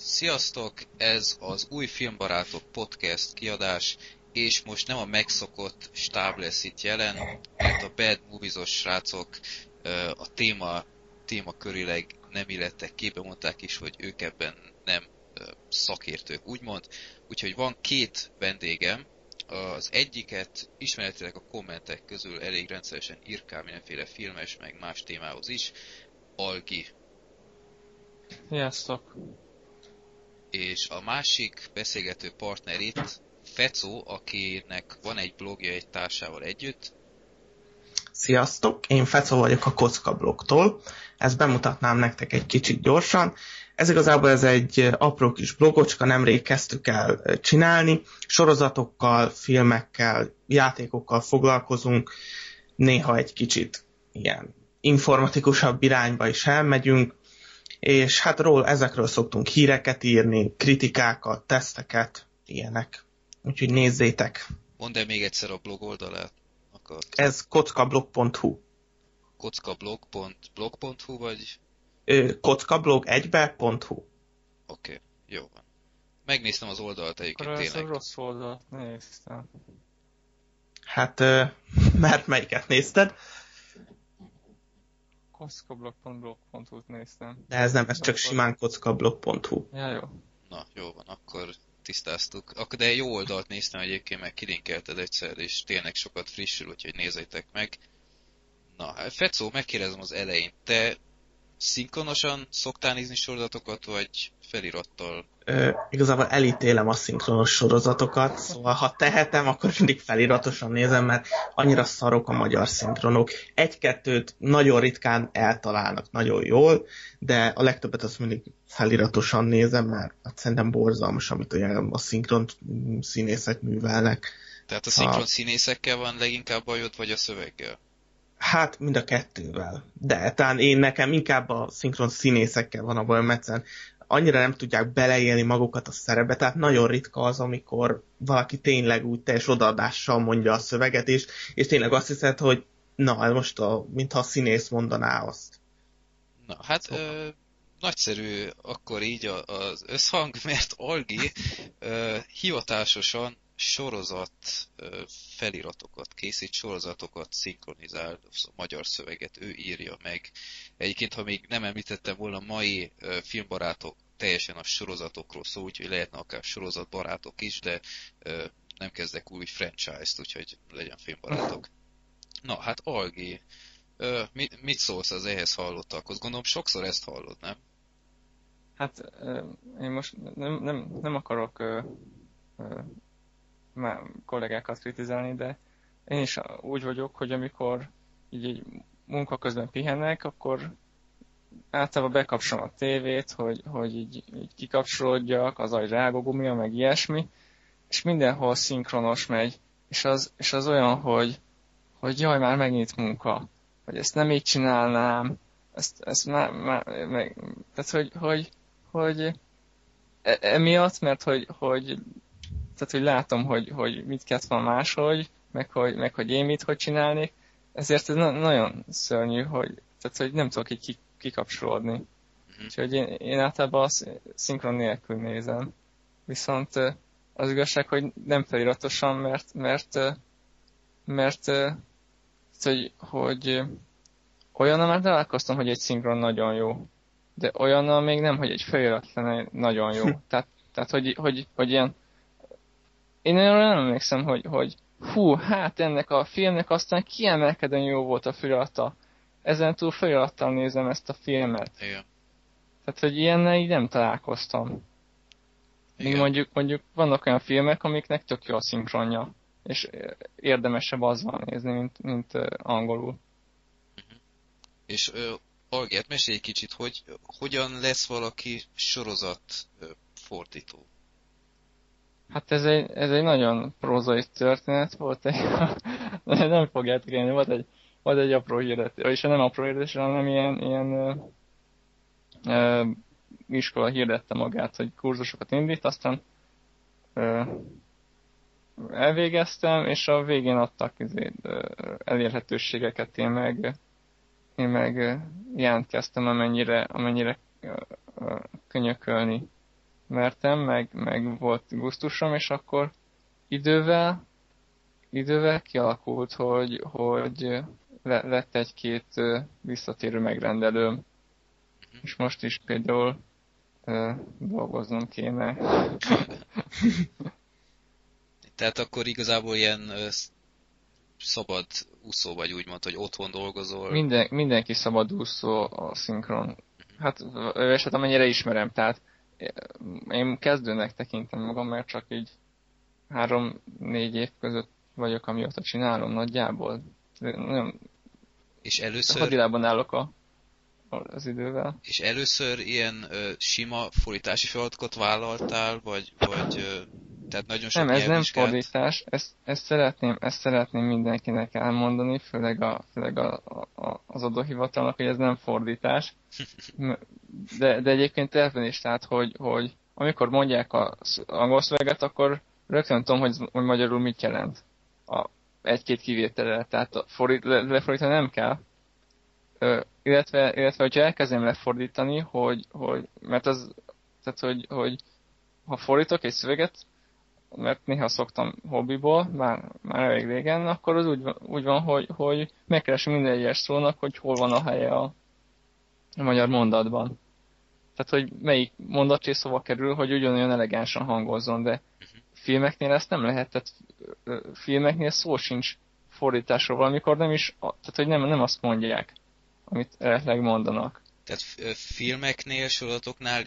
Sziasztok! Ez az új Filmbarátok podcast kiadás, és most nem a megszokott stáb lesz itt jelen, mert a Bad Movies-os srácok a téma, téma körileg nem illettek képbe, mondták is, hogy ők ebben nem szakértők, úgymond. Úgyhogy van két vendégem, az egyiket ismeretileg a kommentek közül elég rendszeresen írkál mindenféle filmes, meg más témához is, Algi. Sziasztok! És a másik beszélgető partner itt, Fecó, akinek van egy blogja egy társával együtt. Sziasztok, én Fecó vagyok a Kocka blogtól. Ezt bemutatnám nektek egy kicsit gyorsan. Ez igazából ez egy apró kis blogocska, nemrég kezdtük el csinálni. Sorozatokkal, filmekkel, játékokkal foglalkozunk. Néha egy kicsit ilyen informatikusabb irányba is elmegyünk, és hát ról ezekről szoktunk híreket írni, kritikákat, teszteket, ilyenek. Úgyhogy nézzétek. Mondd el még egyszer a blog oldalát. Akkor... Ez kockablog.hu kockablog.blog.hu vagy? kockablog egybe.hu Oké, okay, jó van. Megnéztem az oldalt egyébként tényleg. Akkor rossz oldalt néztem. Hát, mert melyiket nézted? kockablog.blog.hu-t néztem. De ez nem, ez csak simán kockablog.hu. Ja, jó. Na, jó van, akkor tisztáztuk. Akkor de jó oldalt néztem egyébként, meg kilinkelted egyszer, és tényleg sokat frissül, úgyhogy nézzétek meg. Na, hát Fecó, megkérdezem az elején, te szinkronosan szoktál nézni sorozatokat, vagy felirattal? Ö, igazából elítélem a szinkronos sorozatokat, szóval ha tehetem, akkor mindig feliratosan nézem, mert annyira szarok a magyar szinkronok. Egy-kettőt nagyon ritkán eltalálnak nagyon jól, de a legtöbbet azt mindig feliratosan nézem, mert hát szerintem borzalmas, amit a szinkron színészek művelnek. Tehát a szinkron a... színészekkel van leginkább bajod, vagy a szöveggel? Hát mind a kettővel. De talán én nekem inkább a szinkron színészekkel van a bajom, mert annyira nem tudják beleélni magukat a szerepbe, tehát nagyon ritka az, amikor valaki tényleg úgy teljes odaadással mondja a szöveget, és, és tényleg azt hiszed, hogy na, most a, mintha a színész mondaná azt. Na, hát szóval. ö, nagyszerű akkor így az összhang, mert Algi ö, hivatásosan sorozat feliratokat készít, sorozatokat szinkronizál, magyar szöveget ő írja meg. Egyébként, ha még nem említettem volna, mai filmbarátok teljesen a sorozatokról szó, úgyhogy lehetne akár sorozatbarátok is, de nem kezdek új franchise-t, úgyhogy legyen filmbarátok. Na, hát Algi, mit, mit szólsz az ehhez hallottakhoz? Gondolom sokszor ezt hallod, nem? Hát én most nem, nem, nem akarok kollégákat kritizálni, de én is úgy vagyok, hogy amikor így, így munka közben pihenek, akkor általában bekapcsolom a tévét, hogy, hogy így, így kikapcsolódjak, az agy rágogumia, meg ilyesmi, és mindenhol szinkronos megy, és az, és az olyan, hogy, hogy jaj, már megnyit munka, hogy ezt nem így csinálnám, ezt, ezt már, már meg, tehát hogy, hogy, hogy e, emiatt, mert hogy, hogy tehát hogy látom, hogy, hogy mit kellett van máshogy, meg hogy, meg hogy én mit hogy csinálnék, ezért ez na- nagyon szörnyű, hogy, tehát, hogy nem tudok így kikapcsolódni. Mm-hmm. Úgyhogy én, én általában azt szinkron nélkül nézem. Viszont az igazság, hogy nem feliratosan, mert, mert, mert, mert hogy, hogy olyan már találkoztam, hogy egy szinkron nagyon jó. De olyannal még nem, hogy egy felirat lenne nagyon jó. tehát, tehát hogy, hogy, hogy ilyen én arra nem emlékszem, hogy, hogy hú, hát ennek a filmnek aztán kiemelkedően jó volt a felirata. Ezen túl felirattal nézem ezt a filmet. Igen. Tehát, hogy ilyennel így nem találkoztam. Még mondjuk, mondjuk vannak olyan filmek, amiknek tök jó a szinkronja, és érdemesebb az van nézni, mint, mint angolul. Uh-huh. És uh, Algert, mesélj egy kicsit, hogy hogyan lesz valaki sorozat uh, fordító? Hát ez egy, ez egy nagyon prózai történet volt, egy, nem fogjátok élni, volt egy, volt egy apró hirdetés, és nem apró hirdetés, hanem ilyen, ilyen ö, ö, iskola hirdette magát, hogy kurzusokat indít, aztán ö, elvégeztem, és a végén adtak izé, elérhetőségeket, én meg, én meg jelentkeztem, amennyire, amennyire könyökölni mertem, meg, meg volt gusztusom, és akkor idővel, idővel kialakult, hogy, hogy le, lett egy-két visszatérő megrendelőm. És most is például uh, dolgoznom kéne. Tehát akkor igazából ilyen uh, szabad úszó vagy úgymond, hogy otthon dolgozol. Minden, mindenki szabad úszó a szinkron. Hát, és hát amennyire ismerem, tehát én kezdőnek tekintem magam, mert csak így három-négy év között vagyok, amióta csinálom nagyjából. Nagyon és először... Hadilában állok a, az idővel. És először ilyen ö, sima fordítási feladatokat vállaltál, vagy, vagy ö, tehát nagyon sok Nem, ez nem fordítás, ezt, ezt, szeretném, ezt szeretném mindenkinek elmondani, főleg, a, főleg a, a, az adóhivatalnak, hogy ez nem fordítás. De, de egyébként ebben is, tehát, hogy, hogy amikor mondják az angol szöveget, akkor rögtön tudom, hogy, hogy magyarul mit jelent. A, egy-két kivételre, tehát fordít, le, lefordítani nem kell. Ö, illetve, illetve, hogyha elkezdem lefordítani, hogy, hogy mert az, tehát, hogy, hogy ha fordítok egy szöveget, mert néha szoktam hobbiból, már, már elég régen, akkor az úgy, úgy van, hogy, hogy megkeresem minden egyes szónak, hogy hol van a helye a, a magyar mondatban. Tehát, hogy melyik mondatrész szóval kerül, hogy ugyanolyan elegánsan hangozzon, de filmeknél ezt nem lehet, tehát filmeknél szó sincs fordításról valamikor nem is, tehát hogy nem, nem azt mondják, amit eredetileg mondanak. Tehát filmeknél, sorozatoknál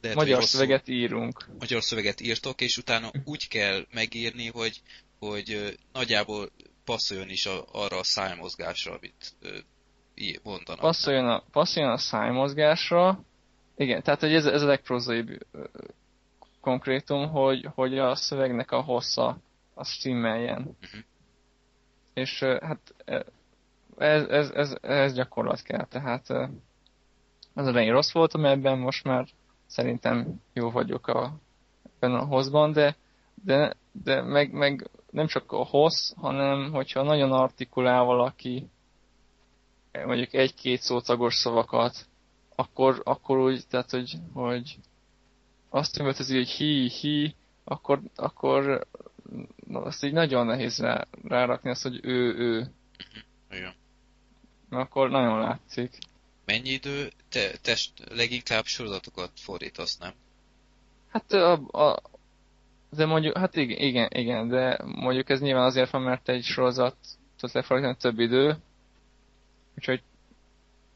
lehet, magyar szöveget írunk. Magyar szöveget írtok, és utána úgy kell megírni, hogy, hogy nagyjából passzoljon is a, arra a szájmozgásra, amit mondanak. Passzoljon a, passzoljon a szájmozgásra, igen, tehát hogy ez, ez a legprozaibb konkrétum, hogy, hogy a szövegnek a hossza az stimmeljen. Uh-huh. És hát ez, ez, ez, ez gyakorlat kell, tehát az elején rossz voltam ebben, most már szerintem jó vagyok a, ebben a hosszban, de, de, de meg, meg nem csak a hossz, hanem hogyha nagyon artikulál valaki mondjuk egy-két szótagos szavakat, akkor, akkor úgy, tehát hogy, hogy azt üvöltözi, hogy hi, hi, akkor, akkor azt így nagyon nehéz rá, rárakni azt, hogy ő, ő. Igen. Mert akkor nagyon látszik. Mennyi idő te, te leginkább sorozatokat fordítasz, nem? Hát a, a, de mondjuk, hát igen, igen, igen, de mondjuk ez nyilván azért van, mert egy sorozat tudsz lefordítani több idő, úgyhogy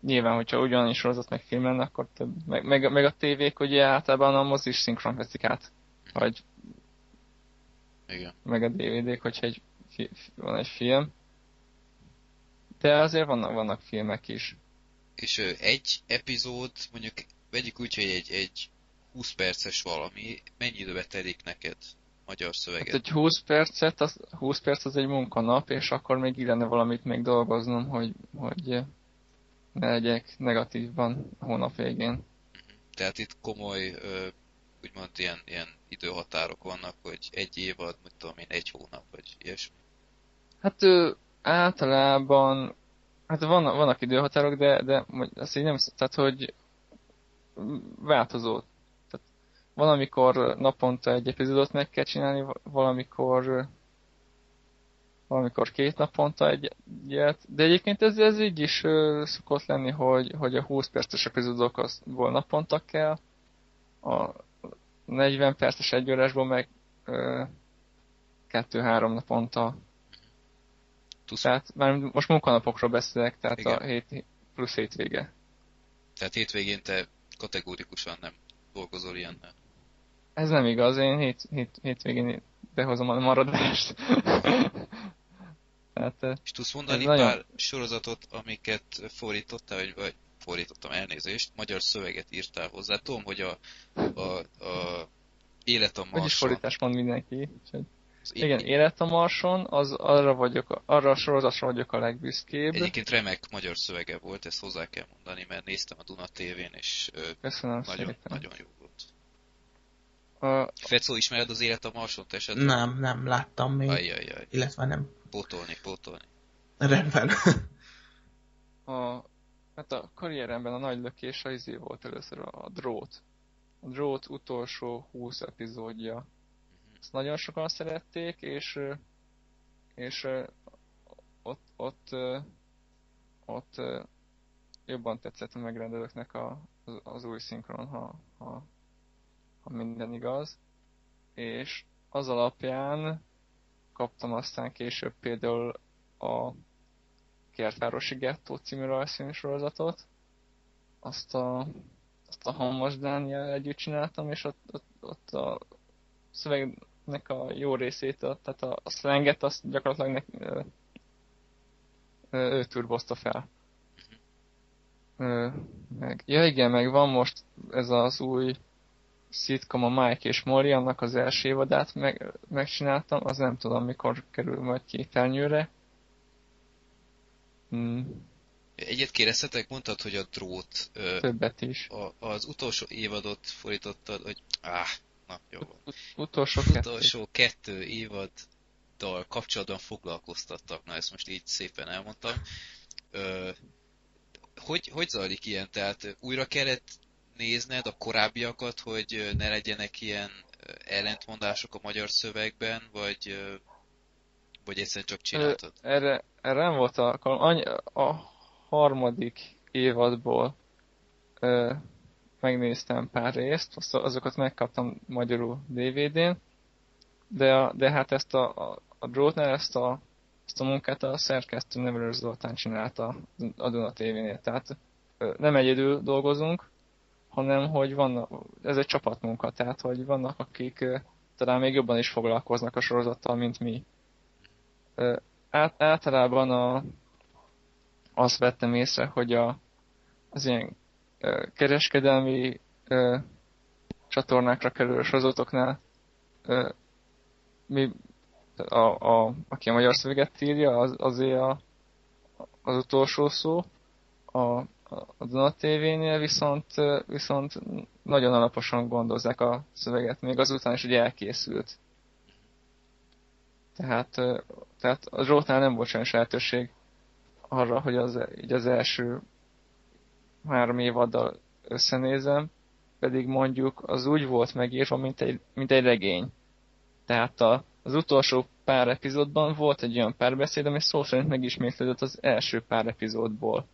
nyilván, hogyha ugyanis sorozat meg film lenne, akkor több, meg, meg, meg a tévék ugye általában a mozis szinkron veszik át, vagy Igen. meg a DVD-k, hogyha egy, van egy film. De azért vannak, vannak filmek is. És egy epizód, mondjuk vegyük úgy, hogy egy, egy 20 perces valami, mennyi időbe telik neked magyar szöveget? Hát egy 20 percet, az, 20 perc az egy munkanap, és akkor még illene valamit még dolgoznom, hogy, hogy ne legyek negatívban a hónap végén. Tehát itt komoly, úgymond ilyen, ilyen időhatárok vannak, hogy egy évad, mit tudom én, egy hónap, vagy ilyesmi. Hát ő, általában, hát vannak, vannak időhatárok, de, de azt így nem, tehát hogy változó. Tehát van, amikor naponta egy epizódot meg kell csinálni, valamikor valamikor két naponta egy ilyet, de egyébként ez, ez így is szokott lenni, hogy, hogy a 20 perces epizódokból naponta kell, a 40 perces egyórásból meg kettő-három naponta. Tusz. Tehát már most munkanapokról beszélek, tehát Igen. a hét plusz hétvége. Tehát hétvégén te kategórikusan nem dolgozol ilyennel? Ez nem igaz, én hét, hét, hétvégén behozom a maradást. Tehát, És tudsz mondani pár nagyon... sorozatot, amiket fordítottál, vagy, vagy fordítottam elnézést, magyar szöveget írtál hozzá. Tudom, hogy a, a, a Élet a Marson... Hogy is fordítás mond mindenki. Igen, Élet a Marson, az arra, vagyok, arra a sorozatra vagyok a legbüszkébb. Egyébként remek magyar szövege volt, ezt hozzá kell mondani, mert néztem a Duna TV-n, és Köszönöm nagyon, szépen. nagyon jó. A... Fecó, ismered az Élet a Marson esetleg? Nem, nem láttam még. Ajjajjaj. Illetve nem Pótolni, pótolni. Rendben. a, hát a karrieremben a nagy lökés a izé volt először a, a drót. a Drót utolsó 20 epizódja. Ezt nagyon sokan szerették, és, és ott, ott, ott jobban tetszett a megrendelőknek a, az, az új szinkron, ha, ha, ha minden igaz. És az alapján kaptam aztán később például a Kertvárosi Gettó című rajzfilmsorozatot. Azt a, azt a Hamas Dániel együtt csináltam, és ott, ott, ott a szövegnek a jó részét, a, tehát a, a slanget azt gyakorlatilag ne, ö, ő turbozta fel. Ö, meg, ja igen, meg van most ez az új szitkom a Mike és Mori, annak az első évadát meg, megcsináltam, az nem tudom mikor kerül majd képernyőre. Hmm. Egyet kérdeztetek, mondtad, hogy a drót... Ö, Többet is. A, az utolsó évadot fordítottad, hogy... Áh, na, jó van. Ut- utolsó, utolsó kettő. kettő évaddal kapcsolatban foglalkoztattak. Na, ezt most így szépen elmondtam. Ö, hogy, hogy zajlik ilyen? Tehát újra kellett nézned a korábbiakat, hogy ne legyenek ilyen ellentmondások a magyar szövegben, vagy, vagy egyszerűen csak csináltad? Erre, erre nem volt alkalom. A harmadik évadból ö, megnéztem pár részt, azokat megkaptam magyarul DVD-n, de, a, de hát ezt a, a, a drótnál ezt a, ezt a munkát a szerkesztő Nevelő Zoltán csinálta a Duna TV-nél. Tehát ö, nem egyedül dolgozunk, hanem hogy van, ez egy csapatmunka, tehát hogy vannak, akik talán még jobban is foglalkoznak a sorozattal, mint mi. Át, általában a, azt vettem észre, hogy a, az ilyen kereskedelmi csatornákra kerülő sorozatoknál mi, a, a, aki a magyar szöveget írja, az, azért a, az utolsó szó, a, a Duna TV-nél viszont, viszont nagyon alaposan gondozzák a szöveget, még azután is, hogy elkészült. Tehát, tehát a Zsoltnál nem volt sajnos lehetőség arra, hogy az, így az első három évaddal összenézem, pedig mondjuk az úgy volt megírva, mint egy, mint egy regény. Tehát a, az utolsó pár epizódban volt egy olyan párbeszéd, ami szó szerint megismétlődött az első pár epizódból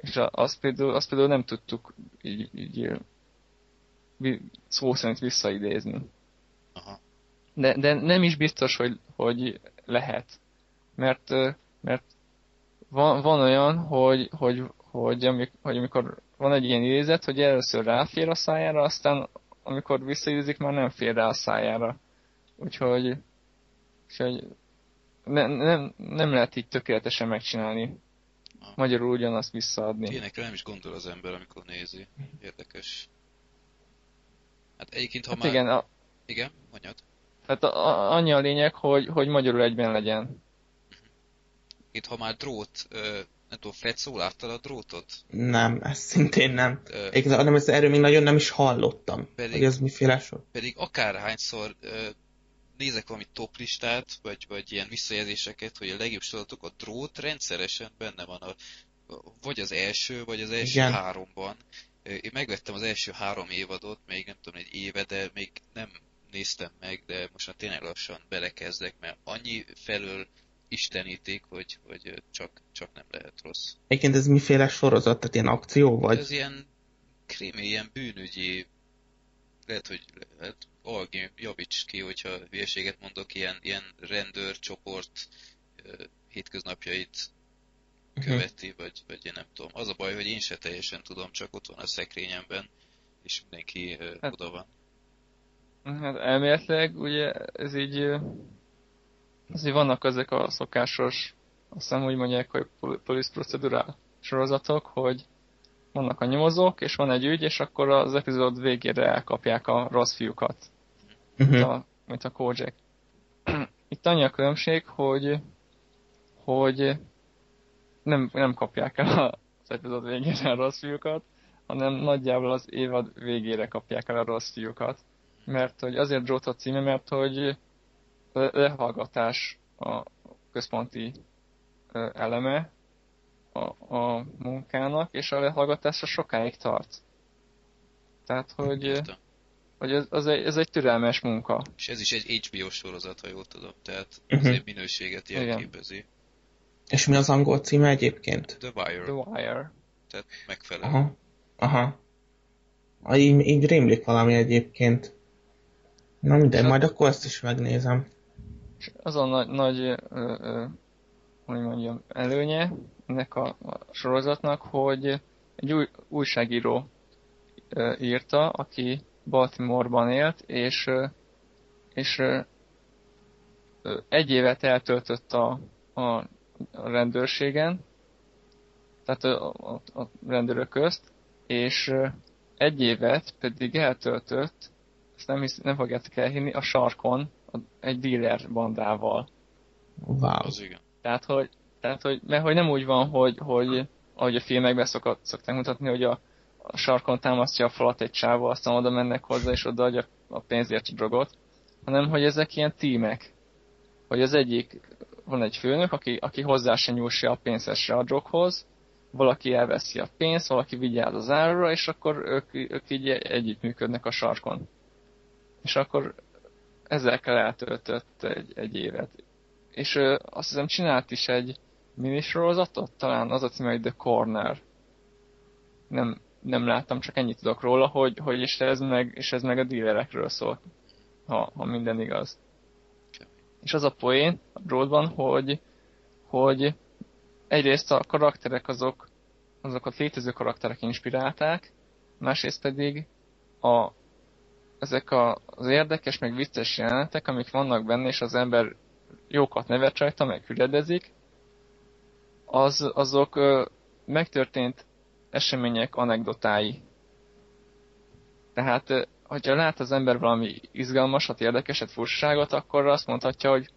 és azt például, azt például nem tudtuk így, így szó szerint visszaidézni. Aha. De, de nem is biztos, hogy, hogy lehet. Mert, mert van, van olyan, hogy, hogy, hogy, amik, hogy amikor van egy ilyen idézet, hogy először ráfér a szájára, aztán amikor visszaidézik, már nem fér rá a szájára. Úgyhogy, úgyhogy ne, nem, nem lehet így tökéletesen megcsinálni magyarul ugyanazt visszaadni. Ilyenekre nem is gondol az ember, amikor nézi. Érdekes. Hát egyébként, ha hát már... Igen, a... Igen, mondjad. Hát a, a, annyi a lényeg, hogy, hogy magyarul egyben legyen. Itt, ha már drót, nem tudom, szó láttad a drótot? Nem, ez szintén nem. Ö... Egyébként, nem, ezt erről még nagyon nem is hallottam. Pedig, hogy ez miféle sor. Pedig akárhányszor nézek valami top listát, vagy, vagy ilyen visszajelzéseket, hogy a legjobb sorozatok a drót rendszeresen benne van a, vagy az első, vagy az első Igen. háromban. Én megvettem az első három évadot, még nem tudom, egy éve, de még nem néztem meg, de most már tényleg lassan belekezdek, mert annyi felől isteníték, hogy, hogy csak, csak nem lehet rossz. Egyébként ez miféle sorozat? Tehát ilyen akció vagy? Ez ilyen krimi, ilyen bűnügyi, lehet, hogy lehet, Algi, javíts ki, hogyha hülyeséget mondok, ilyen, ilyen rendőrcsoport hétköznapjait mhm. követi, vagy, vagy én nem tudom. Az a baj, hogy én se teljesen tudom, csak ott van a szekrényemben, és mindenki hát, oda van. Hát elméletileg ugye ez így, ez így vannak ezek a szokásos, azt hiszem úgy mondják, hogy police procedural sorozatok, hogy vannak a nyomozók, és van egy ügy, és akkor az epizód végére elkapják a rossz fiúkat uh-huh. mint, a, mint a Kojak. Itt annyi a különbség, hogy, hogy nem, nem kapják el az epizód végére a rossz fiúkat, hanem nagyjából az évad végére kapják el a rossz fiúkat. Mert hogy azért Drót a címe, mert hogy lehallgatás a központi eleme a, a munkának, és a lehallgatásra sokáig tart. Tehát, hogy, Értem. Hogy ez, az egy, ez egy türelmes munka. És ez is egy HBO sorozat, ha jól tudom, tehát Mhm. azért minőséget jelképezi. És mi az angol címe egyébként? The Wire, The Wire. tehát megfelelő. Aha. Aha. Ah, így, így rémlik valami egyébként. Na mindegy, majd akkor ezt is megnézem. És az a nagy, nagy ö, ö, hogy mondjam, előnye ennek a, a sorozatnak, hogy egy új, újságíró ö, írta, aki Baltimore-ban élt, és, és egy évet eltöltött a, a, a rendőrségen, tehát a, a, a rendőrök közt, és egy évet pedig eltöltött, ezt nem, hisz, nem fogjátok elhinni, a sarkon a- egy dealer bandával. Wow. Az igen. Tehát, hogy, tehát, hogy, mert hogy nem úgy van, hogy, hogy ahogy a filmekben szokott, szokták mutatni, hogy a, a sarkon támasztja a falat egy csávó, aztán oda mennek hozzá, és odaadja a pénzért a drogot, hanem hogy ezek ilyen tímek. Hogy az egyik, van egy főnök, aki, aki hozzá se nyúl se a pénzhez, se a droghoz, valaki elveszi a pénzt, valaki vigyáz az árura, és akkor ők, ők így együttműködnek a sarkon. És akkor ezekkel eltöltött egy, egy évet. És ö, azt hiszem csinált is egy minisorozatot, talán az a címe, hogy The Corner. Nem, nem láttam, csak ennyit tudok róla, hogy, hogy és, ez meg, és ez meg a dílerekről szól, ha, ha minden igaz. És az a poén a Broadban, hogy, hogy egyrészt a karakterek azok, azokat létező karakterek inspirálták, másrészt pedig a, ezek a, az érdekes, meg vicces jelenetek, amik vannak benne, és az ember jókat nevet rajta, meg hüledezik, az, azok ö, megtörtént események anekdotái. Tehát, hogyha lát az ember valami izgalmasat, érdekeset, furcsaságot, akkor azt mondhatja, hogy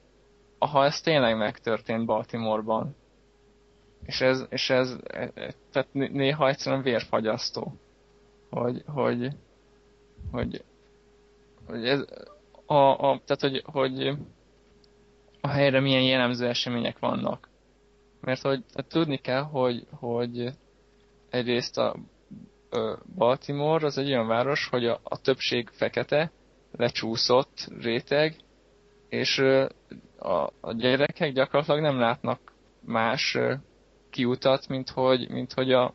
aha, ez tényleg megtörtént Baltimoreban. És ez, és ez e- e- tehát né- néha egyszerűen vérfagyasztó. Hogy, hogy, hogy, hogy ez, a, a, tehát, hogy, hogy a helyre milyen jellemző események vannak. Mert hogy tudni kell, hogy, hogy egyrészt a Baltimore az egy olyan város, hogy a, a többség fekete, lecsúszott réteg, és a, a gyerekek gyakorlatilag nem látnak más kiutat, mint hogy, mint hogy a,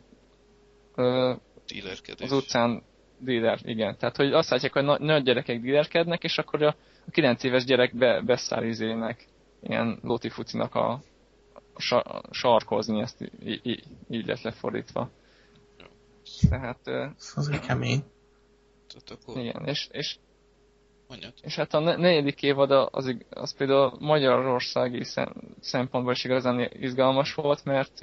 az utcán díler, igen. Tehát, hogy azt látják, hogy na- nagy gyerekek dílerkednek, és akkor a, a 9 éves gyerek be, beszáll izének, ilyen lótifucinak a, a, sa, a sarkozni, ezt í- í- így lett lefordítva. Tehát, Ez azért kemény. Akkor igen, és, és, mondjad. és hát a ne- negyedik évad az, az például magyarországi szem- szempontból is igazán izgalmas volt, mert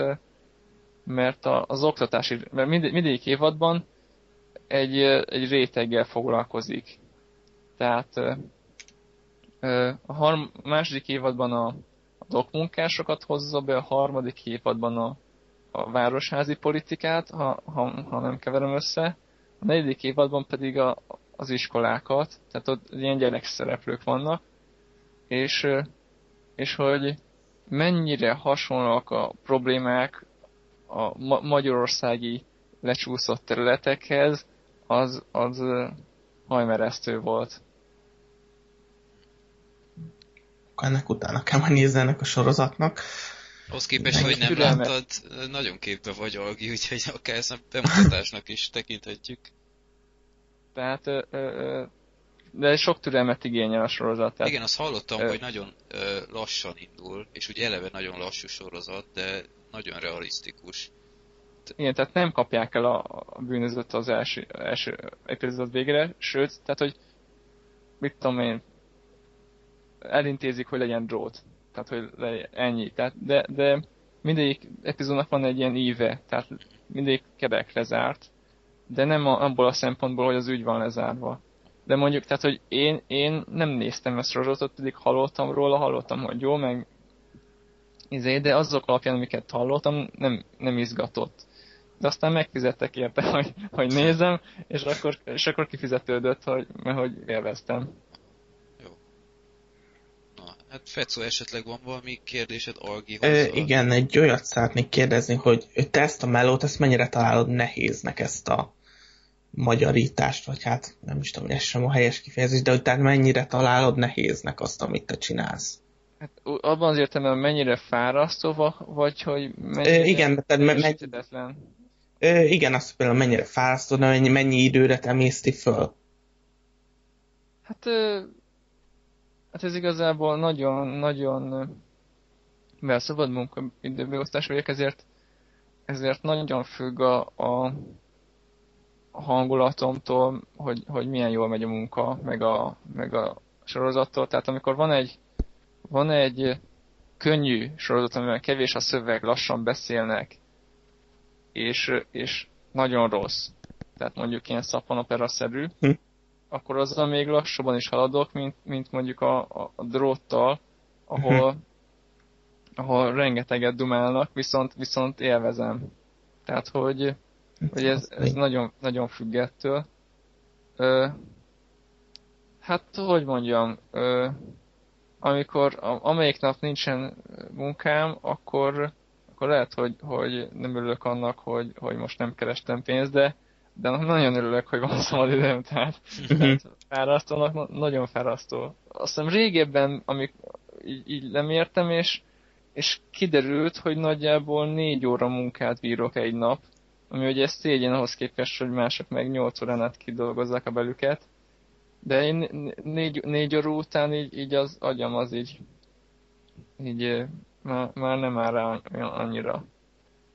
mert a, az oktatási, mert mind, mindegyik évadban egy, egy réteggel foglalkozik. Tehát a harm, második évadban a, a dokmunkásokat hozza be, a harmadik évadban a, a városházi politikát, ha, ha, ha nem keverem össze, a negyedik évadban pedig a, az iskolákat, tehát ott ilyen gyerekszereplők vannak, és, és hogy mennyire hasonlóak a problémák a ma- magyarországi lecsúszott területekhez, az, az hajmeresztő volt. Ennek utána kell majd nézni ennek a sorozatnak. Ahhoz képest, hogy nem Türelmet. láttad, nagyon képbe vagy, Algi, úgyhogy akár ezt a bemutatásnak is tekinthetjük. Tehát, ö, ö, ö, de sok türelmet igényel a sorozat. Tehát, Igen, azt hallottam, Ö. hogy nagyon ö, lassan indul, és úgy eleve nagyon lassú sorozat, de nagyon realisztikus. Igen, tehát nem kapják el a, a bűnözőt az első, első epizód végére, sőt, tehát, hogy mit tudom én, elintézik, hogy legyen drót. Tehát, hogy legyen ennyi. Tehát, de, de mindegyik epizódnak van egy ilyen íve, tehát mindegyik kerekre zárt, de nem a, abból a szempontból, hogy az ügy van lezárva. De mondjuk, tehát, hogy én, én nem néztem ezt sorozatot, pedig hallottam róla, hallottam, hogy jó, meg izé, de azok alapján, amiket hallottam, nem, nem izgatott. De aztán megfizettek érte, hogy, hogy nézem, és akkor, és akkor kifizetődött, hogy, mert hogy élveztem. Na, hát Fecó, esetleg van valami kérdésed Algi Ö, igen, egy olyat szeretnék kérdezni, hogy te ezt a melót, ezt mennyire találod nehéznek ezt a magyarítást, vagy hát nem is tudom, hogy ez sem a helyes kifejezés, de hogy tehát mennyire találod nehéznek azt, amit te csinálsz? Hát abban az értelemben mennyire fárasztó, vagy hogy mennyire Ö, igen, tehát me- me- Ö, igen, azt például mennyire fárasztó, de mennyi, mennyi időre emészti föl? Hát, hát ez igazából nagyon-nagyon mivel szabad munka időbeosztás vagyok, ezért, ezért nagyon függ a, a hangulatomtól, hogy, hogy milyen jól megy a munka, meg a, meg a sorozattól. Tehát amikor van egy, van egy könnyű sorozat, amiben kevés a szöveg, lassan beszélnek, és, és nagyon rossz, tehát mondjuk ilyen szappanopera-szerű, hm. Akkor azzal még lassabban is haladok, mint, mint mondjuk a, a, a dróttal, ahol, ahol rengeteget dumálnak, viszont, viszont élvezem. Tehát, hogy, hogy ez, ez nagyon, nagyon függettől. Ö, hát, hogy mondjam, ö, amikor amelyik nap nincsen munkám, akkor, akkor lehet, hogy, hogy nem örülök annak, hogy, hogy most nem kerestem pénzt, de, de nagyon örülök, hogy van szabad időm, tehát, mhm. tehát fárasztónak, nagyon fárasztó. Azt hiszem régebben, amik így, így nem értem, és, és kiderült, hogy nagyjából négy óra munkát bírok egy nap, ami ugye szégyen ahhoz képest, hogy mások meg nyolc órán át kidolgozzák a belüket. De én négy, négy óra után így, így az agyam az így, így már, már nem áll rá annyira.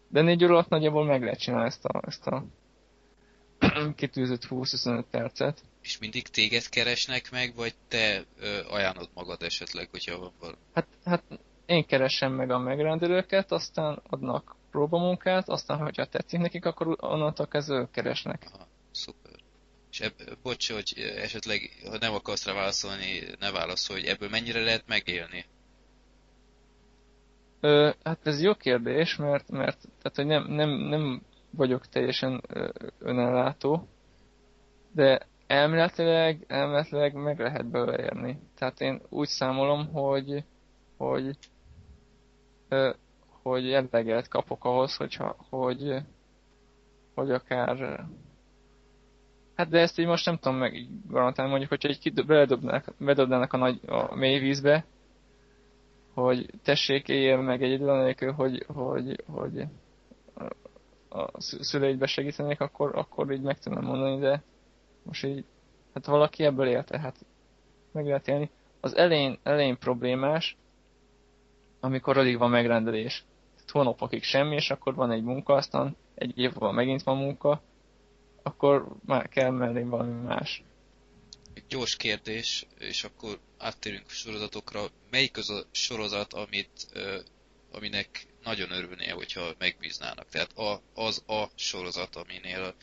De négy óra alatt nagyjából meg lehet csinálni ezt a, ezt a kitűzött 20-25 percet. És mindig téged keresnek meg, vagy te ö, ajánlod magad esetleg, hogyha van valami? Hát, hát én keresem meg a megrendelőket, aztán adnak próbamunkát, aztán, hogyha tetszik nekik, akkor onnantól kezdve keresnek. Aha, szuper. És ebb, bocs, hogy esetleg, ha nem akarsz rá válaszolni, ne válaszolj, hogy ebből mennyire lehet megélni? Ö, hát ez jó kérdés, mert, mert tehát, hogy nem, nem, nem vagyok teljesen önellátó, de elméletileg, elméletileg meg lehet belőle. Tehát én úgy számolom, hogy, hogy, hogy eleget kapok ahhoz, hogyha, hogy, hogy akár Hát de ezt így most nem tudom meg garantálni, mondjuk, hogyha egy beledobnának, bedobnának a nagy a mély vízbe, hogy tessék éljen meg egy idő hogy, hogy, hogy a szüleidbe segítenék, akkor, akkor így meg tudom mondani, de most így, hát valaki ebből élte, hát meg lehet élni. Az elején, elején problémás, amikor alig van megrendelés. Hónapokig semmi, és akkor van egy munka, aztán egy év van megint van munka, akkor már kell mellé valami más. Egy gyors kérdés, és akkor áttérünk a sorozatokra. Melyik az a sorozat, amit, aminek nagyon örülnél, hogyha megbíznának? Tehát a, az a sorozat, aminél a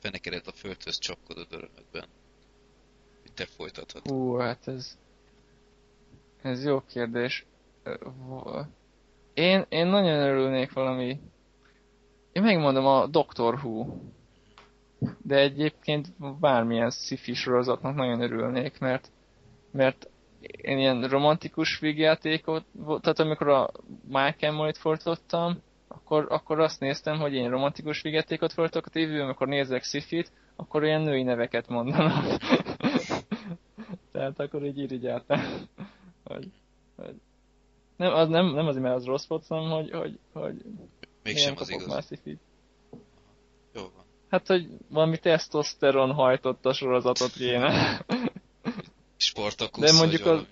fenekedet a földhöz csapkodod. Hogy te folytatod. Hú, hát ez... Ez jó kérdés. Én, én nagyon örülnék valami... Én megmondom a Doctor Who de egyébként bármilyen sci sorozatnak nagyon örülnék, mert, mert én ilyen romantikus végjátékot, tehát amikor a Mike Emily-t fordítottam, akkor, akkor azt néztem, hogy én romantikus végjátékot fordítok a tévében, amikor nézek sci akkor ilyen női neveket mondanak. Tehát akkor így irigyeltem. hogy, hogy nem, az nem, nem azért, mert az rossz volt, hanem hogy, hogy, hogy Mégsem az igaz. Már Jó van. Hát, hogy valami tesztoszteron hajtott a sorozatot kéne. Sportakusz, de mondjuk az,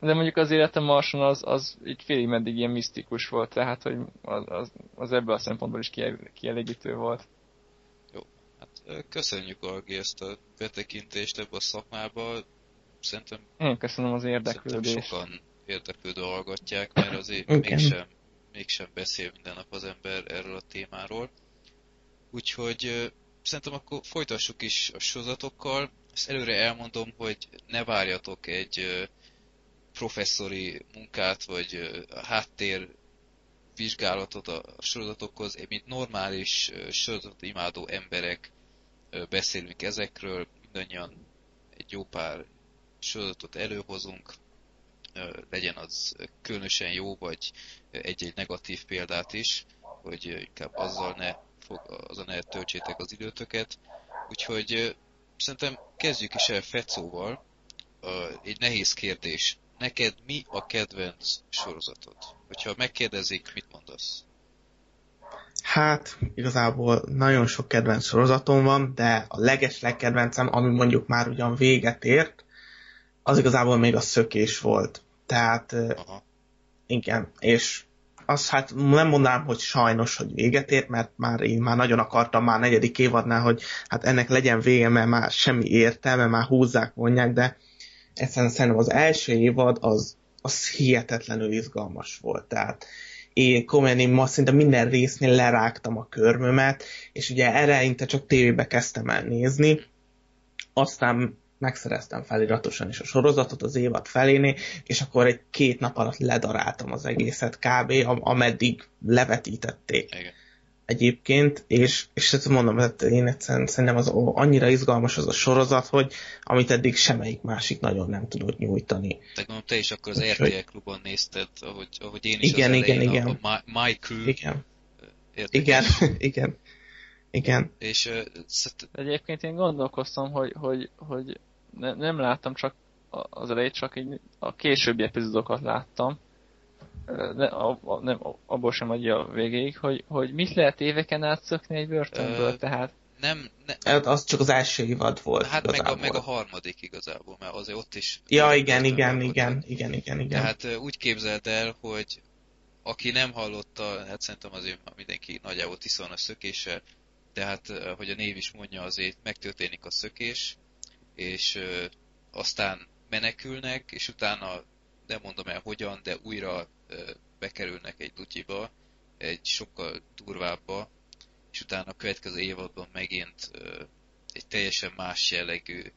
de mondjuk az életem Marson az, az így félig meddig ilyen misztikus volt, tehát hogy az, az, az ebből a szempontból is kielégítő volt. Jó, hát köszönjük Algi ezt a betekintést ebbe a szakmába. Szerintem, Én köszönöm az érdeklődést. sokan érdeklődő hallgatják, mert azért okay. mégsem, mégsem beszél minden nap az ember erről a témáról. Úgyhogy szerintem akkor folytassuk is a sorozatokkal. Ezt előre elmondom, hogy ne várjatok egy professzori munkát, vagy háttér vizsgálatot a sorozatokhoz, mint normális sorozatot imádó emberek beszélünk ezekről, mindannyian egy jó pár sorozatot előhozunk, legyen az különösen jó, vagy egy-egy negatív példát is, hogy inkább azzal ne fog, azon eltöltsétek az időtöket. Úgyhogy szerintem kezdjük is el Fecóval. Egy nehéz kérdés. Neked mi a kedvenc sorozatod? Hogyha megkérdezik, mit mondasz? Hát, igazából nagyon sok kedvenc sorozatom van, de a leges legkedvencem, ami mondjuk már ugyan véget ért, az igazából még a szökés volt. Tehát, Aha. igen, és az hát nem mondanám, hogy sajnos, hogy véget ért, mert már én már nagyon akartam már negyedik évadnál, hogy hát ennek legyen vége, mert már semmi értelme, már húzzák, vonják, de egyszerűen szerintem az első évad az, az hihetetlenül izgalmas volt. Tehát én komolyan ma szinte minden résznél lerágtam a körmömet, és ugye eleinte csak tévébe kezdtem el nézni, aztán megszereztem feliratosan is a sorozatot az évad feléné, és akkor egy két nap alatt ledaráltam az egészet kb. ameddig levetítették. Igen. Egyébként, és, és ezt mondom, hogy én egyszerűen szerintem az annyira izgalmas az a sorozat, hogy amit eddig semmelyik másik nagyon nem tudott nyújtani. Te gondolom, te is akkor az RTL klubon nézted, ahogy, ahogy én is igen, az igen, igen. a, a My, My Crew. Igen. Igen, igen. Igen. És uh, szert... Egyébként én gondolkoztam, hogy, hogy, hogy ne, nem láttam csak az elejét, csak így a későbbi epizódokat láttam. Ne, a, a, nem, abból sem adja a végéig, hogy, hogy mit lehet éveken át szökni egy börtönből, Ö, tehát... Nem, ne, hát az csak az első évad volt. Hát meg a, meg a harmadik igazából, mert azért ott is... Ja, igen, igen, igen, igen, igen, igen. Tehát úgy képzeld el, hogy aki nem hallotta, hát szerintem azért mindenki nagyjából tisztán a szökése, tehát hogy a név is mondja, azért megtörténik a szökés, és aztán menekülnek, és utána nem mondom el hogyan, de újra bekerülnek egy dutyiba, egy sokkal durvábba, és utána a következő évadban megint egy teljesen más jellegű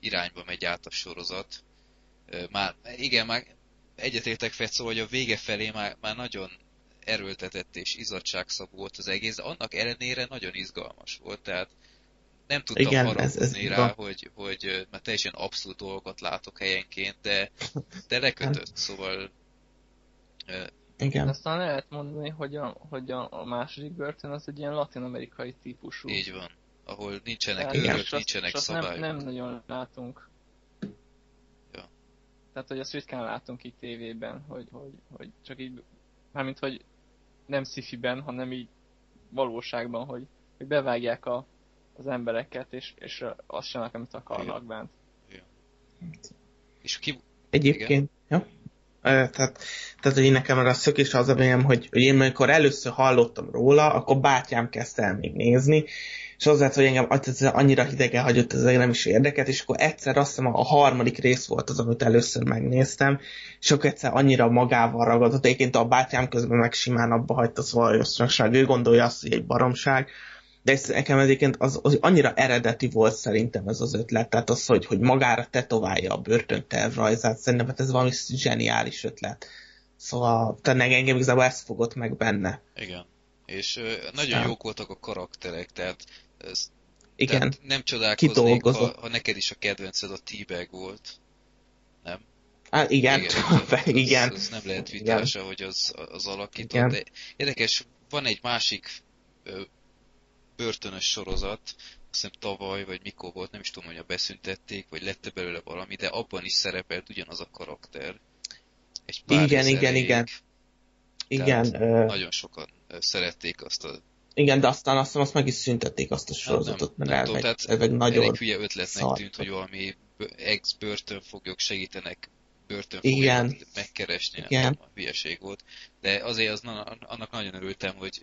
irányba megy át a sorozat. Már, igen, már egyetértek Fecó, hogy a vége felé már, már nagyon erőltetett és izadságszabú volt az egész, de annak ellenére nagyon izgalmas volt, tehát nem tudtam Igen, haragudni ez, ez rá, hogy, hogy mert teljesen abszolút dolgokat látok helyenként, de, de lekötött, szóval... Igen. Aztán lehet mondani, hogy a, hogy a, a második börtön az egy ilyen latin-amerikai típusú. Így van. Ahol nincsenek őrök, nincsenek azt szabályok. Nem, nem nagyon látunk. Ja. Tehát, hogy azt ritkán látunk itt tévében, hogy, hogy, hogy csak így, mármint, hogy nem szifiben, hanem így valóságban, hogy, hogy bevágják a, az embereket, és, és azt sem, amit akarnak bent. Igen. És ki... Egyébként, ja? Tehát, tehát, hogy én nekem a szökés az a véleményem, hogy, hogy én amikor először hallottam róla, akkor bátyám kezdte el még nézni, és az lett, hogy engem annyira hidegen hagyott ez nem is érdeket, és akkor egyszer azt hiszem a harmadik rész volt az, amit először megnéztem, és akkor egyszer annyira magával ragadott, egyébként a bátyám közben meg simán abba hagyta, szóval ő gondolja azt, hogy egy baromság, de ez nekem egyébként az, az annyira eredeti volt szerintem ez az ötlet, tehát az, hogy, hogy magára tetoválja a börtön tervrajzát, szerintem hát ez valami zseniális ötlet. Szóval tényleg engem igazából ezt fogott meg benne. Igen. És ö, nagyon Szám. jók voltak a karakterek, tehát, ez, Igen. tehát nem csodálkoznék, ha, ha neked is a kedvenced a T-bag volt. Nem? Hát igen, igen. igen. Az, az nem lehet vitása, hogy az, az alakított. Igen. De érdekes, van egy másik börtönös sorozat, azt hiszem tavaly, vagy mikor volt, nem is tudom, hogy a beszüntették, vagy lett belőle valami, de abban is szerepelt ugyanaz a karakter. Egy pár igen, igen, igen. Igen. Uh, nagyon sokan szerették azt a igen, de aztán azt, azt meg is szüntették azt a sorozatot, mert nem, nem tudom, elveg nagyon elég hülye ötletnek szart. tűnt, hogy valami ex-börtönfoglyok segítenek börtönfoglyokat megkeresni, Igen. Nem, a hülyeség volt. De azért az, annak nagyon örültem, hogy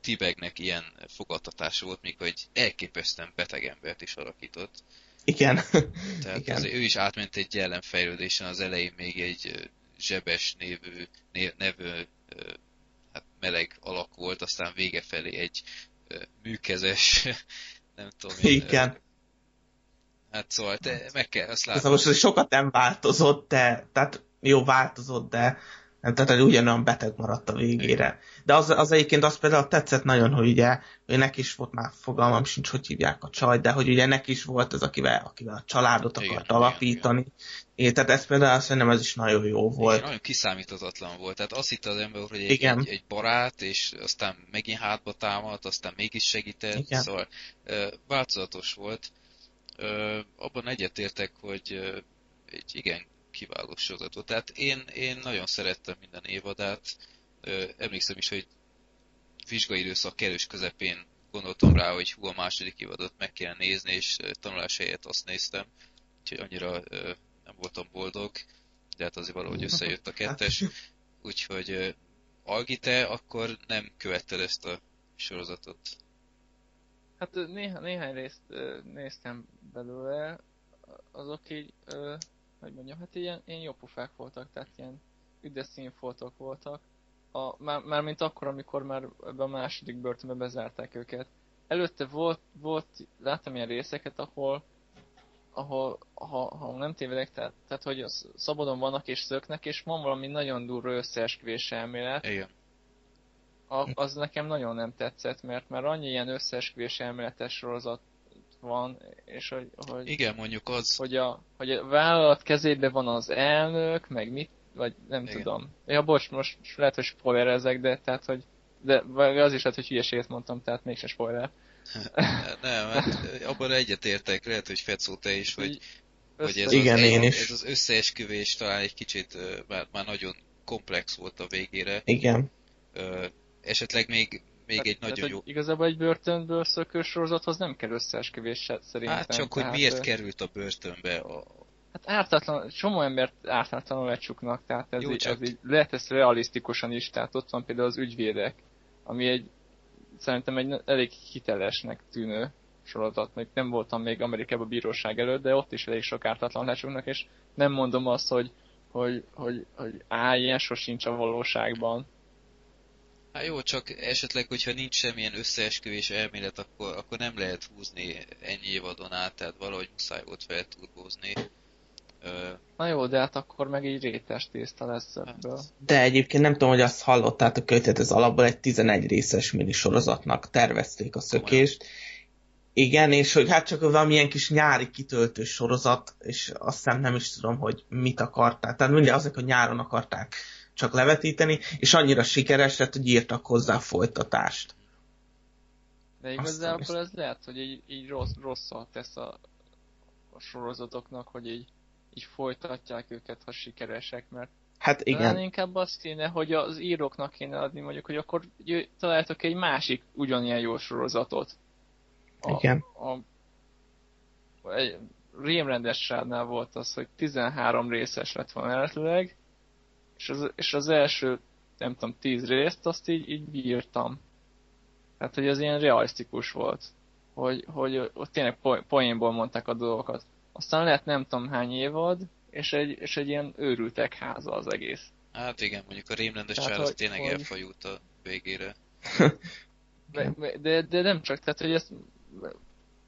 Tibegnek ilyen fogadtatása volt, mikor egy elképesztően beteg embert is alakított. Igen. Tehát Igen. Azért ő is átment egy jelenfejlődésen, az elején még egy zsebes névű, nevű hát meleg alak volt, aztán vége felé egy műkezes, nem tudom én. Igen. Hát szóval te meg kell, azt látni. Ez most sokat nem változott, de, tehát jó változott, de Tehát, hogy ugyanolyan beteg maradt a végére. De az, az egyébként az például tetszett nagyon, hogy ugye, hogy neki is volt már fogalmam sincs, hogy hívják a csaj, de hogy ugye neki is volt az, akivel, akivel a családot akart igen, alapítani. Igen, igen. tehát ez például szerintem ez is nagyon jó volt. Igen, nagyon kiszámíthatatlan volt. Tehát azt hitte az ember, hogy egy, egy, egy barát, és aztán megint hátba támadt, aztán mégis segített, igen. szóval változatos volt. abban egyetértek, hogy egy igen kiváló sorozatot. Tehát én, én nagyon szerettem minden évadát. Emlékszem is, hogy vizsgai időszak kerős közepén gondoltam rá, hogy hú, a második évadot meg kell nézni, és tanulás helyett azt néztem, úgyhogy annyira nem voltam boldog, de hát azért valahogy összejött a kettes. Úgyhogy Algi, te akkor nem követted ezt a sorozatot? Hát néha, néhány részt néztem belőle, azok így hogy mondjam, hát ilyen, ilyen jó pufák voltak, tehát ilyen üdes színfoltok voltak. A, már, már mint akkor, amikor már ebbe a második börtönbe bezárták őket. Előtte volt, volt láttam ilyen részeket, ahol ahol, ha, ha nem tévedek, tehát, tehát hogy szabadon vannak és szöknek, és van valami nagyon durva összeesküvés elmélet. Igen. A, az nekem nagyon nem tetszett, mert már annyi ilyen összeesküvés elméletes sorozat van, és hogy, hogy igen, mondjuk az... Hogy a, hogy a vállalat kezében van az elnök, meg mit, vagy nem igen. tudom. Ja, bocs, most lehet, hogy spoilerezek, de tehát, hogy de az is lehet, hogy hülyeséget mondtam, tehát mégse spoiler. nem, hát abban egyetértek, lehet, hogy Fecó te is, hogy, hogy ez, Igen, az, én is. ez az összeesküvés talán egy kicsit már, már nagyon komplex volt a végére. Igen. esetleg még még hát, egy nagyon jó... Igazából egy börtönből szökő sorozathoz nem kell összeesküvés szerintem. Hát csak, hogy tehát, miért került a börtönbe a... Hát ártatlan, csomó embert ártatlanul lecsuknak, tehát ez, jó, így, csak... ez így, lehet ezt realisztikusan is, tehát ott van például az ügyvédek, ami egy szerintem egy elég hitelesnek tűnő sorozat, még nem voltam még Amerikában bíróság előtt, de ott is elég sok ártatlan lecsuknak, és nem mondom azt, hogy, hogy, hogy, hogy á, ilyen sosincs a valóságban, Hát jó, csak esetleg, hogyha nincs semmilyen összeesküvés elmélet, akkor, akkor nem lehet húzni ennyi évadon át, tehát valahogy muszáj volt felturbózni. Na jó, de hát akkor meg így rétes tészta lesz ebből. Hát. De egyébként nem tudom, hogy azt hallottátok, hogy ez alapból egy 11 részes minisorozatnak tervezték a szökést. Igen, és hogy hát csak valamilyen kis nyári kitöltő sorozat, és azt hiszem nem is tudom, hogy mit akarták. Tehát mindig azok, hogy nyáron akarták csak levetíteni, és annyira sikeres lett, hogy írtak hozzá folytatást. De igazából ez lehet, hogy így, így rossz, rosszat tesz a, a sorozatoknak, hogy így, így folytatják őket, ha sikeresek, mert Hát igen. Talán inkább azt kéne, hogy az íróknak kéne adni, mondjuk, hogy akkor találtok egy másik ugyanilyen jó sorozatot. A, igen. A, egy rémrendes volt az, hogy 13 részes lett volna eredetileg, és az, és az első, nem tudom, tíz részt, azt így, így bírtam. Tehát, hogy az ilyen realisztikus volt. Hogy, hogy ott tényleg poénból mondták a dolgokat. Aztán lehet nem tudom hány évad, és egy, és egy ilyen őrültek háza az egész. Hát igen, mondjuk a rémrendes csár az tényleg hogy... elfajult a végére. de, de, de, nem csak, tehát hogy ez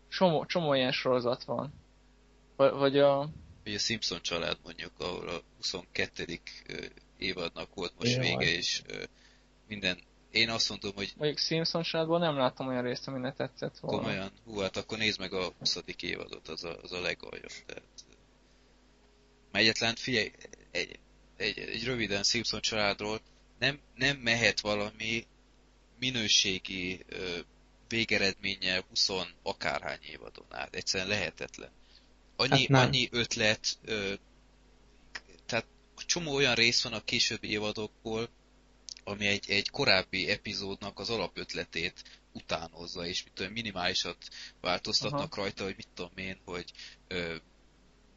csomó, csomó ilyen sorozat van. Vagy a, vagy a Simpson család mondjuk, ahol a 22. évadnak volt most Jaj. vége, és minden én azt mondom, hogy... Mondjuk Simpson családból nem láttam olyan részt, ami ne tetszett volna. Komolyan? Hú, hát akkor nézd meg a 20. évadot, az a, az a legaljabb. Tehát... Egyetlen, figyelj, egy, egy, egy röviden Simpson családról nem, nem mehet valami minőségi ö, végeredménye 20 akárhány évadon át. Egyszerűen lehetetlen annyi, hát annyi ötlet, ö, tehát csomó olyan rész van a későbbi évadokból, ami egy, egy korábbi epizódnak az alapötletét utánozza, és mit tudom, minimálisat változtatnak Aha. rajta, hogy mit tudom én, hogy ö,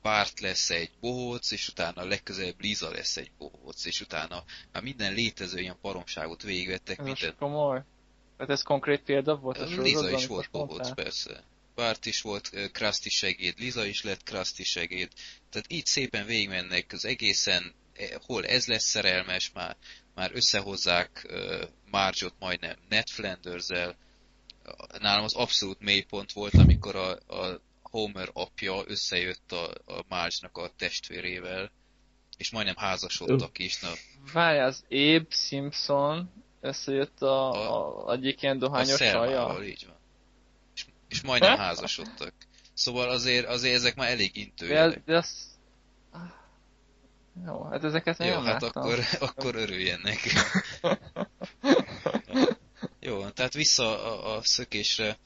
Bart lesz egy bohóc, és utána legközelebb Liza lesz egy bohóc, és utána már minden létező ilyen paromságot végigvettek. Ez minden... komoly. Hát ez konkrét példa volt a Liza is volt bohóc, persze. Bart is volt Krusty segéd, Liza is lett Krusty segéd. Tehát így szépen végigmennek az egészen, e, hol ez lesz szerelmes, már, már összehozzák Marge-ot majdnem Ned flanders -el. Nálam az abszolút mélypont volt, amikor a, a Homer apja összejött a, a Marge-nak a testvérével, És majdnem házasodtak is. Na. Várj, az Abe Simpson összejött a, a, a egyik ilyen dohányos a így van. És, majdnem házasodtak. Szóval azért, azért ezek már elég intőjelek. De, de az... Jó, hát ezeket Jó, hát láttam. akkor, akkor örüljenek. Jó, tehát vissza a, a szökésre.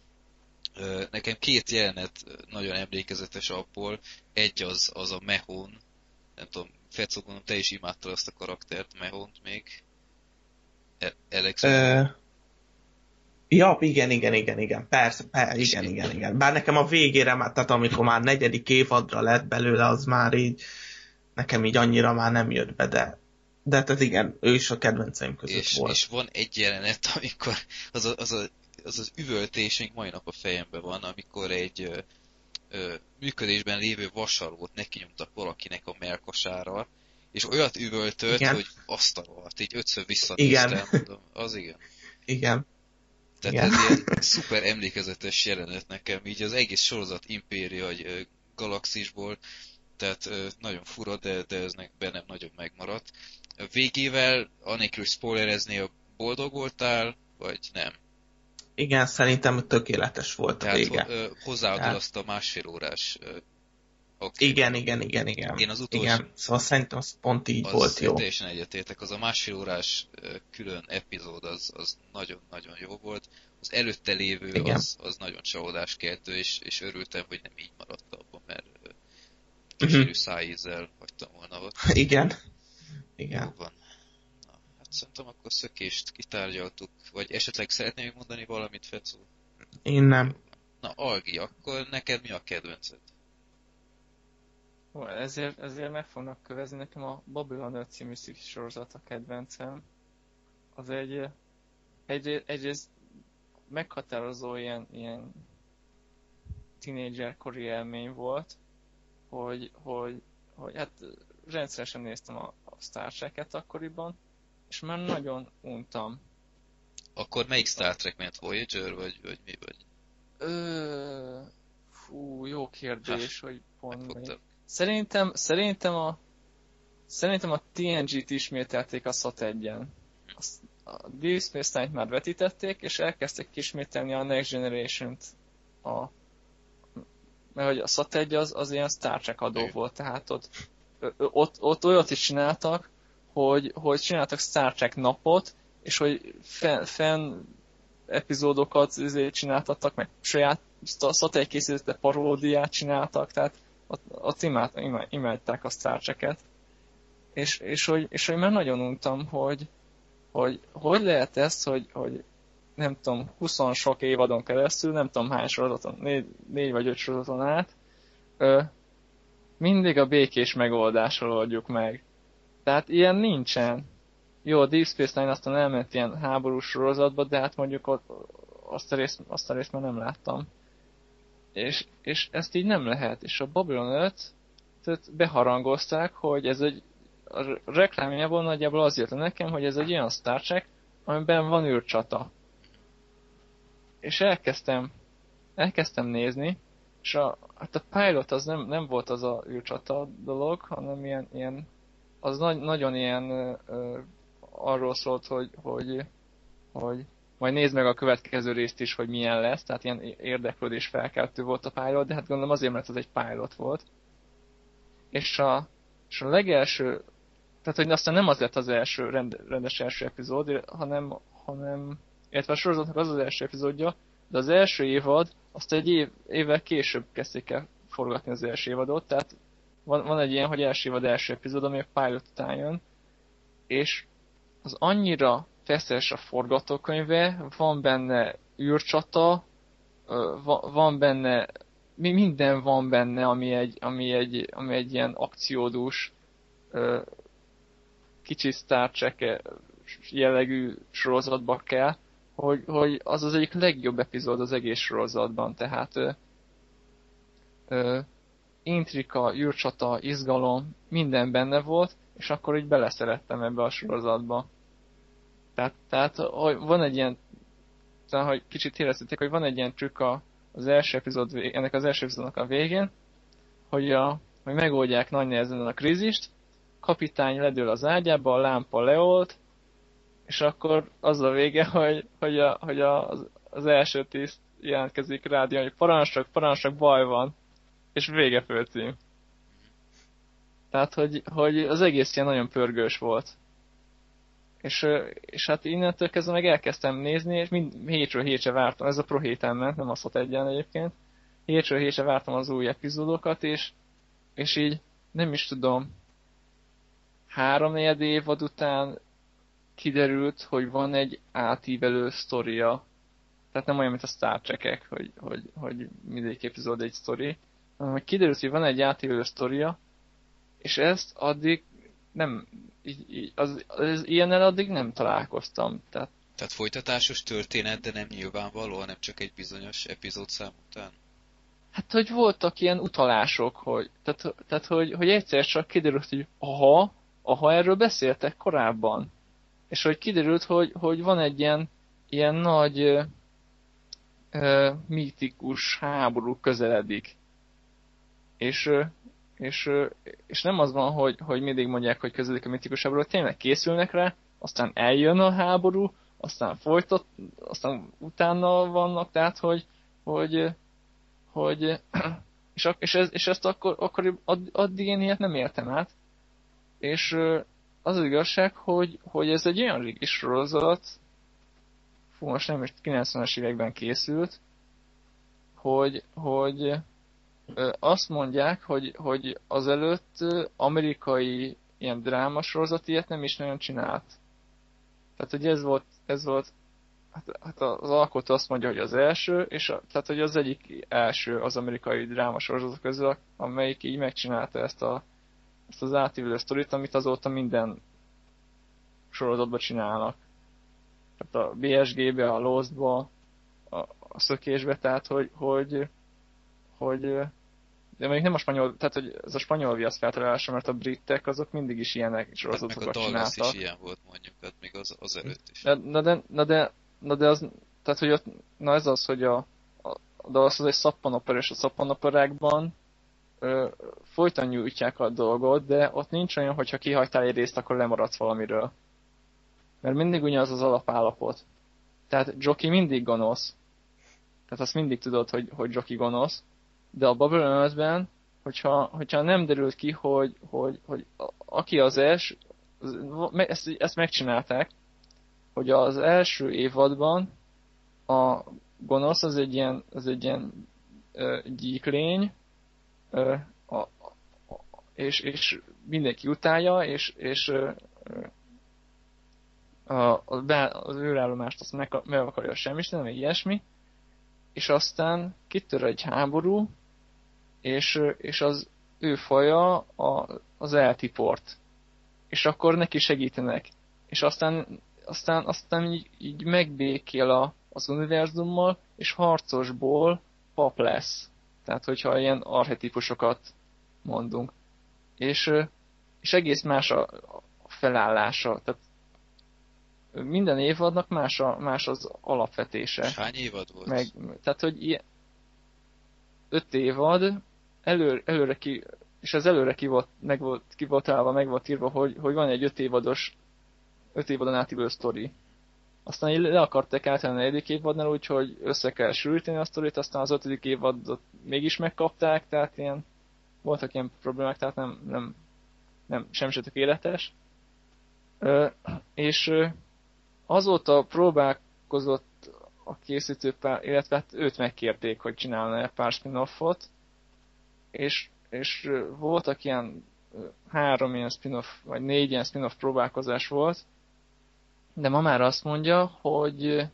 Nekem két jelenet nagyon emlékezetes abból. Egy az, az a Mehon. Nem tudom, Fecó, te is imádtad azt a karaktert, Mehont még. E- Alex. Uh, ja, igen, igen, igen, igen. Persze, persze igen, igen, igen. Bár nekem a végére, már, tehát amikor már negyedik évadra lett belőle, az már így nekem így annyira már nem jött be, de de tehát igen, ő is a kedvenceim között és, volt. És van egy jelenet, amikor az a, az, a, az, az üvöltés még mai nap a fejemben van, amikor egy ö, ö, működésben lévő vasalót neki nyomtak valakinek a melkasára, és olyat üvöltött, igen. hogy azt a így ötször visszanéztem, igen. mondom, az igen. Igen. Tehát igen. ez ilyen szuper emlékezetes jelenet nekem, így az egész sorozat impéria, egy galaxisból, tehát nagyon fura, de, de ez bennem nagyon megmaradt. A végével, anélkül spoilerezni, boldog voltál, vagy nem? Igen, szerintem tökéletes volt Tehát, a vége. hozzáadod Tehát... azt a másfél órás Okay. Igen, igen, igen, igen. Én az utolsó... Igen, szóval szerintem az pont így az volt jó. teljesen egyetértek. Az a másfél órás külön epizód az, az nagyon-nagyon jó volt. Az előtte lévő igen. az, az nagyon csalódás keltő, és, és örültem, hogy nem így maradt abban, mert kísérő uh-huh. szájízzel hagytam volna ott. Igen. Igen. Jó van. Na, hát szerintem akkor szökést kitárgyaltuk. Vagy esetleg szeretném mondani valamit, Fecó? Én nem. Na, Algi, akkor neked mi a kedvenced? Ó, ezért, ezért meg fognak kövezni nekem a Babylon 5 című sorozat a kedvencem. Az egy, egy egyrészt meghatározó ilyen, ilyen tínédzser kori élmény volt, hogy, hogy, hogy hát rendszeresen néztem a, a Star Trek-et akkoriban, és már nagyon untam. Akkor melyik Star Trek ment? Voyager, vagy, vagy mi vagy? Ö, fú, jó kérdés, hát, hogy pont melyik. Szerintem, szerintem a Szerintem a TNG-t ismételték a SAT 1-en. A Deep Space Nine-t már vetítették, és elkezdtek ismételni a Next Generation-t. A, mert hogy a SAT 1 az, az ilyen Star Trek adó volt, tehát ott, ott, ott olyat is csináltak, hogy, hogy csináltak Star Trek napot, és hogy fenn, fenn epizódokat csináltattak, meg saját SAT 1 készítette paródiát csináltak, tehát ott, imád, imád, imádták a Star. És, és, hogy, és hogy már nagyon untam, hogy, hogy hogy lehet ez, hogy, hogy nem tudom, 20 sok évadon keresztül, nem tudom hány sorozaton, négy, négy vagy öt sorozaton át, ö, mindig a békés megoldásról oldjuk meg. Tehát ilyen nincsen. Jó, a Deep Space Nine aztán elment ilyen háborús sorozatba, de hát mondjuk ott, azt a részt, azt a részt már nem láttam. És, és ezt így nem lehet. És a Babylon 5 tehát beharangozták, hogy ez egy a reklámjából nagyjából az jött nekem, hogy ez egy olyan Star Trek, amiben van űrcsata. És elkezdtem, elkezdtem nézni, és a, hát a pilot az nem, nem volt az a űrcsata dolog, hanem ilyen, ilyen az nagy, nagyon ilyen ö, arról szólt, hogy, hogy, hogy majd nézd meg a következő részt is, hogy milyen lesz, tehát ilyen érdeklődés felkeltő volt a pilot, de hát gondolom azért, mert ez egy pilot volt. És a, és a legelső, tehát hogy aztán nem az lett az első rend, rendes első epizód, hanem, hanem illetve a sorozatnak az az első epizódja, de az első évad, azt egy év, évvel később kezdték el forgatni az első évadot, tehát van, van egy ilyen, hogy első évad első epizód, ami a pilot után jön, és az annyira feszes a forgatókönyve, van benne űrcsata, van benne, minden van benne, ami egy, ami egy, ami egy ilyen akciódús, kicsi Star Trek jellegű sorozatba kell, hogy, hogy az az egyik legjobb epizód az egész sorozatban, tehát ö, ö, intrika, űrcsata, izgalom, minden benne volt, és akkor így beleszerettem ebbe a sorozatba. Tehát, tehát hogy van egy ilyen, talán, hogy kicsit éreztetek, hogy van egy ilyen trükk a, az első epizód, ennek az első epizódnak a végén, hogy, a, hogy megoldják nagy nehezen a krízist, kapitány ledől az ágyába, a lámpa leolt, és akkor az a vége, hogy, hogy, a, hogy a, az, első tiszt jelentkezik rádió, hogy parancsok, parancsok, baj van, és vége főcím. Tehát, hogy, hogy az egész ilyen nagyon pörgős volt. És, és hát innentől kezdve meg elkezdtem nézni, és mind hétről hétre vártam, ez a Pro héten ment, nem azt egyen egyébként. Hétről hétre vártam az új epizódokat, és, és így nem is tudom, három évad után kiderült, hogy van egy átívelő sztoria. Tehát nem olyan, mint a Star Trek-ek, hogy, hogy, hogy mindegyik epizód egy sztori, hanem hogy kiderült, hogy van egy átívelő sztoria, és ezt addig nem, így, az, az ilyennel addig nem találkoztam. Tehát, Tehát folytatásos történet, de nem nyilvánvaló, hanem csak egy bizonyos epizódszám után? Hát, hogy voltak ilyen utalások, hogy, tehát, tehát hogy, hogy egyszer csak kiderült, hogy aha, aha, erről beszéltek korábban. És hogy kiderült, hogy, hogy van egy ilyen, ilyen nagy ö, ö, mítikus háború közeledik. És, és, és nem az van, hogy, hogy mindig mondják, hogy közeledik a mítikus háború, tényleg készülnek rá, aztán eljön a háború, aztán folytat, aztán utána vannak, tehát hogy, hogy, hogy és, és, ez, és ezt akkor, akkor addig én ilyet nem értem át. És az, az igazság, hogy, hogy ez egy olyan régi sorozat, fú, most nem is 90-es években készült, hogy, hogy azt mondják, hogy, hogy azelőtt amerikai ilyen drámasorozat ilyet nem is nagyon csinált. Tehát, hogy ez volt, ez volt hát, hát az alkotó azt mondja, hogy az első, és a, tehát, hogy az egyik első az amerikai drámasorozatok közül, amelyik így megcsinálta ezt, a, ezt az átívelő sztorit, amit azóta minden sorozatban csinálnak. Tehát a BSG-be, a Lost-ba, a, a szökésbe, tehát hogy, hogy, hogy de még nem a spanyol, tehát hogy ez a spanyol viasz feltalálása, mert a britek azok mindig is ilyenek sorozatokat hát csináltak. is ilyen volt mondjuk, hát még az, az előtt is. Na, na, de, na, de, na de az, tehát hogy ott, na ez az, hogy a, a az, az egy szappanopera, és a szappanoperákban ö, folyton nyújtják a dolgot, de ott nincs olyan, hogyha kihagytál egy részt, akkor lemaradsz valamiről. Mert mindig ugyanaz az alapállapot. Tehát Joki mindig gonosz. Tehát azt mindig tudod, hogy, hogy Joki gonosz. De a Babylon 5-ben, hogyha, hogyha nem derült ki, hogy, hogy, hogy aki az első, ezt, ezt megcsinálták, hogy az első évadban a gonosz az egy ilyen, az egy ilyen ö, gyíklény, ö, a, a, és, és mindenki utálja, és, és ö, a, az őrállomást azt meg, meg akarja semmi, nem ilyesmi, és aztán kitör egy háború, és, és az ő faja a, az eltiport. És akkor neki segítenek. És aztán, aztán, aztán így, így megbékél a, az univerzummal, és harcosból pap lesz. Tehát, hogyha ilyen archetípusokat mondunk. És, és egész más a, a felállása. Tehát minden évadnak más, a, más az alapvetése. És hány évad volt? Meg, tehát, hogy ilyen, öt évad, elő, előre ki, és az előre ki volt, meg volt, ki volt állva, meg volt írva, hogy, hogy van egy öt évados, öt évadon átívelő sztori. Aztán le akarták állítani a negyedik évadnál, úgyhogy össze kell sűríteni a sztorit, aztán az ötödik évadot mégis megkapták, tehát ilyen, voltak ilyen problémák, tehát nem, nem, nem sem se tökéletes. Ö, és azóta próbálkozott a készítő pár, illetve hát őt megkérték, hogy csinálna egy pár spin-offot, és, és voltak ilyen három ilyen spin-off, vagy négy ilyen spin-off próbálkozás volt, de ma már azt mondja, hogy,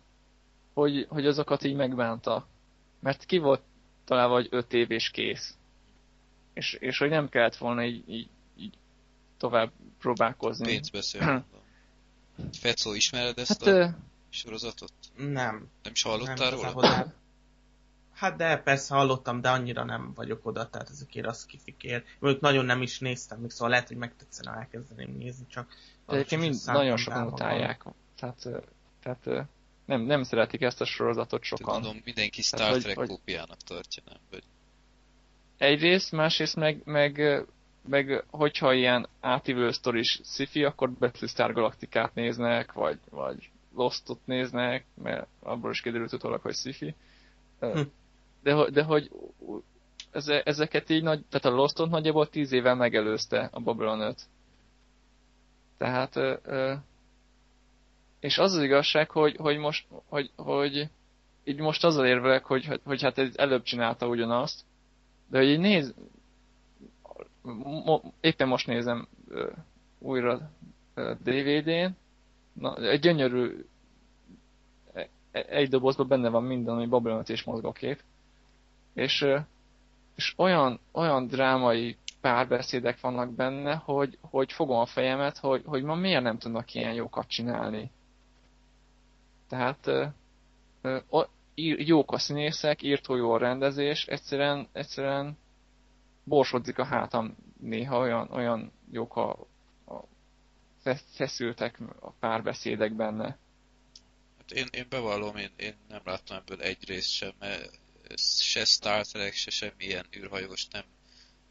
hogy, hogy azokat így megbánta. Mert ki volt találva, hogy öt év és kész. És, és hogy nem kellett volna így, így, így tovább próbálkozni. Pénz beszél. Fecó, ismered ezt hát, a sorozatot? Nem. Nem is hallottál nem, róla? Hát de persze hallottam, de annyira nem vagyok oda, tehát ezekért az kifikér. Mondjuk nagyon nem is néztem, még szóval lehet, hogy megtetszene elkezdeném nézni, csak... De egyébként mind nagyon sokan utálják. Tehát, tehát nem, nem szeretik ezt a sorozatot sokan. Tudom, mindenki Star Trek hogy, kópiának tartja, nem? Vagy... Egyrészt, másrészt meg, meg meg hogyha ilyen átívő sztoris sci akkor Battlestar Galacticát néznek, vagy, vagy Lostot néznek, mert abból is kiderült utólag, hogy sci hm. De, de hogy ezeket így nagy, tehát a Lostot nagyjából tíz évvel megelőzte a Babylon 5. Tehát, és az az igazság, hogy, hogy most, hogy, hogy így most azzal érvelek, hogy, hogy, hogy hát ez előbb csinálta ugyanazt, de hogy így néz, éppen most nézem újra DVD-n, na, egy gyönyörű e, e, egy dobozban benne van minden, ami Babylonot és mozgókép. És, és olyan, olyan drámai párbeszédek vannak benne, hogy, hogy fogom a fejemet, hogy, hogy ma miért nem tudnak ilyen jókat csinálni. Tehát jók a színészek, írtó jó a rendezés, egyszerűen, egyszerűen borsodzik a hátam néha, olyan, olyan jók a, a feszültek a párbeszédek benne. Hát én, én bevallom, én, én nem láttam ebből egy részt sem, mert se Star Trek, se semmilyen űrhajós nem,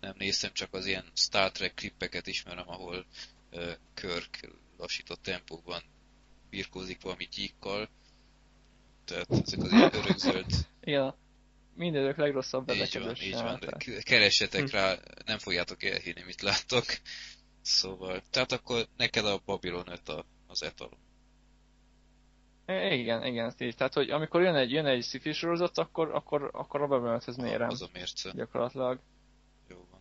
nem néztem, csak az ilyen Star Trek klippeket ismerem, ahol uh, Kirk lassított tempóban birkózik valami gyíkkal, tehát ezek az ilyen örökzöld... Igen, mindenők legrosszabb Így van, így van, keressetek hm. rá, nem fogjátok elhinni, mit láttok. Szóval, tehát akkor neked a Babylon 5 a, az etalon. Igen, igen, ezt így. Tehát, hogy amikor jön egy, jön egy sci sorozat, akkor, akkor, akkor a 5-hez mérem. Az a mérce. Gyakorlatilag. Jó van.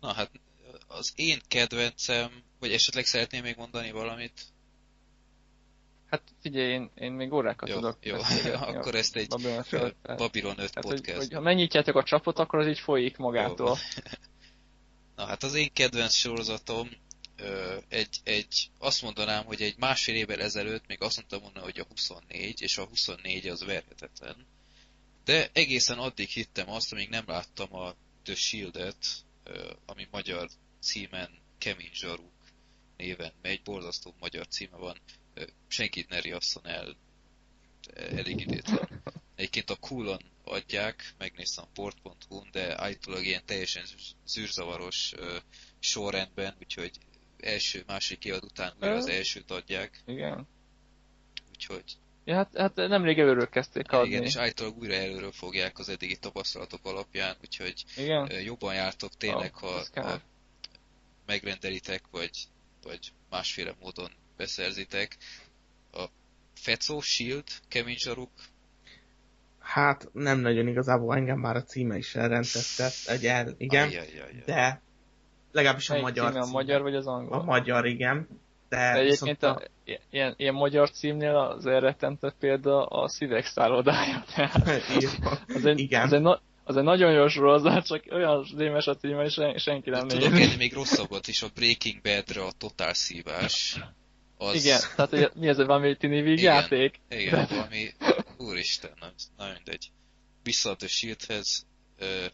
Na hát, az én kedvencem, vagy esetleg szeretném még mondani valamit Hát figyelj, én, én még órákat jó, tudok. Jó, akkor ezt egy Babylon, föl, Babylon 5 hát, podcast. Hogy, hogy, ha megnyitjátok a csapot, akkor az így folyik magától. Jó. Na hát az én kedvenc sorozatom egy, egy, azt mondanám, hogy egy másfél évvel ezelőtt még azt mondtam volna, hogy a 24, és a 24 az verhetetlen. De egészen addig hittem azt, amíg nem láttam a The Shield-et, ami magyar címen Kemény Zsaruk néven megy, borzasztó magyar címe van, senkit ne riasszon el, elég idétlen. Egyébként a coolon adják, megnéztem a port.hu-n, de állítólag ilyen teljesen zűrzavaros sorrendben, úgyhogy első, második évad után újra az elsőt adják. Igen. Úgyhogy... Ja, hát, hát nemrég előről kezdték adni. Igen, és állítólag újra előről fogják az eddigi tapasztalatok alapján, úgyhogy Igen? jobban jártok tényleg, oh, ha, ha megrendelitek, vagy, vagy másféle módon beszerzitek. A Fecó, Shield, kemény zsaruk. Hát nem nagyon igazából engem már a címe is elrendezte, egy el, igen, Ajjajjaj. de legalábbis a magyar címe. A magyar vagy az angol? A magyar, igen. De, de egyébként a... a, ilyen, ilyen magyar címnél az elrettentett példa a szívek szállodája. az egy, igen. Az egy, az egy nagyon jó sorozat, csak olyan démes a címe, és senki nem nézi. Tudok enni még rosszabbat is, a Breaking Bad-re a totál szívás. Az... Igen, tehát hogy mi ez, valami tini vígjáték? Igen, igen De... valami, úristen, nem, nagyon mindegy. Vissza a Shieldhez. Uh, hát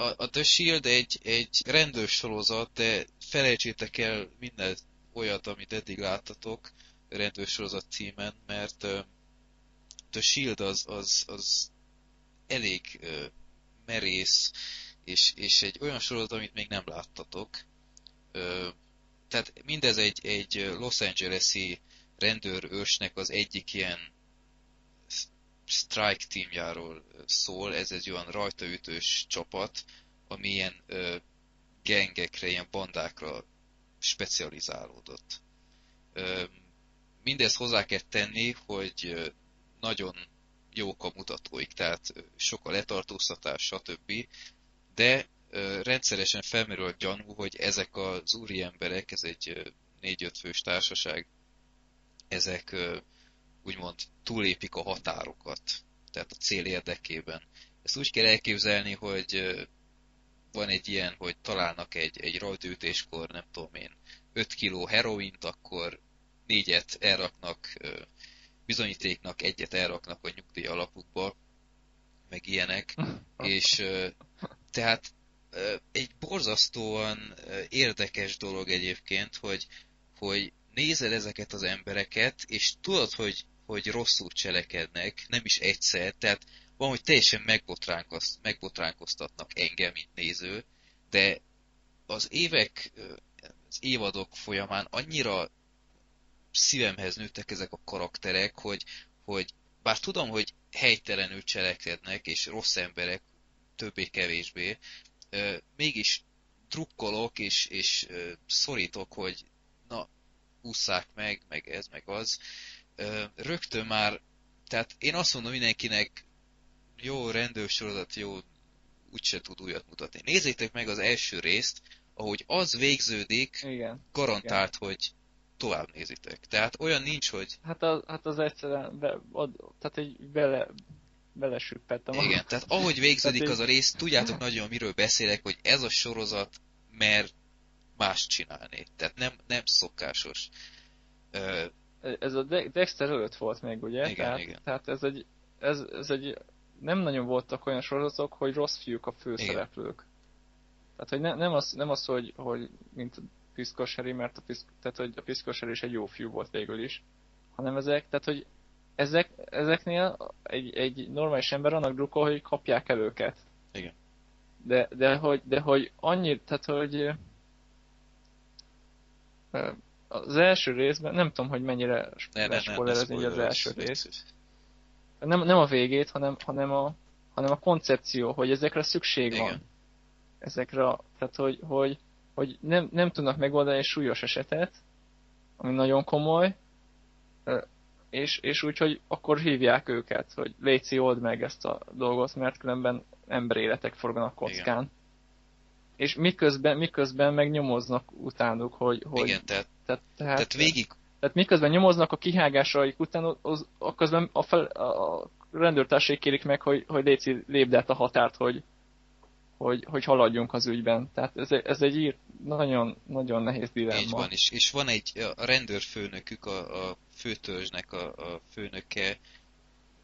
a, a The Shield egy, egy rendőr sorozat, de felejtsétek el minden olyat, amit eddig láttatok rendőr sorozat címen, mert uh, The Shield az, az, az elég uh, merész, és, és egy olyan sorozat, amit még nem láttatok. Uh, tehát mindez egy, egy Los Angeles-i rendőrősnek az egyik ilyen strike teamjáról szól, ez egy olyan rajtaütős csapat, ami ilyen ö, gengekre, ilyen bandákra specializálódott. Ö, mindezt hozzá kell tenni, hogy nagyon jók a mutatóik, tehát sok a letartóztatás, stb. De rendszeresen felmerül a gyanú, hogy ezek az úri emberek, ez egy négy-öt fős társaság, ezek úgymond túlépik a határokat, tehát a cél érdekében. Ezt úgy kell elképzelni, hogy van egy ilyen, hogy találnak egy, egy rajtütéskor, nem tudom én, 5 kiló heroint, akkor négyet elraknak bizonyítéknak, egyet elraknak a nyugdíj alapukba, meg ilyenek, és tehát egy borzasztóan érdekes dolog egyébként, egyébként, hogy, hogy nézel ezeket az embereket, és tudod, hogy, hogy rosszul cselekednek, nem is egyszer, tehát van, hogy teljesen megbotránkoztatnak engem, mint néző, de az évek, az évadok folyamán annyira szívemhez nőttek ezek a karakterek, hogy, hogy bár tudom, hogy helytelenül cselekednek, és rossz emberek, többé-kevésbé, mégis trukkolok, és, és szorítok, hogy na, ússzák meg, meg ez, meg az. Rögtön már, tehát én azt mondom mindenkinek, jó rendőrsorozat, jó, úgyse tud újat mutatni. Nézzétek meg az első részt, ahogy az végződik, Igen. garantált, Igen. hogy tovább nézitek. Tehát olyan nincs, hogy... Hát az, hát az egyszerűen, be, ad, tehát egy bele, belesüppettem. Igen, tehát ahogy végződik az a rész, tudjátok nagyon miről beszélek, hogy ez a sorozat mert más csinálni. Tehát nem, nem szokásos. Ez a Dexter előtt volt még, ugye? Igen, tehát, igen. Tehát ez egy, ez, ez egy, nem nagyon voltak olyan sorozatok, hogy rossz fiúk a főszereplők. Tehát, hogy ne, nem, az, nem az, hogy, hogy mint a Piszkoseri, mert a, piszk, tehát, hogy a Piszkoseri is egy jó fiú volt végül is, hanem ezek, tehát, hogy ezek, ezeknél egy, egy normális ember annak drukkol, hogy kapják el őket. Igen. De, de, hogy, de hogy annyi, tehát, hogy az első részben, nem tudom, hogy mennyire spoilerezni az első részt. Nem, nem a végét, hanem, hanem, a, hanem a koncepció, hogy ezekre szükség Igen. van. Ezekre, tehát hogy, hogy, hogy nem, nem tudnak megoldani egy súlyos esetet, ami nagyon komoly, és, és úgy, hogy akkor hívják őket, hogy Léci, old meg ezt a dolgot, mert különben emberéletek forganak kockán. Igen. És miközben, miközben meg nyomoznak utánuk, hogy... hogy Igen, tehát, tehát, tehát, tehát végig... Tehát miközben nyomoznak a kihágásaik után, az, a közben a, fel, a rendőrtársai kérik meg, hogy, hogy Léci lépd át a határt, hogy, hogy, hogy haladjunk az ügyben. Tehát ez, ez egy ír, nagyon, nagyon nehéz dilemma. Így van, és, és van egy a rendőrfőnökük, a, a főtörzsnek a, a főnöke,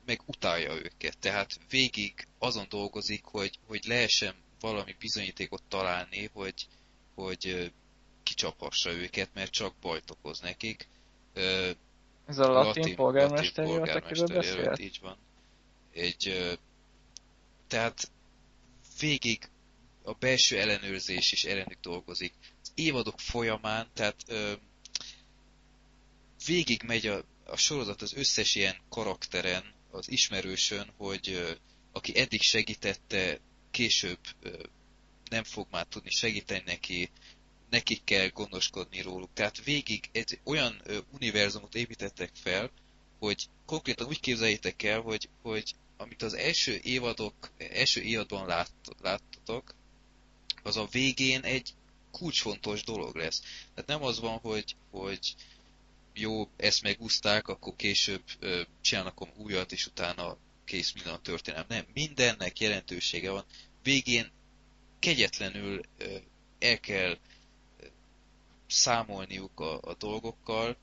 meg utálja őket. Tehát végig azon dolgozik, hogy, hogy lehessen valami bizonyítékot találni, hogy, hogy kicsaphassa őket, mert csak bajt okoz nekik. Ez a latin, latin polgármester, latin polgármester így van. Egy, tehát végig a belső ellenőrzés is ellenük dolgozik. Az évadok folyamán, tehát ö, végig megy a, a sorozat az összes ilyen karakteren, az ismerősön, hogy ö, aki eddig segítette, később ö, nem fog már tudni segíteni neki, nekik kell gondoskodni róluk. Tehát végig egy olyan univerzumot építettek fel, hogy konkrétan úgy képzeljétek el, hogy, hogy amit az első évadok, első évadban lát, láttatok, az a végén egy kulcsfontos dolog lesz. Tehát nem az van, hogy, hogy jó, ezt megúzták, akkor később ö, csinálnak újat, és utána kész minden a történelem. Nem, mindennek jelentősége van. Végén kegyetlenül ö, el kell számolniuk a, a dolgokkal,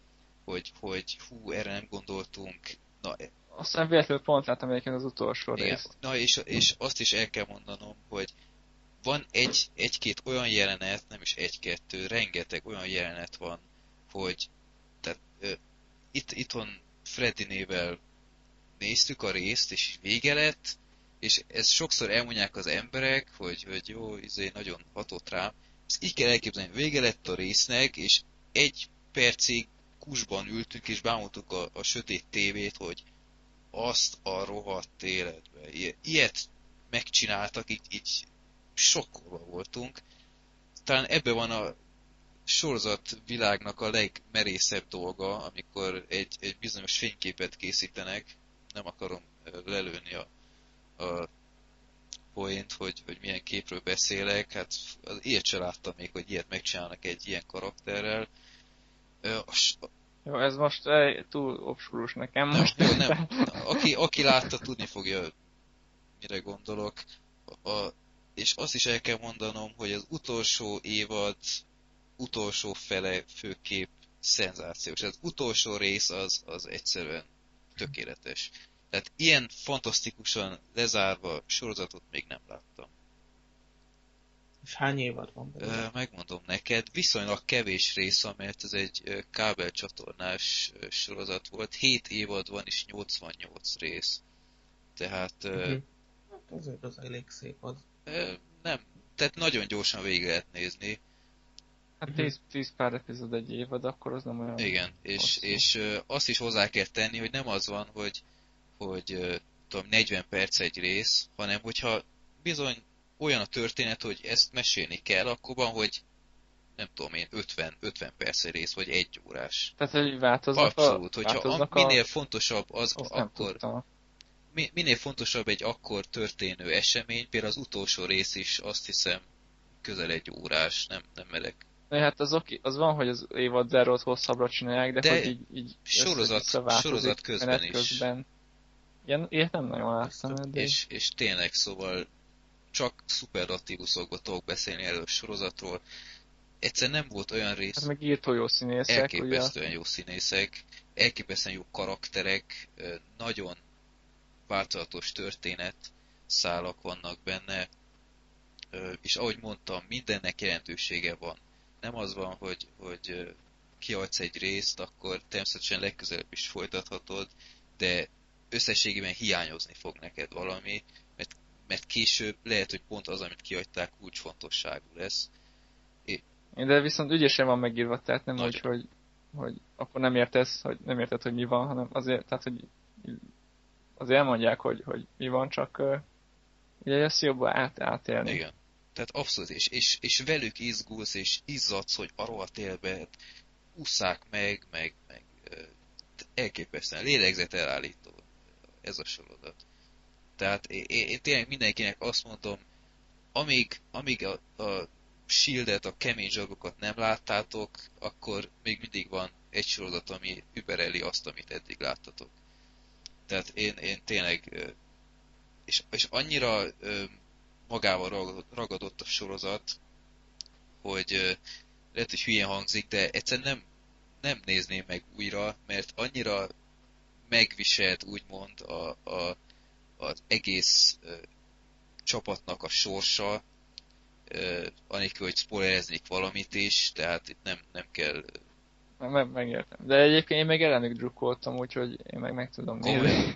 hogy, hogy hú, erre nem gondoltunk, na aztán véletlenül pont láttam egyébként az utolsó Igen. részt. Na és, és azt is el kell mondanom, hogy van egy, egy-két olyan jelenet, nem is egy-kettő, rengeteg olyan jelenet van, hogy tehát, ö, itt, itthon Freddy-nével néztük a részt, és vége lett, és ezt sokszor elmondják az emberek, hogy, hogy jó, izé nagyon hatott rám. Ezt így kell elképzelni, vége lett a résznek, és egy percig kusban ültünk, és bámultuk a, a sötét tévét, hogy azt a rohadt életbe. Ilyet megcsináltak, így, így sokkolva voltunk. Talán ebbe van a sorozat világnak a legmerészebb dolga, amikor egy, egy bizonyos fényképet készítenek, nem akarom lelőni a, a point, hogy, hogy milyen képről beszélek, hát ilyet se láttam még, hogy ilyet megcsinálnak egy ilyen karakterrel. Jó, ez most eh, túl obskurus nekem nem, most. Jó, nem. Aki, aki látta, tudni fogja, mire gondolok. A, és azt is el kell mondanom, hogy az utolsó évad utolsó fele főképp szenzációs. Az utolsó rész az, az egyszerűen tökéletes. Tehát ilyen fantasztikusan lezárva sorozatot még nem láttam. És hány évad van belőle? Megmondom neked, viszonylag kevés rész, mert ez egy kábelcsatornás sorozat volt. 7 évad van és 88 rész. Tehát... Uh-huh. Hát azért az elég szép az. Nem, tehát nagyon gyorsan végig lehet nézni. Hát 10, 10 pár epizód egy évad, akkor az nem olyan... Igen, és, hosszú. és azt is hozzá kell tenni, hogy nem az van, hogy, hogy tudom, 40 perc egy rész, hanem hogyha bizony olyan a történet, hogy ezt mesélni kell, akkor van, hogy nem tudom én, 50, 50 perc egy rész, vagy egy órás. Tehát, hogy változnak Abszolút, a... hogyha változnak a, minél fontosabb az, Azt akkor, mi, minél fontosabb egy akkor történő esemény, például az utolsó rész is azt hiszem közel egy órás, nem, nem merek. De hát az, oké, az van, hogy az évad zerót hosszabbra csinálják, de, De hogy így, így sorozat- sorozat közben is. Közben. Ilyen, ilyet nem nagyon láttam eddig. És, és tényleg, szóval csak szuperlatívuszokba tudok beszélni erről a sorozatról. Egyszer nem volt olyan rész, Hát meg írtó jó színészek, ugye? elképesztően jó színészek, elképesztően jó karakterek, nagyon változatos történet szálak vannak benne, és ahogy mondtam, mindennek jelentősége van. Nem az van, hogy, hogy kiadsz egy részt, akkor természetesen legközelebb is folytathatod, de összességében hiányozni fog neked valami, mert, mert később lehet, hogy pont az, amit kiadták, kulcsfontosságú lesz. De viszont ügyesen van megírva, tehát nem Nagyon. úgy, hogy, hogy akkor nem értesz, hogy nem érted, hogy mi van, hanem azért, tehát, hogy azért elmondják, hogy, hogy mi van, csak uh, ugye ezt jobban át, átélni. Igen. Tehát abszolút, és, és, és velük izgulsz, és izzadsz, hogy a rohadt élbe ússzák meg, meg, meg ö, elképesztően lélegzet elállító ez a sorozat. Tehát én, én én tényleg mindenkinek azt mondom, amíg, amíg a, a Shieldet, a kemény zsarokat nem láttátok, akkor még mindig van egy sorozat, ami übereli azt, amit eddig láttatok. Tehát én, én tényleg, és, és annyira magával ragadott, a sorozat, hogy lehet, hogy hülyén hangzik, de egyszerűen nem, nem nézném meg újra, mert annyira megviselt úgymond a, a, az egész ö, csapatnak a sorsa, ö, anélkül, hogy spoilereznék valamit is, tehát itt nem, nem kell Meg, megértem. De egyébként én meg ellenük drukkoltam, úgyhogy én meg meg tudom nézni.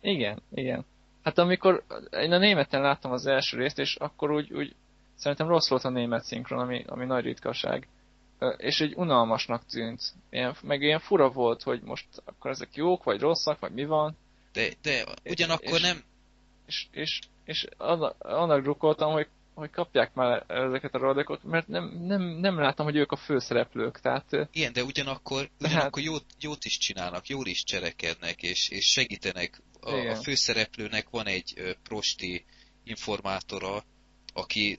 Igen, igen. Hát amikor én a németen láttam az első részt, és akkor úgy, úgy szerintem rossz volt a német szinkron, ami, ami nagy ritkaság. És egy unalmasnak tűnt. Ilyen, meg ilyen fura volt, hogy most akkor ezek jók, vagy rosszak, vagy mi van. De, de ugyanakkor és- nem, És, és, és annak, annak drukkoltam, hogy, hogy kapják már ezeket a rodekot, mert nem, nem, nem láttam, hogy ők a főszereplők. Tehát Igen, de ugyanakkor, De ugyanakkor jót, jót is csinálnak, jól is cselekednek, és, és segítenek. A, a főszereplőnek van egy prosti informátora, aki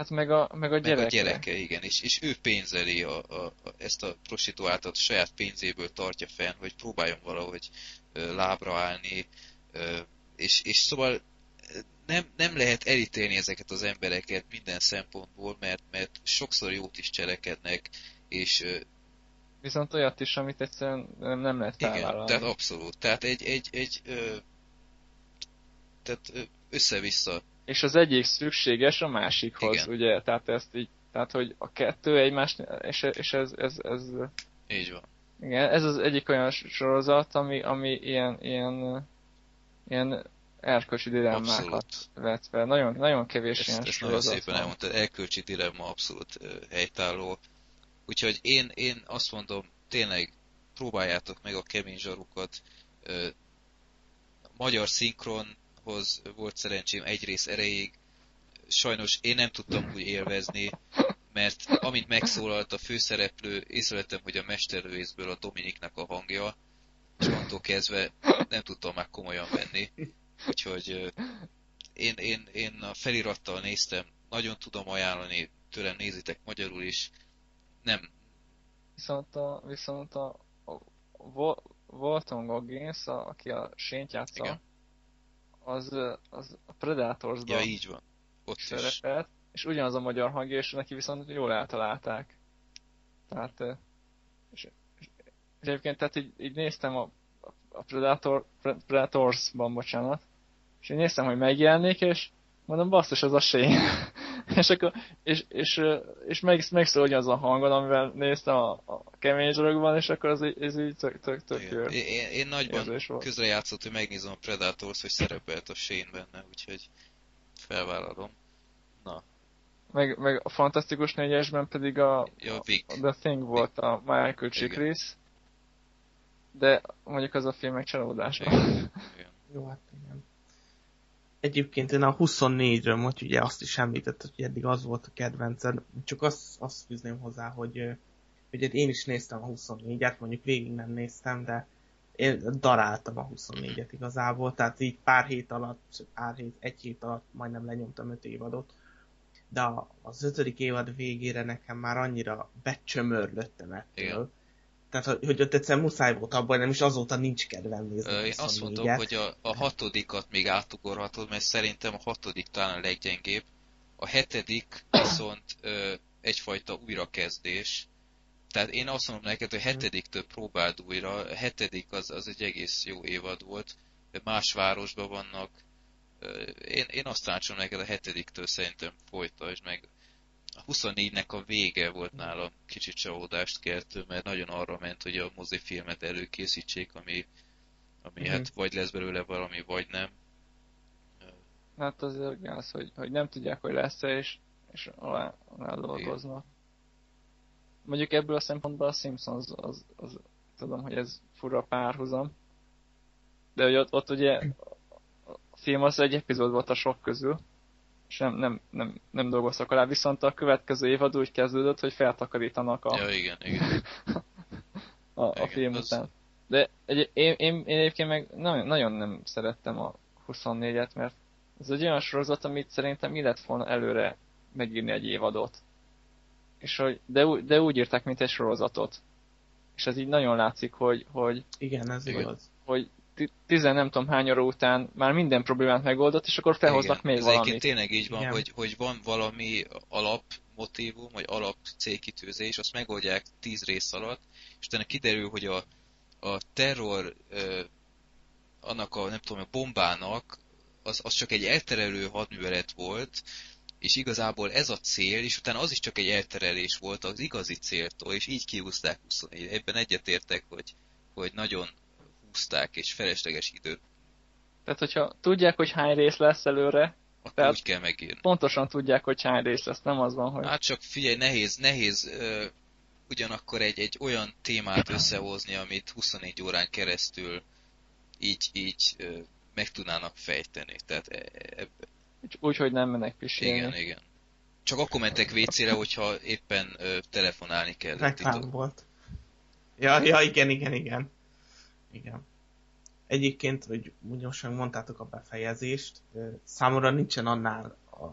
hát meg a, meg a meg gyereke. a gyereke, igen, és, és ő pénzeli a, a, a, ezt a prostituáltat, saját pénzéből tartja fenn, hogy próbáljon valahogy ö, lábra állni, ö, és, és szóval nem, nem lehet elítélni ezeket az embereket minden szempontból, mert, mert sokszor jót is cselekednek, és ö, Viszont olyat is, amit egyszerűen nem, nem lehet Igen, felvállalni. tehát abszolút. Tehát egy, egy, egy ö, tehát össze-vissza. És az egyik szükséges a másikhoz, Igen. ugye? Tehát ezt így, tehát hogy a kettő egymást, és, és ez, ez, ez, Így van. igen, ez az egyik olyan sorozat, ami, ami ilyen, ilyen, ilyen erkölcsi dilemmákat Abszolút. vet fel. Nagyon, nagyon kevés Ezt, ilyen ezt nagyon sorozat szépen van. elmondtad. Elkölcsi dilemma abszolút helytálló. Úgyhogy én, én azt mondom, tényleg próbáljátok meg a kemény zsarukat. Magyar szinkronhoz volt szerencsém egy rész erejéig. Sajnos én nem tudtam úgy élvezni, mert amint megszólalt a főszereplő, észrevettem, hogy a mesterlövészből a Dominiknak a hangja, és onnantól kezdve nem tudtam már komolyan venni. Úgyhogy én, én, én a felirattal néztem, nagyon tudom ajánlani, tőlem nézitek magyarul is. Nem, Viszont a, viszont a, a Vol- Walton Goggins, a, aki a sént játsza, Igen. Az, az a Predatorsban ja így van. Ott is. szerepelt, és ugyanaz a magyar hangja, és neki viszont jól eltalálták. Tehát, és, és, és egyébként tehát így, így néztem a, a Predator, Pre- Predatorsban, bocsánat, és így néztem, hogy megjelenik, és mondom, basszus, az a Shane. És akkor, és, és, és meg, megszól ugyanaz a hangon, amivel néztem a, a kemény zsarokban, és akkor az, így- ez így tök, tök, tök jó. Én, én, nagyban érzés volt. közre játszott, hogy megnézem a Predators, hogy szerepelt a Shane benne, úgyhogy felvállalom. Na, Meg, meg a Fantasztikus négyesben pedig a, Ja, a Vic. The Thing volt a Michael Chiklis. De mondjuk az a film egy csalódás volt. Igen. Igen. Jó, hát igen. Egyébként én a 24-ről most ugye azt is említett, hogy eddig az volt a kedvenced. Csak azt, azt fűzném hozzá, hogy ugye én is néztem a 24-et, mondjuk végig nem néztem, de én daráltam a 24-et igazából, tehát így pár hét alatt, pár hét, egy hét alatt majdnem lenyomtam öt évadot. De az ötödik évad végére nekem már annyira becsömörlöttem ettől. Igen. Tehát, hogy, ott egyszer muszáj volt abban, nem is azóta nincs kedvem nézni. Ö, Én azt 24-et. mondom, hogy a, a hatodikat még átugorhatod, mert szerintem a hatodik talán a leggyengébb. A hetedik viszont ö, egyfajta újrakezdés. Tehát én azt mondom neked, hogy a hetediktől próbáld újra. A hetedik az, az egy egész jó évad volt. Más városban vannak. Én, én azt tanácsolom neked a hetediktől szerintem folytasd meg. A 24-nek a vége volt nálam kicsit csalódást keltő, mert nagyon arra ment, hogy a mozifilmet előkészítsék, ami, ami Mhm. hát vagy lesz belőle valami, vagy nem. Hát azért gáz, hogy, hogy nem tudják, hogy lesz-e, és, és alá, alá dolgoznak. Mondjuk ebből a szempontból a Simpsons az, az, tudom, hogy ez fura párhuzam. De hogy ott, ott ugye a film az egy epizód volt a sok közül, és nem, nem, nem, nem dolgoztak alá, viszont a következő évad úgy kezdődött, hogy feltakarítanak a, Ja, igen, igen. a, a Igen, film az- után. De egy, én, én, én egyébként meg nagyon, nagyon nem szerettem a 24-et, mert ez egy olyan sorozat, amit szerintem illet volna előre megírni egy évadot. És hogy, de, de úgy írták, mint egy sorozatot. És ez így nagyon látszik, hogy, hogy, Igen, ez Igen. igaz. hogy tizen nem tudom hány óra után már minden problémát megoldott, és akkor felhoznak igen. még Ez valamit. egyébként tényleg így van, Igen. hogy, hogy van valami alapmotívum, vagy alap célkitűzés, azt megoldják tíz rész alatt, és utána kiderül, hogy a, a terror ö, annak a, nem tudom, a bombának az, az csak egy elterelő hadművelet volt, és igazából ez a cél, és utána az is csak egy elterelés volt az igazi céltól, és így kiúzták 24. Ebben egyetértek, hogy, hogy nagyon húzták, és felesleges időt, Tehát, hogyha tudják, hogy hány rész lesz előre, akkor Tehát- úgy kell megírni. pontosan tudják, hogy hány rész lesz, nem az van, hogy... Hát csak figyelj, nehéz, nehéz ö, ugyanakkor egy, egy olyan témát összehozni, amit 24 órán keresztül így, így ö, meg tudnának fejteni. Tehát e, e, Úgy, hogy nem mennek pisilni. igen, igen. Csak akkor mentek WC-re, hogyha éppen ö, telefonálni kellett. Reklám volt. Ja, ja, igen, igen, igen. Igen. Egyébként, hogy most mondtátok a befejezést, számomra nincsen annál a...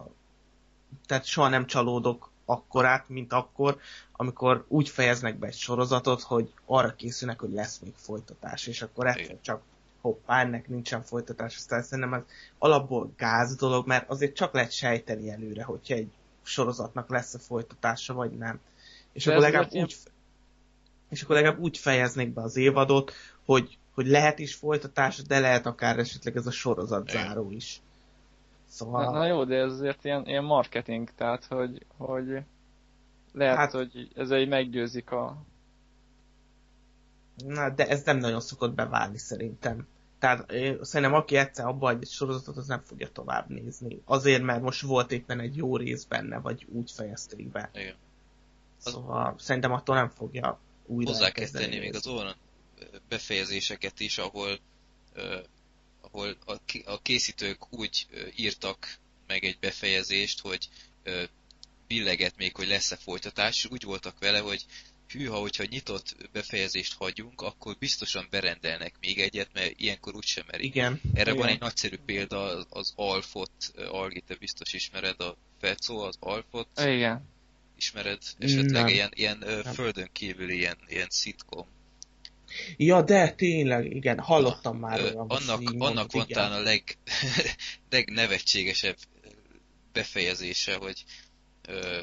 Tehát soha nem csalódok akkorát, mint akkor, amikor úgy fejeznek be egy sorozatot, hogy arra készülnek, hogy lesz még folytatás, és akkor egyszer csak hoppá, ennek nincsen folytatás, aztán szerintem ez alapból gáz dolog, mert azért csak lehet sejteni előre, hogyha egy sorozatnak lesz-e folytatása, vagy nem. És De akkor legalább úgy, és akkor legalább úgy fejeznék be az évadot, hogy, hogy lehet is folytatás, de lehet akár esetleg ez a sorozat záró is. Na, Szóval, na jó, de ez azért ilyen, ilyen marketing, tehát hogy, hogy lehet, Hát- hogy ez egy meggyőzik a... na, de ez nem nagyon szokott beválni szerintem. Tehát szerintem aki egyszer abba egy sorozatot, az nem fogja tovább nézni. Azért, mert most volt éppen egy jó rész benne, vagy úgy fejezték be. Igen. Az- Szóval szerintem attól nem fogja újra Hozzá kell tenni még az nézni. Befejezéseket is, ahol, ahol a, készítők úgy írtak meg egy befejezést, hogy billeget még, hogy lesz-e folytatás, és úgy voltak vele, hogy hűha, hogyha nyitott befejezést hagyunk, akkor biztosan berendelnek még egyet, mert ilyenkor úgysem merik. Igen. Erre igen. van egy nagyszerű példa, az- Alfot, Algi, te biztos ismered, a Fecó, az Alfot, Igen. ismered esetleg Nem. ilyen, ilyen Nem. földön kívüli ilyen, ilyen szitkom. Ja, de tényleg, igen, hallottam már most annak, annak mondod, van talán a leg, legnevetségesebb befejezése, hogy ö,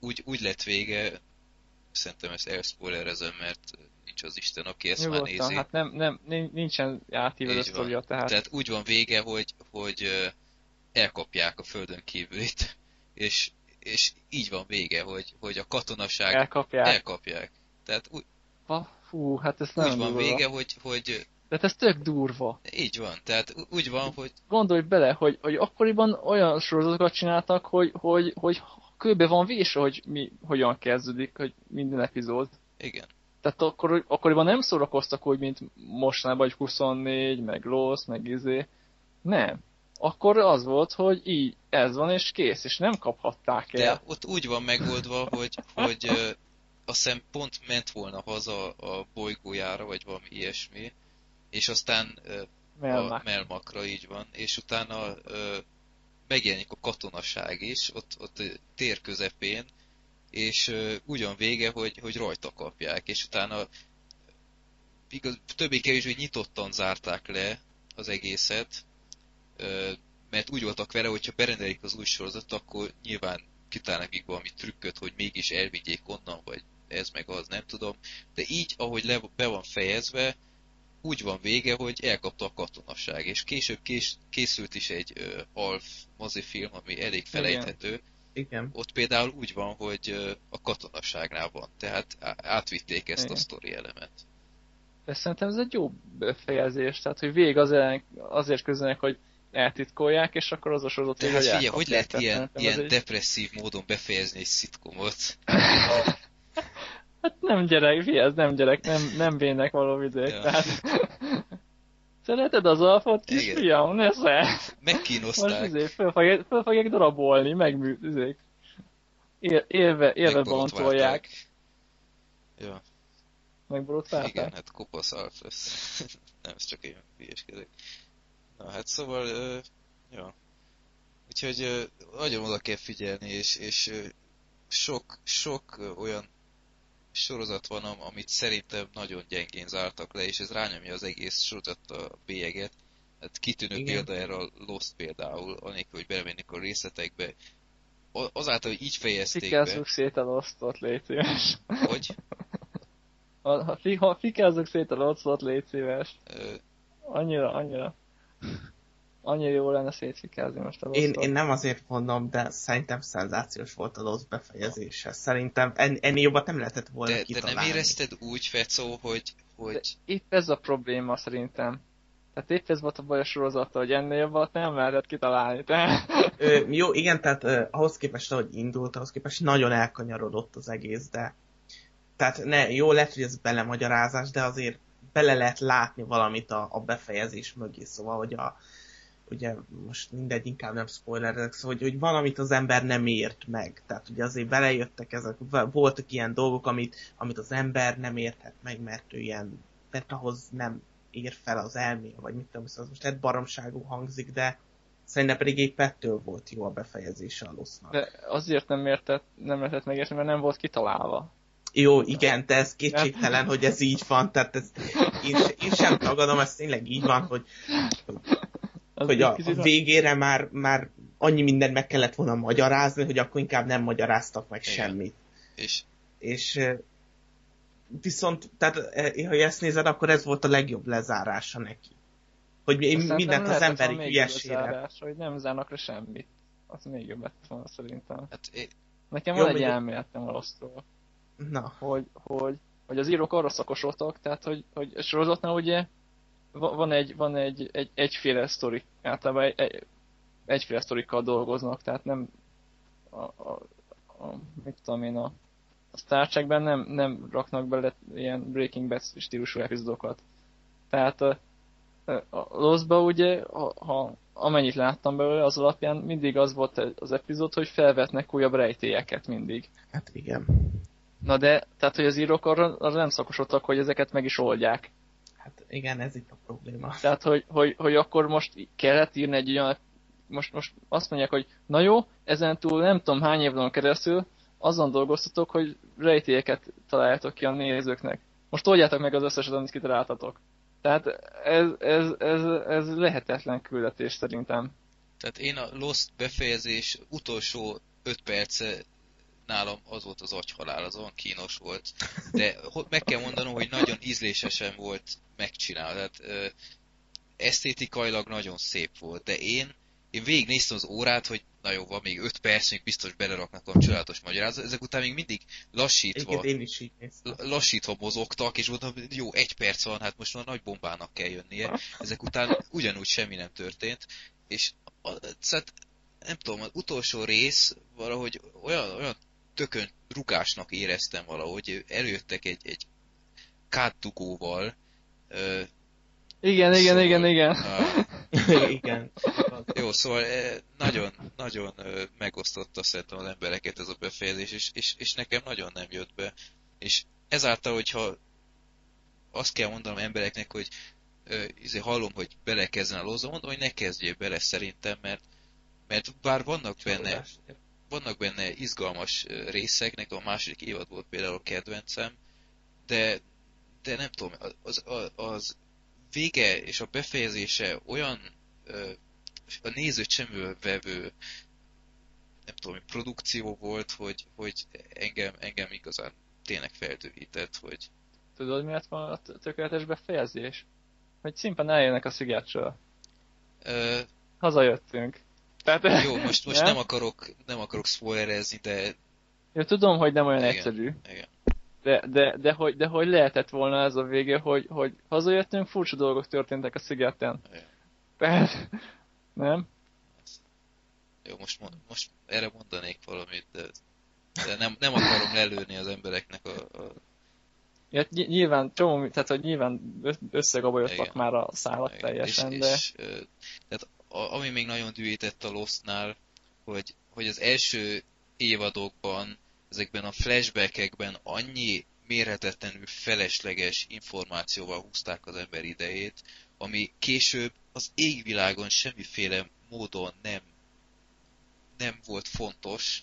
úgy, úgy lett vége, szerintem ezt elspoilerezem, mert nincs az Isten, aki ezt már Nyugodtan, nézi. hát nem, nem, nin- nincsen átívelő sztoria, tehát... Tehát úgy van vége, hogy, hogy elkapják a földön kívülit, és, és így van vége, hogy, hogy a katonaság elkapják. elkapják. Tehát úgy, Ha, Fú, hát ez úgy nem van durva. vége, hogy, hogy De hát ez tök durva. így van. Tehát úgy van, hogy Gondolj bele, hogy, hogy akkoriban olyan sorozatokat csináltak, hogy, hogy, hogy kőbe van vésve, hogy mi, hogyan kezdődik, hogy minden epizód. Igen. Tehát akkor, akkoriban nem szórakoztak úgy, mint mostanában, hogy 24, meg Lost, meg izé. Nem. Akkor az volt, hogy így, ez van, és kész, és nem kaphatták el. De ott úgy van megoldva, hogy, hogy azt hiszem pont ment volna haza a bolygójára, vagy valami ilyesmi, és aztán Melmak. a Melmakra, így van, és utána megjelenik a katonaság is, ott, ott tér közepén, és ugyan vége, hogy, hogy rajta kapják, és utána igaz, többé-kevésbé nyitottan zárták le az egészet, mert úgy voltak vele, hogyha berendelik az új sorozatot, akkor nyilván kitalálnak még valami trükköt, hogy mégis elvigyék onnan, vagy ez meg az, nem tudom. De így, ahogy le, be van fejezve, úgy van vége, hogy elkapta a katonaság, és később kés, készült is egy ö, Alf mozifilm, ami elég felejthető. Igen. Ott például úgy van, hogy ö, a katonaságnál van, tehát átvitték ezt Igen. a sztori elemet. De szerintem ez egy jó befejezés, tehát hogy végig azért, azért közölnek, hogy eltitkolják, és akkor az a sorozat hát hogy figyelj, hogy lehet Tehát ilyen, ilyen depresszív módon befejezni egy szitkomot? Hát nem gyerek, fi, ez nem gyerek, nem, nem vének való vidék, Ja. tehát... Szereted az alfot, kisfiam? Nesze! Most Megkínozták, izé, föl fogják, föl fogják darabolni, megmű, izé. Él, élve, élve bontolják. Ja, Megborotválták? igen, hát kopasz alf lesz. Nem, ez csak én hülyeskedek. Na hát szóval, ö, ja. Úgyhogy ö, nagyon oda kell figyelni, és, és ö, sok, sok olyan sorozat van, am- amit szerintem nagyon gyengén zártak le, és ez rányomja az egész sorozat a bélyeget. Hát kitűnő Igen. példa erre a Lost például, anélkül, hogy belemennék a részletekbe. Azáltal, hogy így fejezték be, Fikázzuk szét a losztot, légy szíves. hogy Ha, ha, ha fikázzuk szét a losztot, légy szíves. ö, Annyira, annyira. Annyira jó lenne szétfikázni most a Én, losztot. én nem azért mondom, de szerintem szenzációs volt a Lost befejezése. Szerintem en, ennél jobbat nem lehetett volna de, de kitalálni. nem érezted úgy, Fecó, hogy, hogy Épp ez a probléma szerintem. Tehát épp ez volt a baj a sorozata, hogy ennél jobbat nem lehetett kitalálni. Te... Ö, jó, igen, tehát ö, ahhoz képest, ahogy indult, ahhoz képest nagyon elkanyarodott az egész, de tehát ne, jó, lehet, hogy ez belemagyarázás, de azért bele lehet látni valamit a, a befejezés mögé, szóval, hogy a ugye most mindegy, inkább nem spoilerezek, szóval, hogy, hogy valamit az ember nem ért meg. Tehát ugye azért belejöttek ezek, voltak ilyen dolgok, amit, amit az ember nem érthet meg, mert ő ilyen, mert ahhoz nem ér fel az elméje, vagy mit tudom, szóval most egy baromságú hangzik, de szerintem pedig épp ettől volt jó a befejezése a losznak. De azért nem értett, nem lehetett megérteni, mert nem volt kitalálva. Jó, igen, de ez kétségtelen, hogy ez így van, tehát ez, én, én sem tagadom, ez tényleg így van, hogy, Az hogy a, a végére már, már annyi mindent meg kellett volna magyarázni, hogy akkor inkább nem magyaráztak meg Igen. semmit. és És viszont, tehát eh, ha ezt nézed, akkor ez volt a legjobb lezárása neki. Hogy én Aztán mindent az emberi hülyesére. lezárás, hogy nem zárnak le semmit. Az még jobb lett volna szerintem. hát é- Nekem Jó, van egy elméletem a Lostról, Na, hogy, hogy, hogy az írók arra szakosodtak, tehát hogy, hogy a sorozatnál ugye van egy, van egy, egy egyféle sztori, általában egy, egy, egyféle sztorikkal dolgoznak, tehát nem a, a, a mit tudom én, a, a Star Trekben nem, nem raknak bele ilyen Breaking Bad stílusú epizódokat. Tehát a, a Lostba ugye, ha, ha amennyit láttam belőle, az alapján mindig az volt az epizód, hogy felvetnek újabb rejtélyeket mindig. hát igen. Na de, tehát hogy az írók arra, arra nem szakosodtak, hogy ezeket meg is oldják. Hát igen, ez itt a probléma. Tehát, hogy, hogy, hogy akkor most kellett írni egy olyan, most, most azt mondják, hogy na jó, ezen túl nem tudom hány évon keresztül azon dolgoztatok, hogy rejtélyeket találjátok ki a nézőknek. Most oldjátok meg az összeset, amit kitaláltatok. Tehát ez, ez, ez, ez lehetetlen küldetés szerintem. Tehát én a Lost befejezés utolsó 5 perce nálam az volt az agyhalál, az olyan kínos volt. De meg kell mondanom, hogy nagyon ízlésesen volt megcsinálva. Tehát ö, esztétikailag nagyon szép volt. De én, én végignéztem az órát, hogy na jó, van még 5 perc, még biztos beleraknak a csodálatos magyarázat. Ezek után még mindig lassítva Igen, én is így lassítva mozogtak, és mondtam, jó, egy perc van, hát most már nagy bombának kell jönnie. Ezek után ugyanúgy semmi nem történt, és a, szóval nem tudom, az utolsó rész valahogy olyan, olyan tökön rugásnak éreztem valahogy, előjöttek egy, egy kátdugóval. Igen, igen, szóval, igen, igen. igen. Jó, szóval nagyon, nagyon megosztotta szerintem az embereket ez a befejezés, és, és, és nekem nagyon nem jött be. És ezáltal, hogyha azt kell mondanom embereknek, hogy izé hallom, hogy belekezden a lózó, mondom, hogy ne kezdjél bele szerintem, mert, mert bár vannak benne, vannak benne izgalmas részek, nekem a második évad volt például a kedvencem, de, de nem tudom, az, az, az vége és a befejezése olyan a nézőt sem vevő nem tudom, produkció volt, hogy, hogy engem, engem igazán tényleg feldőített, hogy... Tudod, miért van a tökéletes befejezés? Hogy szimpen eljönnek a szigetről. Ö... Hazajöttünk. Tehát, jó, most, most nem? nem, akarok, nem akarok spoilerezni, de... Jó, tudom, hogy nem olyan igen, egyszerű. Igen. De, de, de, hogy, de hogy lehetett volna ez a vége, hogy, hogy hazajöttünk, furcsa dolgok történtek a szigeten. Igen. Persze. Nem? Jó, most, most erre mondanék valamit, de, de nem, nem akarom lelőni az embereknek a, a Ja, nyilván, csomó, tehát hogy nyilván összegabajodtak már a szállat Igen. teljesen, és, de... És, tehát ami még nagyon dühített a Lostnál, hogy, hogy az első évadokban, ezekben a flashbackekben annyi mérhetetlenül felesleges információval húzták az ember idejét, ami később az égvilágon semmiféle módon nem, nem volt fontos,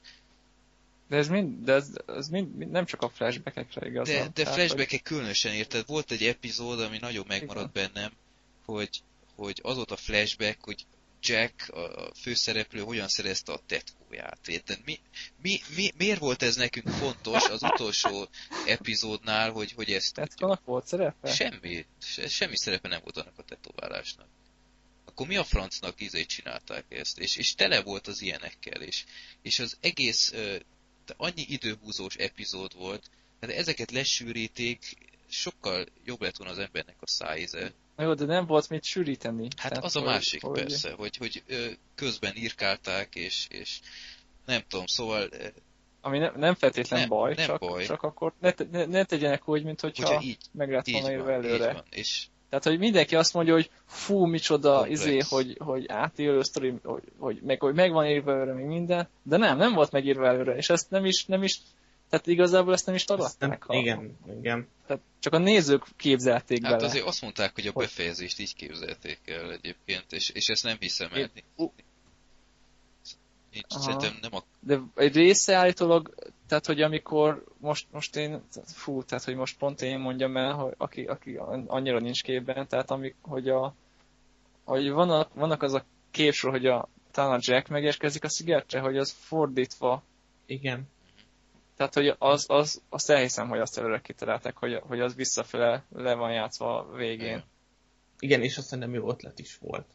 de ez, mind, de ez, ez mind, mind, nem csak a flashbackekre igaz. De, de flashbackek hogy... különösen érted. Volt egy epizód, ami nagyon megmaradt Igen. bennem, hogy, hogy az volt a flashback, hogy Jack, a főszereplő, hogyan szerezte a tetkóját. Érted? Mi, mi, mi, miért volt ez nekünk fontos az utolsó epizódnál, hogy, hogy ezt... Tetkónak volt szerepe? Semmi, se, semmi szerepe nem volt annak a tetoválásnak. Akkor mi a francnak izét csinálták ezt? És, és tele volt az ilyenekkel, és, és az egész annyi időhúzós epizód volt, tehát ezeket lesűríték, sokkal jobb lett volna az embernek a szájíze. Na jó, de nem volt mit sűríteni. Hát Tehát az a másik hogy, persze, hogy, hogy közben írkálták, és, és nem tudom, szóval... Ami ne, nem feltétlen nem, baj, nem csak, baj, csak akkor ne, ne, ne tegyenek úgy, mint hogyha, hogyha így, meg lett volna írva előre. Van, és tehát, hogy mindenki azt mondja, hogy fú, micsoda, Komplex. izé, hogy, hogy átélő sztori, hogy, hogy, meg, hogy megvan írva előre, még minden, de nem, nem volt megírva előre, és ezt nem is, nem is tehát igazából ezt nem is tagadták. Nem, igen, igen. Tehát csak a nézők képzelték hát bele. Hát azért azt mondták, hogy a befejezést így képzelték el egyébként, és, és ezt nem hiszem el. Én, Nincs, szerintem nem a... De egy része állítólag, tehát hogy amikor most, most én, fú, tehát hogy most pont én mondjam el, hogy aki, aki annyira nincs képben, tehát amik, hogy a, hogy vannak, vannak az a képsor, hogy a, talán a Jack megérkezik a szigetre, hogy az fordítva. Igen. Tehát, hogy az, az, azt elhiszem, hogy azt előre kitalálták, hogy, hogy az visszafele le van játszva a végén. Igen, és azt nem jó ötlet is volt.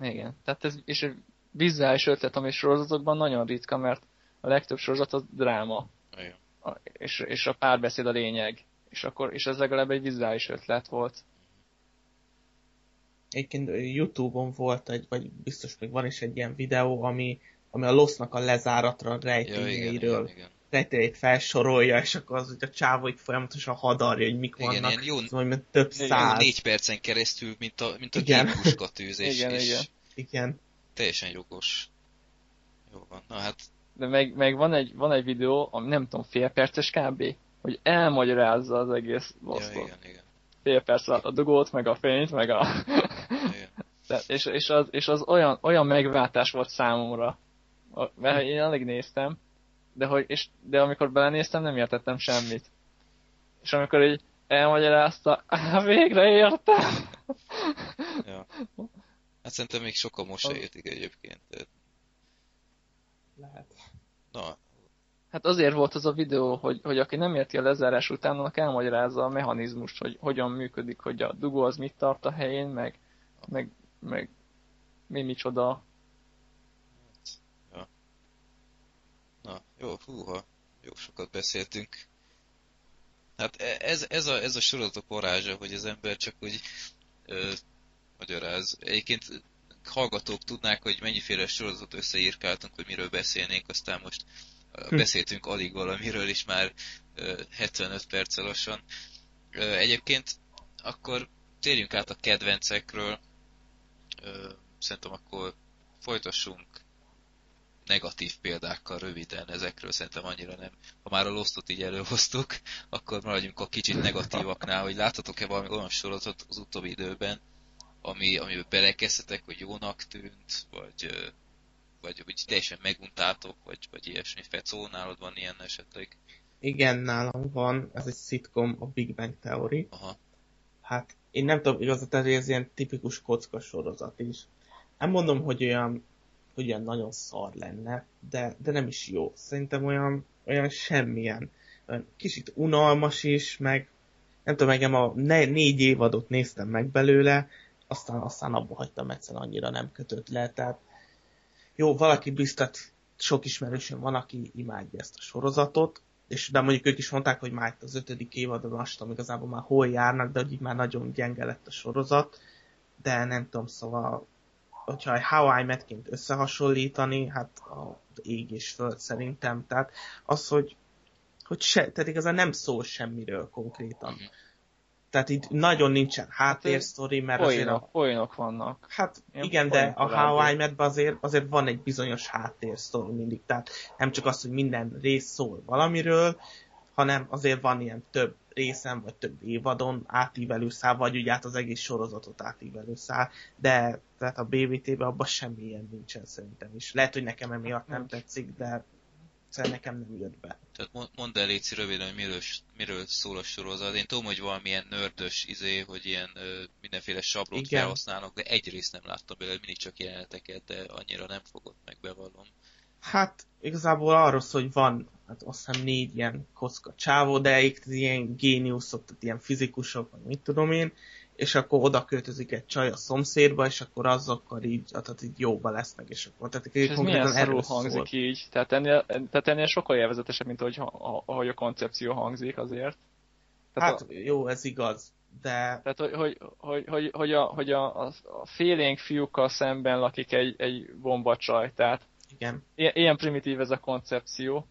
Igen, tehát ez, és vizuális ötlet, ami sorozatokban nagyon ritka, mert a legtöbb sorozat az dráma. Igen. A, és, és a párbeszéd a lényeg. És, akkor, és ez legalább egy vizuális ötlet volt. Egyébként Youtube-on volt egy, vagy biztos még van is egy ilyen videó, ami, ami a Losznak a lezáratra rejtényeiről ja, rejtélyét felsorolja, és akkor az, hogy a csávó itt folyamatosan hadarja, hogy mik igen, vannak. Ilyen jó, szóval, mint több igen, száz. négy percen keresztül, mint a, mint a igen. gépuskatűzés. igen, és, igen. igen teljesen jogos. Jó van, na hát... De meg, meg van, egy, van egy videó, ami nem tudom, fél perces kb., hogy elmagyarázza az egész bosszot. Ja, igen, igen. Fél perc alatt a dugót, meg a fényt, meg a... Igen. De, és, és, az, és az olyan, olyan megváltás volt számomra, mert én alig néztem, de, hogy, és, de amikor belenéztem, nem értettem semmit. És amikor így elmagyarázta, á, végre értem! Ja. Hát szerintem még sokan most se értik egyébként. Lehet. Na. Hát azért volt az a videó, hogy, hogy aki nem érti a lezárás után, annak elmagyarázza a mechanizmust, hogy hogyan működik, hogy a dugó az mit tart a helyén, meg, meg, meg mi micsoda. Na, jó, húha, jó sokat beszéltünk. Hát e, ez, ez, a, ez a sorozatok varázsa, hogy az ember csak úgy ö, magyaráz. Egyébként hallgatók tudnák, hogy mennyiféle sorozatot összeírkáltunk, hogy miről beszélnénk, aztán most hm. beszéltünk alig valamiről is már 75 perc lassan. Egyébként akkor térjünk át a kedvencekről. Szerintem akkor folytassunk negatív példákkal röviden, ezekről szerintem annyira nem. Ha már a Lostot így előhoztuk, akkor maradjunk a kicsit negatívaknál, hogy láthatok-e valami olyan sorozatot az utóbbi időben, ami, amiben belekezdhetek, hogy jónak tűnt, vagy, vagy, vagy teljesen meguntátok, vagy, vagy ilyesmi. Fecó, nálad van ilyen esetleg? Igen, nálam van, ez egy sitcom, a Big Bang Theory. Aha. Hát én nem tudom, igazat ez ilyen tipikus kocka sorozat is. Nem mondom, hogy olyan, hogy olyan nagyon szar lenne, de, de nem is jó. Szerintem olyan, olyan semmilyen. Olyan kicsit unalmas is, meg nem tudom, engem a né- négy évadot néztem meg belőle, aztán, aztán abba hagytam egyszerűen annyira nem kötött le, tehát jó, valaki biztos, sok ismerősöm van, aki imádja ezt a sorozatot, és de mondjuk ők is mondták, hogy már itt az ötödik évadon lassan igazából már hol járnak, de hogy így már nagyon gyenge lett a sorozat, de nem tudom, szóval hogyha How I Met-ként összehasonlítani, hát a ég és föld szerintem, tehát az, hogy, hogy se, tehát igazán nem szól semmiről konkrétan. Mhm. Tehát itt nagyon nincsen háttérsztori, mert poénok, azért a... Poénok vannak. Hát Ilyen igen, de a How I Met azért, azért van egy bizonyos háttérsztori mindig. Tehát nem csak az, hogy minden rész szól valamiről, hanem azért van ilyen több részen, vagy több évadon átívelő szál, vagy ugye át az egész sorozatot átívelő szál, de tehát a BVT-ben abban semmi ilyen nincsen szerintem is. Lehet, hogy nekem emiatt nem tetszik, de egyszer nekem nem jött be. Tehát mondd el légy röviden, hogy miről, miről szól a sorozat. Én tudom, hogy valamilyen nördös izé, hogy ilyen ö, mindenféle sablót Igen. felhasználnak, de egyrészt nem láttam belőle, mindig csak jeleneteket, de annyira nem fogott meg, bevallom. Hát igazából arról szól, hogy van, hát azt hiszem négy ilyen kocka csávó, de ilyen géniuszok, tehát ilyen fizikusok, vagy mit tudom én, és akkor oda költözik egy csaj a szomszédba, és akkor azokkal így, tehát így jóba lesznek, és akkor tehát és ez milyen szarul hangzik szól. így? Tehát ennél, tehát ennél sokkal élvezetesebb, mint hogy, ahogy a koncepció hangzik azért. Tehát hát a, jó, ez igaz, de... Tehát, hogy, hogy, hogy, hogy, hogy, a, hogy a, a, a félénk fiúkkal szemben lakik egy, egy bombacsaj, tehát Igen. Ilyen, ilyen primitív ez a koncepció.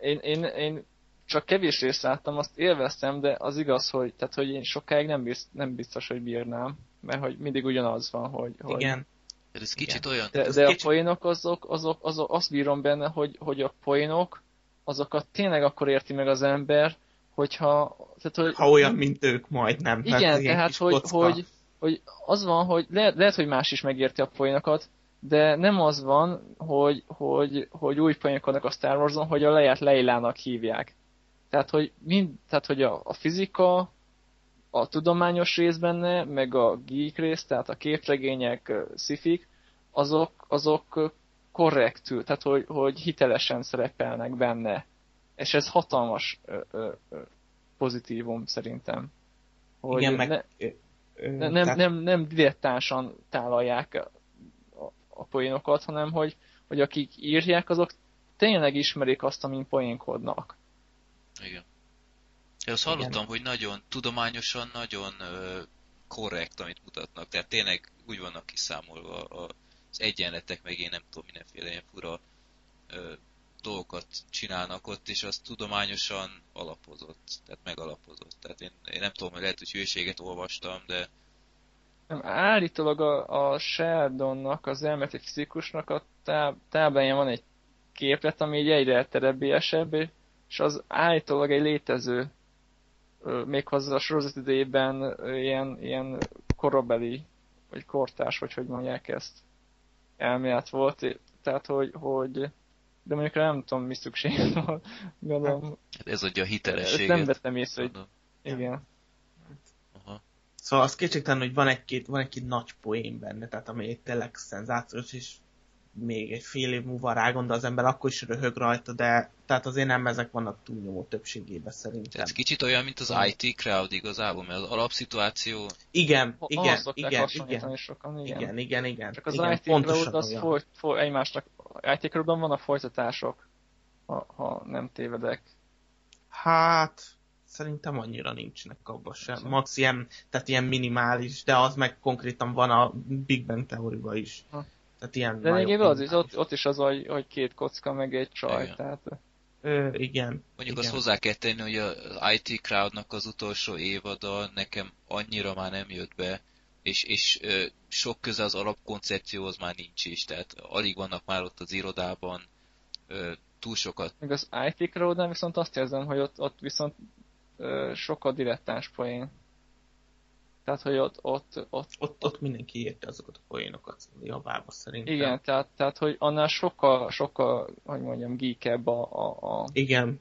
Én, én, én csak kevés részt láttam, azt élveztem, de az igaz, hogy, tehát, hogy én sokáig nem, biztos, nem biztos, hogy bírnám, mert hogy mindig ugyanaz van, hogy... Igen. Hogy, ez kicsit Igen. olyan... De, de kicsit... a poénok azok, azok, azok, azt bírom benne, hogy, hogy a poénok, azokat tényleg akkor érti meg az ember, hogyha... Tehát, hogy, ha olyan, mint ők majd nem. Igen, tehát hogy, hogy, hogy az van, hogy le, lehet, hogy más is megérti a poénokat, de nem az van, hogy, hogy, hogy úgy poénkodnak a Star Wars-on, hogy a leját Leilának hívják. Tehát, hogy, mind, tehát, hogy a, a fizika, a tudományos rész benne, meg a geek rész, tehát a képregények, szifik, azok, azok korrektül, tehát hogy, hogy hitelesen szerepelnek benne. És ez hatalmas ö, ö, ö, pozitívum szerintem. Hogy Igen, meg... Ne, ne, nem, tehát... nem, nem dilettánsan tálalják a, poénokat, hanem hogy, hogy akik írják, azok tényleg ismerik azt, amin poénkodnak. Igen. Én azt hallottam, Igen. hogy nagyon tudományosan, nagyon uh, korrekt, amit mutatnak. Tehát tényleg úgy vannak kiszámolva az egyenletek, meg én nem tudom, mindenféle ilyen fura dolgokat csinálnak ott, és az tudományosan alapozott, tehát megalapozott. Tehát én, én nem tudom, hogy lehet, hogy hülyeséget olvastam, de... Nem, állítólag a, a Sheldonnak, az elméleti fizikusnak a táb, tábláján van egy képlet, ami egy egyre terebélyesebb, és az állítólag egy létező, méghozzá a sorozat idejében ilyen, ilyen korabeli, vagy kortárs, vagy hogy mondják ezt, elmélet volt, tehát hogy, hogy de mondjuk nem tudom, mi szükség van, gondolom. Hát ez adja a hitelességet. Ezt nem vettem észre, hogy igen. Szóval az kétségtelen, hogy van egy-két, van egy-két nagy poén benne, tehát ami egy tényleg szenzációs, és még egy fél év múlva rágondol az ember, akkor is röhög rajta, de tehát azért nem ezek vannak túlnyomó többségében szerintem. Ez kicsit olyan, mint az IT crowd igazából, mert az alapszituáció... Igen, ha, igen, igen, igen, sokan, igen, igen, igen, igen. Csak az igen, IT crowd az foly, foly, egymásnak, IT crowdban vannak folytatások, ha, ha nem tévedek. Hát, Szerintem annyira nincsenek abban sem. Max ilyen, tehát ilyen minimális, de az meg konkrétan van a Big Bang teóriban is. Ha. Tehát ilyen de még az is, ott, ott is az, hogy, hogy két kocka meg egy csaj, igen. tehát... Ö, igen. Mondjuk igen. azt hozzá kell tenni, hogy az IT Crowdnak az utolsó évada nekem annyira már nem jött be, és, és ö, sok köze az alapkoncepcióhoz már nincs is, tehát alig vannak már ott az irodában, ö, túl sokat. Még az IT Crowd-nál viszont azt érzem, hogy ott, ott viszont sokkal dilettáns poén. Tehát, hogy ott... Ott, ott, ott, ott mindenki érte azokat a poénokat javába szerintem. Igen, tehát, tehát, hogy annál sokkal, sokkal, hogy mondjam, geekebb a... a, a igen.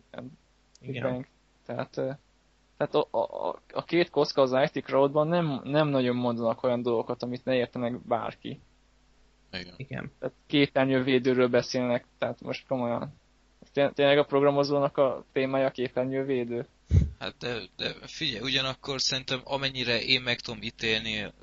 igen. Bank. Tehát, tehát a, a, a két kocka az IT Crowdban nem, nem nagyon mondanak olyan dolgokat, amit ne értenek bárki. Igen. Igen. Tehát képernyővédőről beszélnek, tehát most komolyan. Tényleg a programozónak a témája a képernyővédő? Hát de, de figyelj, ugyanakkor szerintem amennyire én meg tudom ítélni,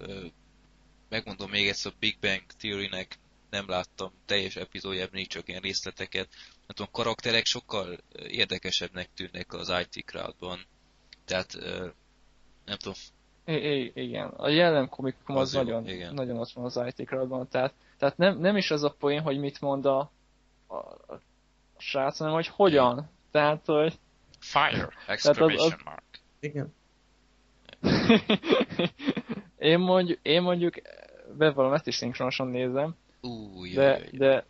megmondom még egyszer, a Big Bang Theory-nek nem láttam teljes epizódjában, így csak ilyen részleteket. Hát a karakterek sokkal érdekesebbnek tűnnek az IT crowdban. Tehát nem tudom. I- igen, a jellem komikum az, az nagyon, igen. nagyon ott van az IT crowdban. Tehát, tehát nem, nem is az a poén, hogy mit mond a, a, a srác, hanem hogy hogyan. Tehát, hogy Fire! Exclamation az, az... mark. Igen. én, mondjuk, én mondjuk bevallom, ezt is szinkronosan nézem. Új, de, jaj, de,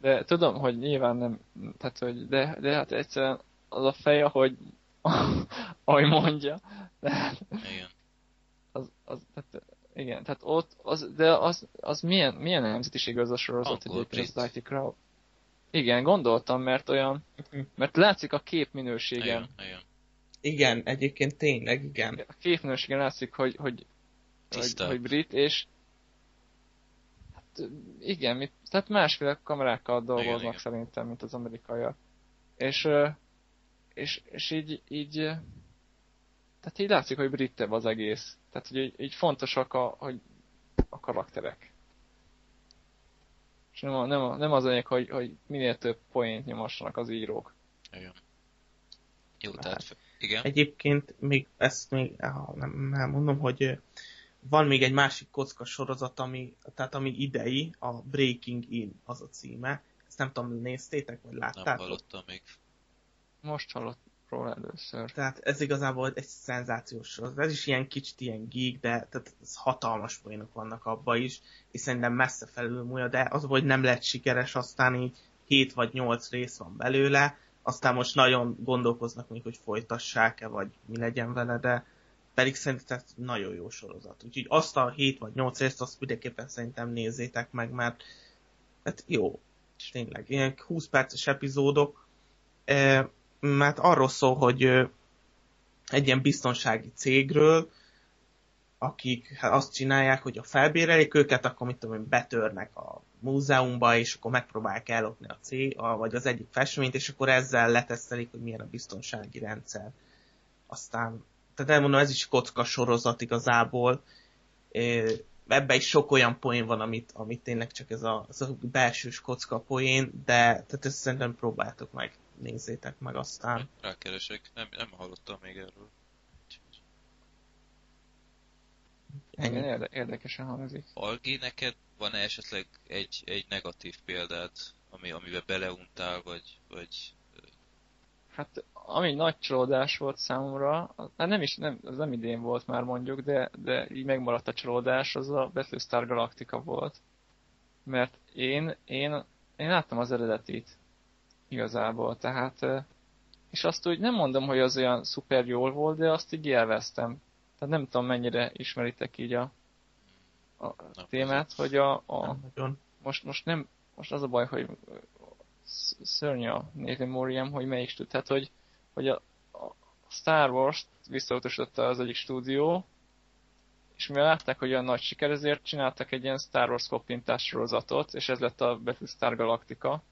de tudom, hogy nyilván nem, tehát, hogy de, de hát egyszerűen az a fej, ahogy, ahogy mondja. De, igen. Az, az, tehát, igen, tehát ott, az, de az, az milyen, milyen nemzetiség az a sorozat egyébként az IT Crowd? Igen, gondoltam, mert olyan, mhm. mert látszik a kép minőségen. Igen, igen. igen egyébként tényleg, igen. A kép minőségen látszik, hogy, hogy, hogy, hogy brit, és hát, igen, mit, tehát másféle kamerákkal dolgoznak igen, szerintem, mint az amerikaiak. És, és, és így, így, tehát így látszik, hogy brittebb az egész. Tehát, hogy így, így fontosak a, hogy a karakterek. És nem, a, nem, a, nem az anyag, hogy, hogy minél több poént nyomassanak az írók. Igen. Jó, hát, tehát igen. Egyébként még ezt még nem, nem mondom, hogy van még egy másik kocka sorozat, ami, tehát ami idei, a Breaking In az a címe. Ezt nem tudom, néztétek, vagy láttátok? Nem hallottam még. Most hallott, róla először. Tehát ez igazából egy szenzációs sorozat. Ez is ilyen kicsit ilyen geek, de tehát ez hatalmas poénok vannak abba is, és szerintem messze felülmúlja, de az, hogy nem lett sikeres, aztán így 7 vagy 8 rész van belőle, aztán most nagyon gondolkoznak még, hogy folytassák-e, vagy mi legyen vele, de pedig szerintem nagyon jó sorozat. Úgyhogy azt a 7 vagy 8 részt, azt mindenképpen szerintem nézzétek meg, mert hát jó, tényleg, ilyen 20 perces epizódok, mert arról szól, hogy egy ilyen biztonsági cégről, akik hát azt csinálják, hogy a felbérelik őket, akkor mit tudom betörnek a múzeumba, és akkor megpróbálják ellopni a cég, vagy az egyik festményt, és akkor ezzel letesztelik, hogy milyen a biztonsági rendszer. Aztán, tehát elmondom, ez is kocka sorozat igazából. Ebben is sok olyan poén van, amit, amit tényleg csak ez a, ez a belsős kocka poén, de tehát ezt szerintem próbáltok meg nézzétek meg aztán. Rákeresek, nem, nem hallottam még erről. Igen, érde- érdekesen hangzik. Algi, neked van-e esetleg egy, egy negatív példát, ami, amiben beleuntál, vagy, vagy... Hát, ami nagy csalódás volt számomra, hát nem is, nem, az nem idén volt már mondjuk, de, de így megmaradt a csalódás, az a Battlestar Galactica volt. Mert én, én, én láttam az eredetit, igazából, tehát és azt úgy nem mondom, hogy az olyan szuper jól volt, de azt így élveztem. Tehát nem tudom, mennyire ismeritek így a, a témát, hogy a, a most, most nem, most az a baj, hogy szörny a névmemóriám, hogy melyik tud. Tehát, hogy, hogy a, a Star Wars-t visszautasította az egyik stúdió, és mivel látták, hogy olyan nagy siker, ezért csináltak egy ilyen Star Wars koppintás sorozatot, és ez lett a Battlestar Galactica,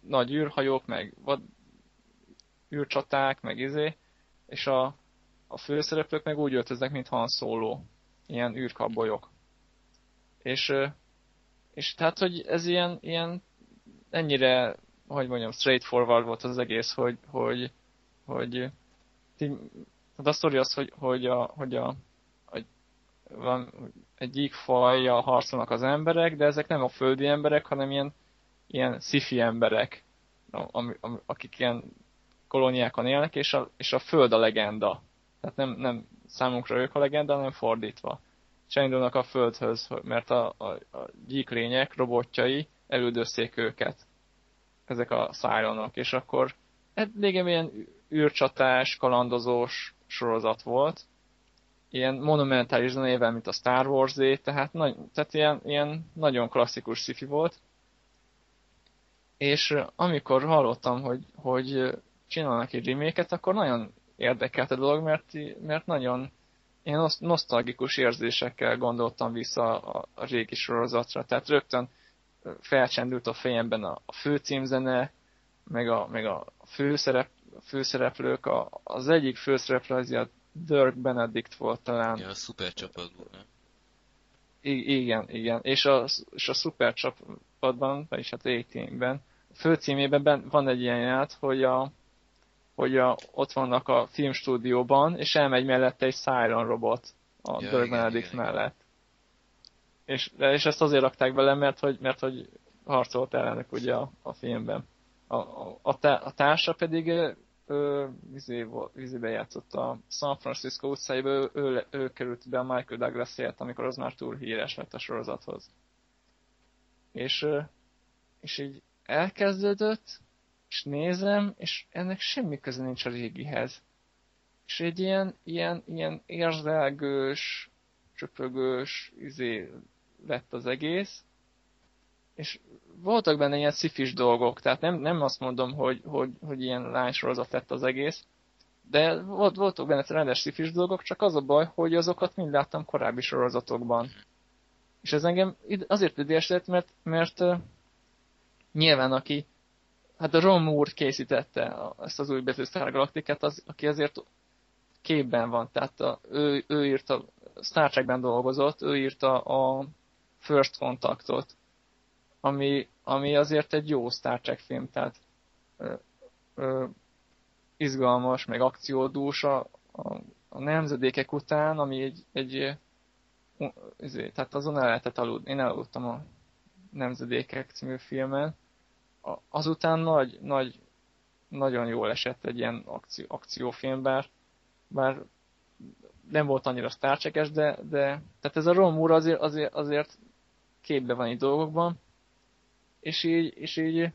nagy űrhajók, meg vad, űrcsaták, meg izé, és a, a főszereplők meg úgy öltöznek, mint Han Solo, ilyen űrkabolyok. És, és tehát, hogy ez ilyen, ilyen ennyire, hogy mondjam, straightforward volt az egész, hogy, hogy, hogy hát a sztori az, hogy, hogy, a, hogy a, a van egyik fajja harcolnak az emberek, de ezek nem a földi emberek, hanem ilyen, ilyen sci emberek, am, am, akik ilyen kolóniákon élnek, és a, és a föld a legenda. Tehát nem, nem számunkra ők a legenda, hanem fordítva. És elindulnak a földhöz, mert a, a, a gyíklények, robotjai elüldözték őket. Ezek a szájlonok. És akkor hát ilyen űrcsatás, kalandozós sorozat volt. Ilyen monumentális zenével, mint a Star wars tehát, nagy, tehát ilyen, ilyen nagyon klasszikus sci volt. És amikor hallottam, hogy, hogy csinálnak egy remake akkor nagyon érdekelt a dolog, mert, mert nagyon én nosztalgikus érzésekkel gondoltam vissza a, a régi sorozatra. Tehát rögtön felcsendült a fejemben a, a főcímzene, meg a, meg a főszerep, főszereplők. A, az egyik főszereplő az a Dirk Benedict volt talán. Ja, a szuper csapatban, nem? I- igen, igen. És a, és a szuper csapatban, vagyis hát A-Teamben, a főcímében van egy ilyen ját, hogy a, hogy a, ott vannak a filmstúdióban, és elmegy mellette egy Siren robot a ja, Dirk Benedict mellett. És, és ezt azért rakták bele, mert hogy, mert hogy harcolt ellenek ugye a, a filmben. A, a, a, társa pedig ő, vizé, vizébe játszott a San Francisco utcáiba, ő, ő, ő került be a Michael Douglas amikor az már túl híres lett a sorozathoz. És, és így elkezdődött, és nézem, és ennek semmi köze nincs a régihez. És egy ilyen, ilyen, ilyen érzelgős, csöpögős izé lett az egész, és voltak benne ilyen szifis dolgok, tehát nem, nem azt mondom, hogy, hogy, hogy ilyen lánysorozat lett az egész, de volt, voltak benne rendes szifis dolgok, csak az a baj, hogy azokat mind láttam korábbi sorozatokban. És ez engem azért idegesített, mert, mert nyilván aki hát a Ron Moore készítette ezt az új Battlestar Galacticát, az, aki azért képben van, tehát a, ő, ő írta, Star Trekben dolgozott, ő írta a First Contactot, ami, ami azért egy jó Star Trek film, tehát ö, ö, izgalmas, meg akciódús a, a, a nemzedékek után, ami egy, egy ezért, tehát azon el lehetett aludni. Én elaludtam a Nemzedékek című filmen, azután nagy, nagy, nagyon jól esett egy ilyen akció, akciófilm, bár, bár nem volt annyira sztárcsekes, de, de tehát ez a Ron Moore azért, azért, azért képbe van itt dolgokban, és így, és így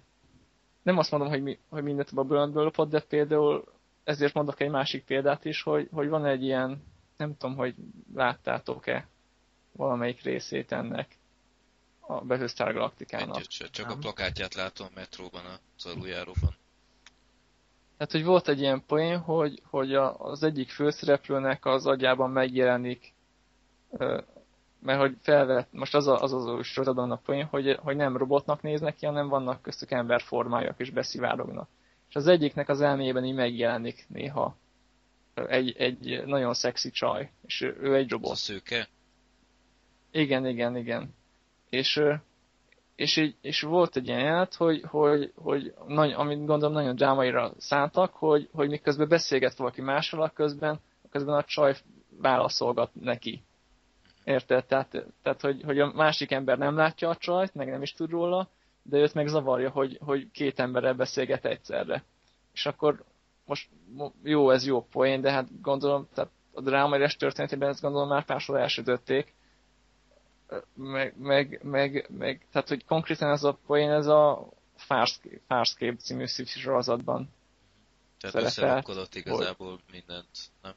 nem azt mondom, hogy, mi, hogy mindent a bőlöntből lopott, de például ezért mondok egy másik példát is, hogy, hogy van egy ilyen, nem tudom, hogy láttátok-e valamelyik részét ennek a Battlestar Galactica-nak. Egyet csak nem. a plakátját látom a metróban, a aluljáróban. Hát, hogy volt egy ilyen poén, hogy, hogy a, az egyik főszereplőnek az agyában megjelenik, mert hogy felvett, most az az az, az sorozatban a poén, hogy, hogy nem robotnak néznek ki, hanem vannak köztük emberformájak és beszivárognak. És az egyiknek az elméjében így megjelenik néha egy, egy nagyon szexi csaj, és ő, egy robot. A szőke? Igen, igen, igen és, és, így, és volt egy ilyen jelent, hogy, hogy, hogy nagy, amit gondolom nagyon drámaira szántak, hogy, hogy miközben beszélget valaki mással, közben, közben a csaj válaszolgat neki. Érted? Tehát, tehát hogy, hogy a másik ember nem látja a csajt, meg nem is tud róla, de őt meg zavarja, hogy, hogy két emberrel beszélget egyszerre. És akkor most jó, ez jó poén, de hát gondolom, tehát a drámai történetében ezt gondolom már párszor elsütötték, meg, meg, meg, meg, tehát hogy konkrétan ez a poén, ez a Farscape, Farscape című sorozatban Tehát összerakodott igazából hogy... mindent, nem?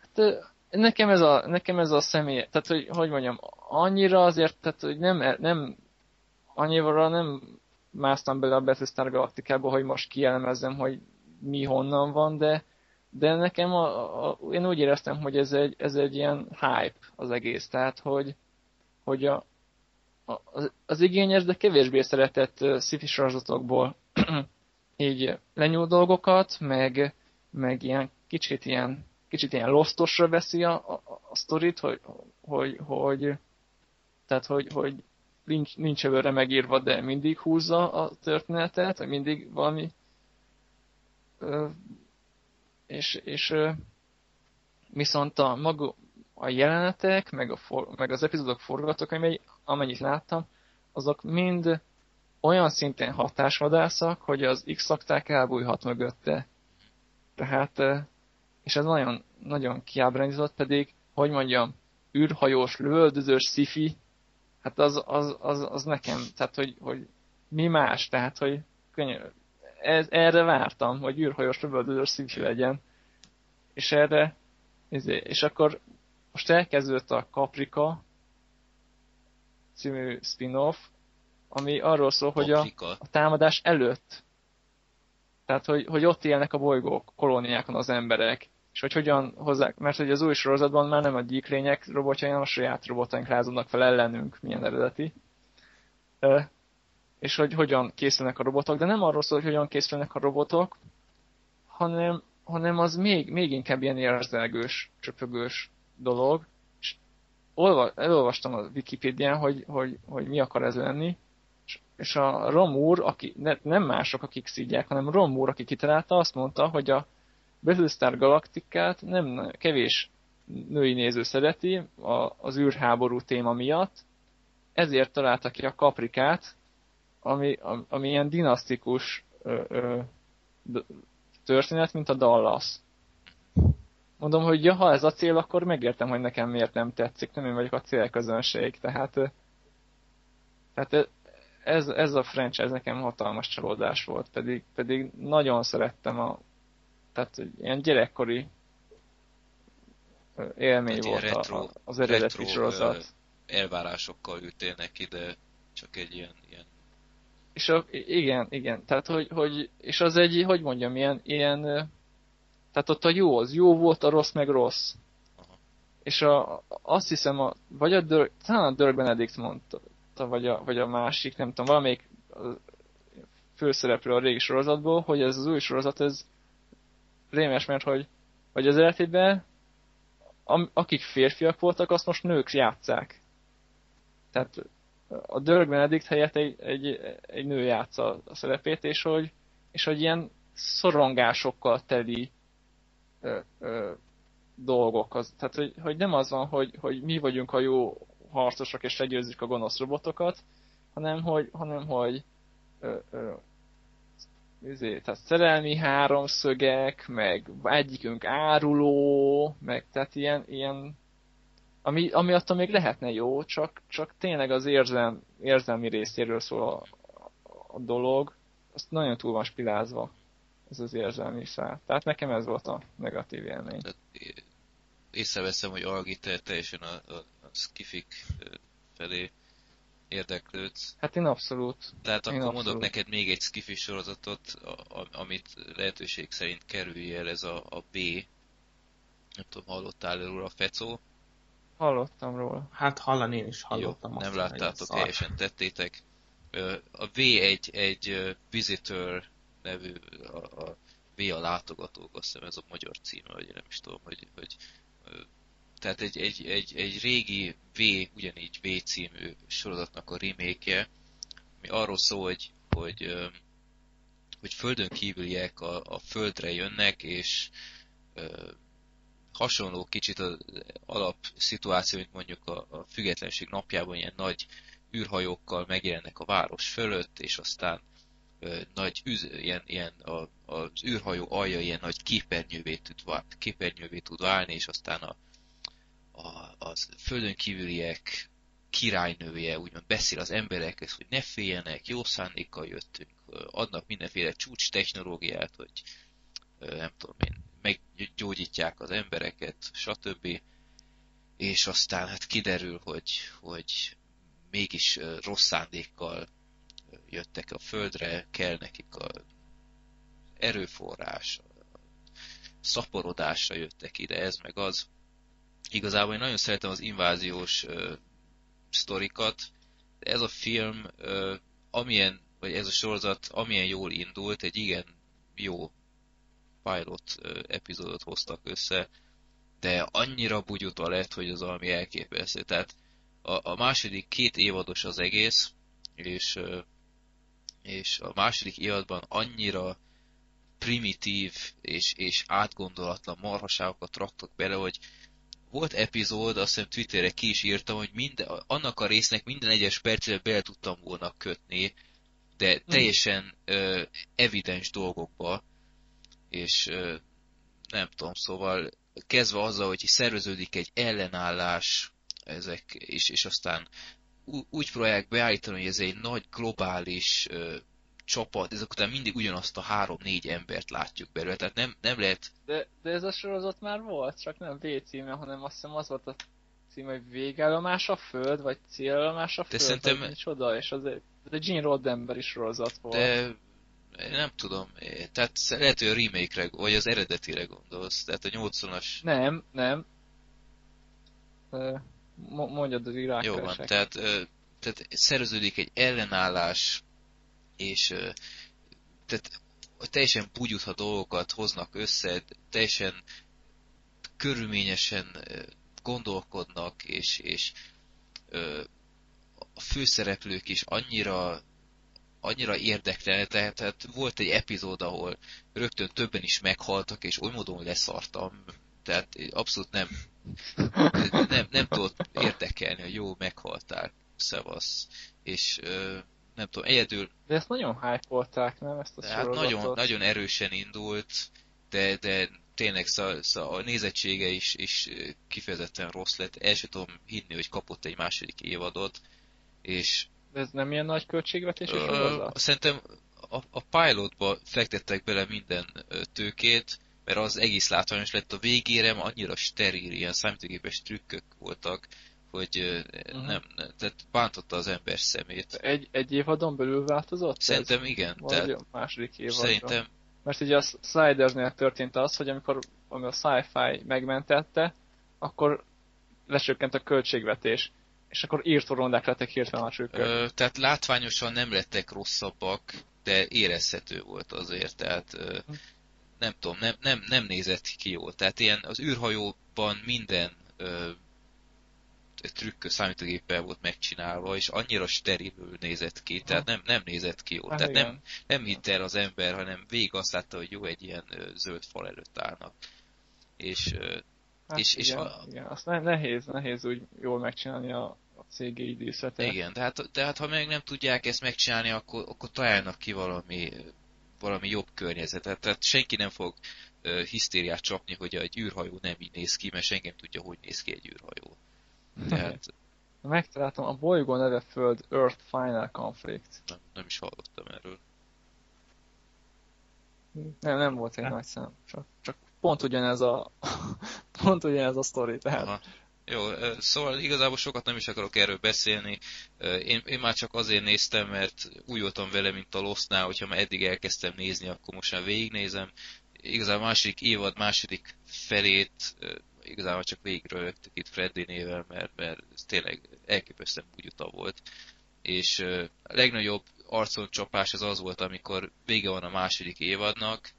Hát, nekem ez a, nekem ez a személy, tehát hogy, hogy mondjam, annyira azért, tehát hogy nem, nem annyira nem másztam bele a Battlestar Galactikába, hogy most kielemezzem, hogy mi honnan van, de, de nekem a, a, én úgy éreztem, hogy ez egy, ez egy ilyen hype az egész, tehát hogy, hogy a, a, az igényes, de kevésbé szeretett sci így lenyúl dolgokat, meg, meg ilyen kicsit ilyen kicsit ilyen lostosra veszi a, a, a sztorit, hogy, hogy, hogy tehát, hogy, hogy nincs, nincs előre megírva, de mindig húzza a történetet, vagy mindig valami és, és viszont a, maga, a jelenetek, meg, a for, meg az epizódok forgatókönyvei, amennyit láttam, azok mind olyan szinten hatásvadászak, hogy az X-akták elbújhat mögötte. Tehát, és ez nagyon, nagyon kiábrándított, pedig, hogy mondjam, űrhajós, lövöldözős sci hát az, az, az, az nekem, tehát, hogy, hogy mi más, tehát, hogy könnyű, ez, erre vártam, hogy űrhajós, lövöldözős sci legyen. És erre, izé, és akkor most elkezdődött a Caprica című spin-off, ami arról szól, hogy a, a támadás előtt, tehát hogy, hogy ott élnek a bolygók, kolóniákon az emberek, és hogy hogyan hozzák, mert hogy az új sorozatban már nem a gyíklények robotjai, hanem a saját robotaink rázódnak fel ellenünk, milyen eredeti. És hogy hogyan készülnek a robotok, de nem arról szól, hogy hogyan készülnek a robotok, hanem, hanem az még, még inkább ilyen érzelgős, csöpögős dolog. És olva, elolvastam a Wikipédián, hogy, hogy, hogy mi akar ez lenni, és a Romúr, aki ne, nem mások, akik szígyák, hanem Romúr, aki kitalálta, azt mondta, hogy a Battlestar Galacticát nem kevés női néző szereti a, az űrháború téma miatt, ezért találta ki a kaprikát, ami, ami ilyen dinasztikus ö, ö, történet, mint a Dallas. Mondom, hogy ja, ha ez a cél, akkor megértem, hogy nekem miért nem tetszik, nem én vagyok a célközönség, tehát, tehát ez, ez a franchise nekem hatalmas csalódás volt, pedig, pedig nagyon szerettem a, tehát ilyen gyerekkori élmény hát volt retro, a, az eredeti retro, sorozat. elvárásokkal ültélnek ide, csak egy ilyen, ilyen és a, igen, igen, tehát hogy, hogy, és az egy, hogy mondjam, ilyen, ilyen, tehát ott a jó az jó volt, a rossz meg rossz. És a, azt hiszem, a, vagy a Dirk, talán a Dirk Benedict mondta, vagy a, vagy a másik, nem tudom, valamelyik főszereplő a régi sorozatból, hogy ez az új sorozat, ez rémes, mert hogy, hogy az eredetében akik férfiak voltak, azt most nők játszák. Tehát a Dirk Benedict helyett egy, egy, egy nő játsza a szerepét, és hogy, és hogy ilyen szorongásokkal teli ö, dolgok. Az, tehát, hogy, hogy nem az van, hogy, hogy mi vagyunk a jó harcosok és legyőzzük a gonosz robotokat, hanem hogy, hanem, hogy ö, ö, izé, tehát szerelmi háromszögek, meg egyikünk áruló, meg tehát ilyen, ilyen ami, ami attól még lehetne jó, csak, csak tényleg az érzelm, érzelmi részéről szól a, a dolog, azt nagyon túl van spilázva ez az érzelmi szál. Tehát nekem ez volt a negatív élmény. Tehát észreveszem, hogy Algi teljesen a, a, a skifik felé érdeklődsz. Hát én abszolút. Tehát akkor abszolút. mondok neked még egy skifi sorozatot, a, a, amit lehetőség szerint kerülj el, ez a, a B. Nem tudom, hallottál róla a Fecó? Hallottam róla. Hát hallani én is hallottam. Jó, nem láttátok, teljesen tettétek. A V egy, egy Visitor nevű, a, a V a látogatók, azt hiszem ez a magyar címe, vagy nem is tudom, hogy, hogy tehát egy, egy, egy, egy régi V, ugyanígy V című sorozatnak a remake ami arról szól, hogy, hogy, hogy földön kívüliek a, a földre jönnek, és hasonló kicsit az alap szituáció, mint mondjuk a, a függetlenség napjában ilyen nagy űrhajókkal megjelennek a város fölött, és aztán nagy üz, ilyen, ilyen a, az űrhajó alja ilyen nagy képernyővé tud, képernyővé tud válni, és aztán a, a, az földön kívüliek királynője úgymond beszél az emberekhez, hogy ne féljenek, jó szándékkal jöttünk, adnak mindenféle csúcs technológiát, hogy nem tudom én, meggyógyítják az embereket, stb. És aztán hát kiderül, hogy, hogy mégis rossz szándékkal jöttek a földre, kell nekik a erőforrás, szaporodásra jöttek ide, ez meg az. Igazából én nagyon szeretem az inváziós uh, sztorikat, de ez a film, uh, amilyen, vagy ez a sorozat, amilyen jól indult, egy igen jó pilot epizódot hoztak össze, de annyira bugyuta lett, hogy az valami elképesztő. Tehát a, a második két évados az egész, és, és a második évadban annyira primitív és, és átgondolatlan marhaságokat raktak bele, hogy volt epizód, azt hiszem Twitterre ki is írtam, hogy minden, annak a résznek minden egyes percére bele tudtam volna kötni, de hmm. teljesen ö, evidens dolgokba, és ö, nem tudom, szóval kezdve azzal, hogy szerveződik egy ellenállás, ezek, és, és aztán úgy próbálják beállítani, hogy ez egy nagy globális ö, csapat, ezek után mindig ugyanazt a három-négy embert látjuk belőle, tehát nem, nem lehet... De, de ez a sorozat már volt, csak nem V címe, hanem azt hiszem az volt a címe, hogy végállomás a föld, vagy célállomás a föld, de szerintem... vagy csoda, és az egy, de Gene Roddenberry sorozat volt. De nem tudom, tehát lehet, hogy a remake-re, vagy az eredetire gondolsz, tehát a 80-as... Nem, nem. Mondjad az iránykeresek. Jó van, tehát, tehát szerződik egy ellenállás, és tehát teljesen pugyutha dolgokat hoznak össze, teljesen körülményesen gondolkodnak, és, és a főszereplők is annyira annyira érdektelen, tehát, tehát volt egy epizód, ahol rögtön többen is meghaltak, és oly módon leszartam, tehát abszolút nem, nem, nem tudott érdekelni, hogy jó, meghaltál, szevasz, és nem tudom, egyedül... De ezt nagyon hype nem, ezt a hát nagyon, nagyon erősen indult, de, de tényleg szá, szá, a nézettsége is, is kifejezetten rossz lett. El sem tudom hinni, hogy kapott egy második évadot, és de ez nem ilyen nagy költségvetés és sorozat? Szerintem a, a pilotba fektettek bele minden tőkét, mert az egész látványos lett a végére, annyira steril, ilyen számítógépes trükkök voltak, hogy uh-huh. nem, tehát bántotta az ember szemét. Egy, egy évadon belül változott? Szerintem ez? igen. tehát a második évadra. Szerintem. Mert ugye a Slidersnél történt az, hogy amikor ami a sci-fi megmentette, akkor lecsökkent a költségvetés és akkor írtó rondák lettek hirtelen a csőkök. Tehát látványosan nem lettek rosszabbak, de érezhető volt azért, tehát ö, nem tudom, nem, nem, nem nézett ki jól. Tehát ilyen az űrhajóban minden ö, trükk számítógéppel volt megcsinálva, és annyira sterilül nézett ki, tehát nem, nem nézett ki jól. Hát tehát nem, nem hitt el az ember, hanem végig azt látta, hogy jó, egy ilyen ö, zöld fal előtt állnak. És, ö, hát és, igen, és a... igen, azt nehéz, nehéz úgy jól megcsinálni a, a CGI díszlete. Igen, tehát, tehát ha meg nem tudják ezt megcsinálni, akkor, akkor találnak ki valami, valami jobb környezetet. Tehát senki nem fog uh, hisztériát csapni, hogy egy űrhajó nem így néz ki, mert senki nem tudja, hogy néz ki egy űrhajó. Tehát... Megtaláltam, a bolygó neve Föld Earth Final Conflict. Nem, nem is hallottam erről. Nem, nem volt egy nagy szám, csak, csak pont ugyanez a pont ugyanez a sztori, tehát Aha. Jó, szóval igazából sokat nem is akarok erről beszélni. Én, én már csak azért néztem, mert úgy voltam vele, mint a Lostnál, hogyha már eddig elkezdtem nézni, akkor most már végignézem. Igazából második évad, második felét igazából csak végigrölögtük itt Freddy nével, mert, mert ez tényleg elképesztően bugyuta volt. És a legnagyobb arcon csapás az az volt, amikor vége van a második évadnak,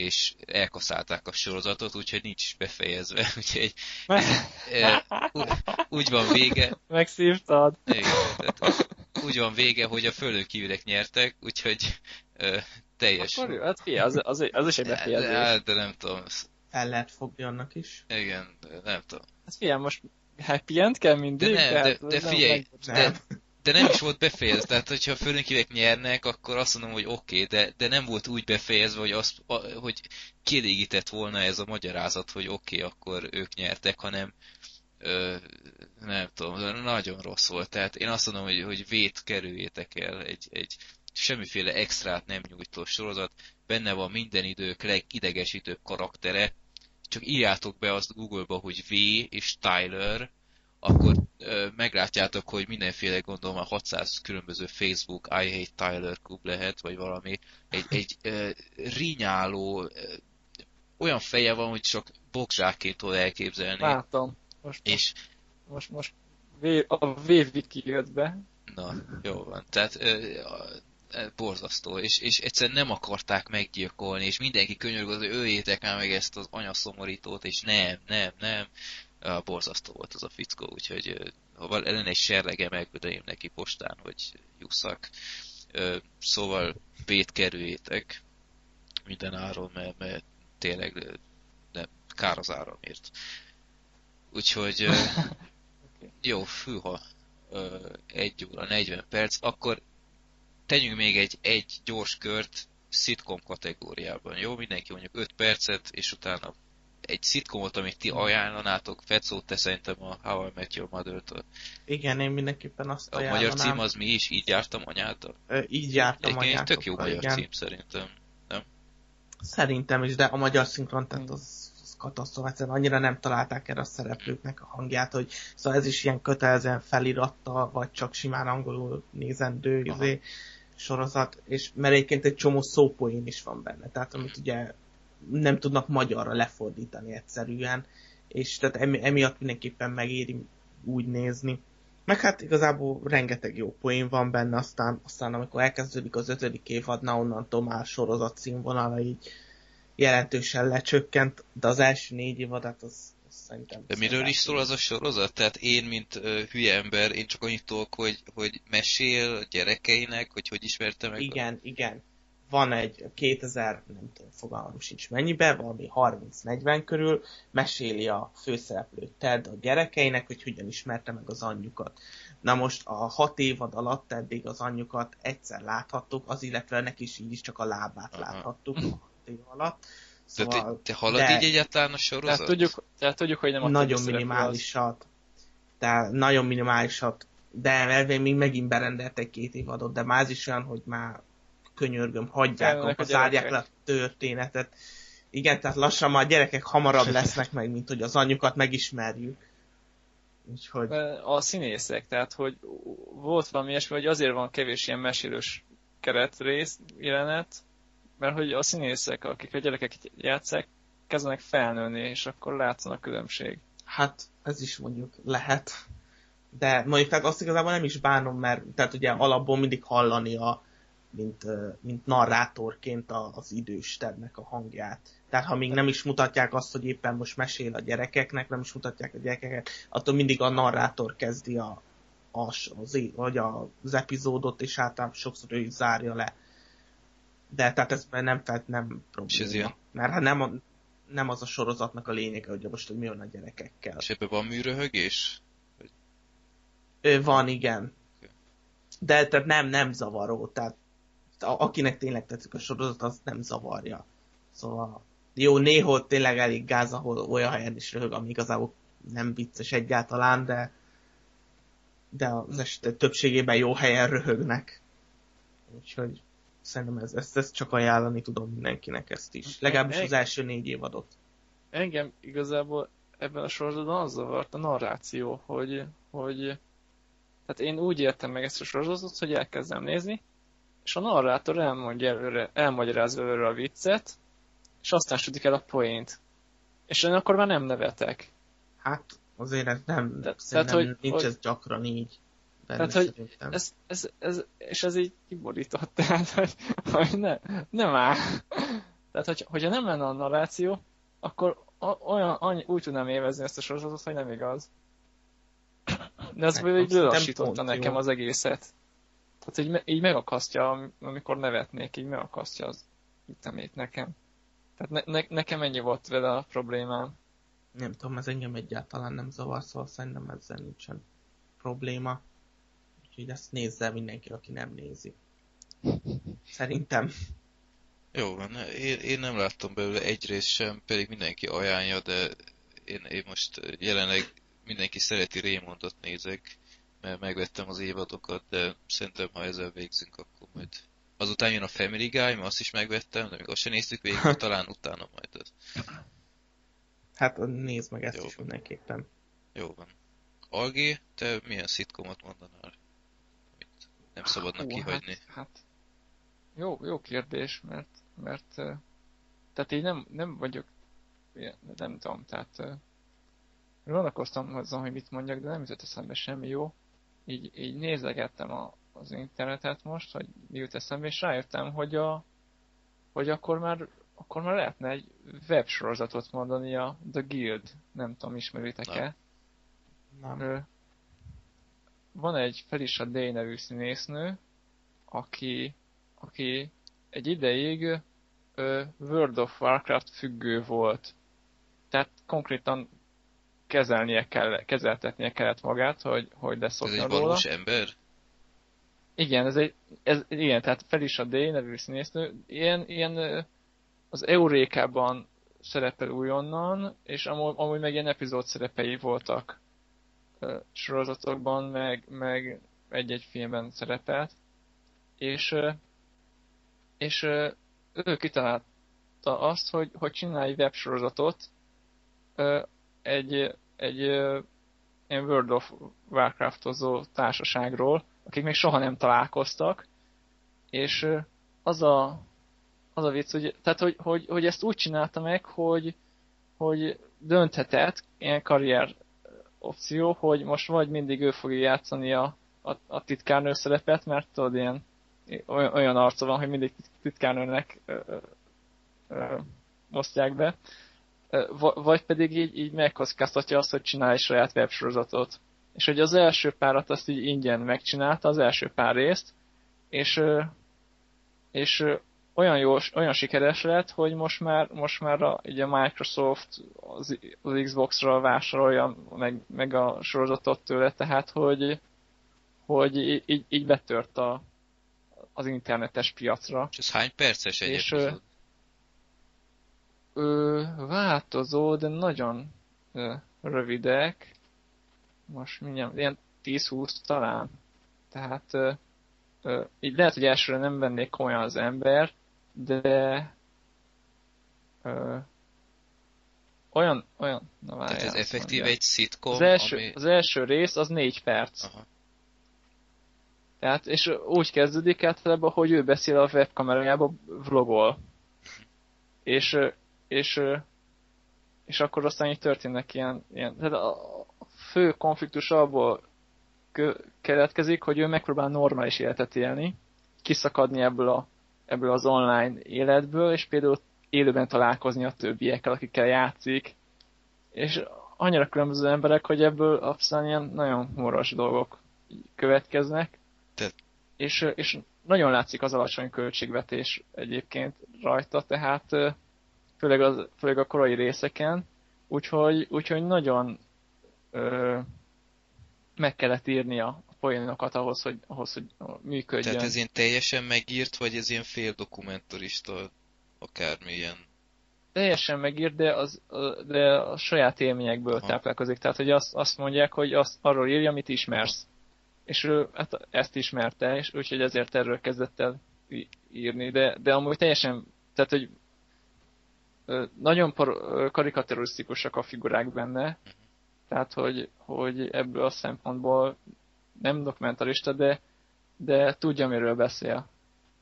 és elkaszálták a sorozatot, úgyhogy nincs befejezve, úgyhogy úgy van vége. Megszívtad. Igen, tehát úgy van vége, hogy a földön kívülek nyertek, úgyhogy teljes. Akkor jó, hát fia, az, az, az is egy befejezés. De, de nem tudom. El lehet fogni annak is. Igen, nem tudom. Hát figyelj, most happy end kell mindig? De nem, de, de figyelj, de, de nem is volt befejezve, tehát hogyha a főnökívek nyernek, akkor azt mondom, hogy oké, okay, de, de nem volt úgy befejezve, hogy, azt, hogy kielégített volna ez a magyarázat, hogy oké, okay, akkor ők nyertek, hanem ö, nem tudom, nagyon rossz volt. Tehát én azt mondom, hogy, hogy vét kerüljétek el egy, egy semmiféle extrát nem nyújtó sorozat, benne van minden idők legidegesítőbb karaktere, csak írjátok be azt Google-ba, hogy V és Tyler, akkor ö, meglátjátok, hogy mindenféle gondolom a 600 különböző Facebook I Hate Tyler klub lehet, vagy valami. Egy, egy ö, rinyáló, ö, olyan feje van, hogy csak bokzsákként tud elképzelni. Látom. Most, és, most, most a Véviki jött be. Na, jó van. Tehát ö, borzasztó, és, és egyszerűen nem akarták meggyilkolni, és mindenki könyörgött, hogy öljétek már meg ezt az anyaszomorítót, és nem, nem, nem uh, borzasztó volt az a fickó, úgyhogy ha van ellen egy serlege, megküldeném neki postán, hogy jusszak. Szóval bét kerüljétek. minden áron, mert, mert tényleg nem, kár az áramért. Úgyhogy jó, fűha, egy óra, 40 perc, akkor tegyünk még egy, egy gyors kört sitcom kategóriában, jó? Mindenki mondjuk 5 percet, és utána egy szitkomot, amit ti ajánlanátok, Fecó, te szerintem a How I Met Your Mother-től. Igen, én mindenképpen azt A magyar cím az mi is? Így jártam anyától? Ö, így jártam anyától. tök jó magyar igen. cím szerintem, nem? Szerintem is, de a magyar szinkron, tehát az, az katasztrófa, egyszerűen annyira nem találták erre a szereplőknek a hangját, hogy szóval ez is ilyen kötelezően feliratta, vagy csak simán angolul nézendő izé, sorozat, és mert egyébként egy csomó szópoén is van benne, tehát amit ugye nem tudnak magyarra lefordítani egyszerűen, és tehát emi, emiatt mindenképpen megéri úgy nézni. Meg hát igazából rengeteg jó poén van benne, aztán, aztán amikor elkezdődik az ötödik évad, na onnantól már sorozat színvonala így jelentősen lecsökkent, de az első négy évadát az, az szerintem... De miről is szól az a sorozat? Tehát én, mint uh, hülye ember, én csak annyit tudok, hogy, hogy mesél gyerekeinek, hogy hogy ismerte meg? Igen, a... igen van egy 2000, nem tudom, fogalmam sincs mennyibe, valami 30-40 körül, meséli a főszereplő Ted a gyerekeinek, hogy hogyan ismerte meg az anyjukat. Na most a hat évad alatt eddig az anyjukat egyszer láthattuk, az illetve neki is így is csak a lábát Aha. láthattuk a hat év alatt. Szóval, te, te halad de, így egyáltalán a sorozat? Tehát tudjuk, tehát tudjuk hogy nem a Nagyon minimálisat. Tehát nagyon minimálisat. De elvén még megint berendeltek két évadot, de már az is olyan, hogy már könyörgöm, hagyják, akkor zárják le a történetet. Igen, tehát lassan már a gyerekek hamarabb lesznek meg, mint hogy az anyukat megismerjük. Úgyhogy... A színészek, tehát hogy volt valami ilyesmi, hogy azért van kevés ilyen mesélős keretrész, jelenet, mert hogy a színészek, akik a gyerekek játszák, kezdenek felnőni, és akkor látszanak különbség. Hát, ez is mondjuk lehet. De mondjuk tehát azt igazából nem is bánom, mert tehát ugye alapból mindig hallani a, mint, mint narrátorként az idős Tednek a hangját. Tehát ha még nem is mutatják azt, hogy éppen most mesél a gyerekeknek, nem is mutatják a gyerekeket, attól mindig a narrátor kezdi a, az, az, vagy az epizódot, és általában sokszor ő zárja le. De tehát ez nem felt nem probléma. ilyen? Mert hát nem, a, nem az a sorozatnak a lényege, hogy most hogy mi van a gyerekekkel. És ebben van műröhögés? Van, igen. De tehát nem, nem zavaró. Tehát akinek tényleg tetszik a sorozat, az nem zavarja. Szóval jó, néha tényleg elég gáz, ahol olyan helyen is röhög, ami igazából nem vicces egyáltalán, de de az esetek többségében jó helyen röhögnek. Úgyhogy szerintem ez, ezt, ezt csak ajánlani tudom mindenkinek ezt is. Legalábbis az első négy évadot. Engem igazából ebben a sorozatban az zavart a narráció, hogy, hogy tehát én úgy értem meg ezt a sorozatot, hogy elkezdem nézni, és a narrátor elmondja előre, elmagyarázza előre a viccet, és aztán sütik el a poént. És én akkor már nem nevetek. Hát, azért ez nem, De, tehát, hogy, nincs hogy, ez gyakran így. Tehát, hogy ez, ez, ez, és ez így kiborított, tehát, hogy, hogy ne, nem áll. Tehát, hogy, hogyha nem lenne a narráció, akkor olyan, annyi, úgy tudnám évezni ezt a sorozatot, hogy nem igaz. De ez így lelassította nekem az egészet. Tehát így, így megakasztja, amikor nevetnék, így megakasztja az ütemét nekem. Tehát ne, ne, nekem ennyi volt vele a problémám. Nem tudom, ez engem egyáltalán nem zavar, szóval szerintem ezzel nincsen probléma. Úgyhogy ezt nézze mindenki, aki nem nézi. Szerintem. Jó van, én, én nem láttam belőle egy rész sem, pedig mindenki ajánlja, de én, én most jelenleg mindenki szereti Raymondot nézek, mert megvettem az évadokat, de szerintem ha ezzel végzünk, akkor majd... Azután jön a Family Guy, mert azt is megvettem, de még azt sem néztük végig, talán utána majd ez. Hát nézd meg ezt Jó is van. mindenképpen. Jó van. Algi, te milyen szitkomot mondanál? Amit nem szabadnak Hú, kihagyni. Hát, hát, jó, jó kérdés, mert, mert tehát én nem, nem vagyok, nem tudom, tehát gondolkoztam azon, hogy mit mondjak, de nem jutott eszembe semmi jó így, így nézegettem a, az internetet most, hogy mi jut eszembe, és rájöttem, hogy, a, hogy akkor már akkor már lehetne egy websorozatot mondani a The Guild. Nem tudom, ismeritek-e? Nem. nem. Van egy Felicia Day nevű színésznő, aki, aki egy ideig ö, World of Warcraft függő volt. Tehát konkrétan kezelnie kell, kezeltetnie kellett magát, hogy, hogy leszokjon Ez egy róla. valós ember? Igen, ez egy, ez, igen, tehát Felicia Day nevű színésznő, ilyen, ilyen az Eurékában szerepel újonnan, és amúgy, amúgy meg ilyen epizód szerepei voltak ö, sorozatokban, meg, meg egy-egy filmben szerepelt, és, ö, és ö, ő kitalálta azt, hogy, hogy csinálj websorozatot ö, egy, egy ilyen World of Warcraftozó társaságról, akik még soha nem találkoztak, és az a, az a vicc, hogy, tehát, hogy, hogy, hogy ezt úgy csinálta meg, hogy, hogy dönthetett, ilyen karrier opció, hogy most vagy mindig ő fogja játszani a, a, a titkárnő szerepet, mert tudod, ilyen olyan, olyan arca van, hogy mindig titkárnőnek ö, ö, ö, osztják be, vagy pedig így, így megkockáztatja azt, hogy csinálj egy saját websorozatot. És hogy az első párat azt így ingyen megcsinálta, az első pár részt, és, és olyan jó, olyan sikeres lett, hogy most már, most már a, így a Microsoft az, az Xbox-ra vásárolja meg, meg a sorozatot tőle, tehát hogy, hogy így, így betört a, az internetes piacra. És ez hány perces egy És, epizód? Ö, változó, de nagyon ö, rövidek. Most mindjárt, ilyen 10-20 talán. Tehát ö, ö, így lehet, hogy elsőre nem vennék komolyan az ember, de ö, olyan, olyan, na Tehát várjál, ez azt effektív egy szitkom, az első, ami... az első rész az 4 perc. Aha. Tehát, és úgy kezdődik általában, hogy ő beszél a webkamerájába, vlogol. És, és, és akkor aztán így történnek ilyen, ilyen tehát a fő konfliktus abból keletkezik, hogy ő megpróbál normális életet élni, kiszakadni ebből, a, ebből az online életből, és például élőben találkozni a többiekkel, akikkel játszik, és annyira különböző emberek, hogy ebből aztán ilyen nagyon humoros dolgok következnek, Te- és, és nagyon látszik az alacsony költségvetés egyébként rajta, tehát főleg, az, főleg a korai részeken, úgyhogy, úgyhogy nagyon ö, meg kellett írni a poénokat ahhoz, hogy, ahhoz, hogy működjön. Tehát ez ilyen teljesen megírt, vagy ez ilyen fél dokumentarista, akármilyen. teljesen megír, de, az, de a saját élményekből Aha. táplálkozik. Tehát, hogy azt, azt mondják, hogy azt arról írja, amit ismersz. És ő hát ezt ismerte, és úgyhogy ezért erről kezdett el írni. De, de amúgy teljesen, tehát, hogy nagyon par, karikaturisztikusak a figurák benne, tehát, hogy, hogy ebből a szempontból nem dokumentarista, de, de tudja, miről beszél.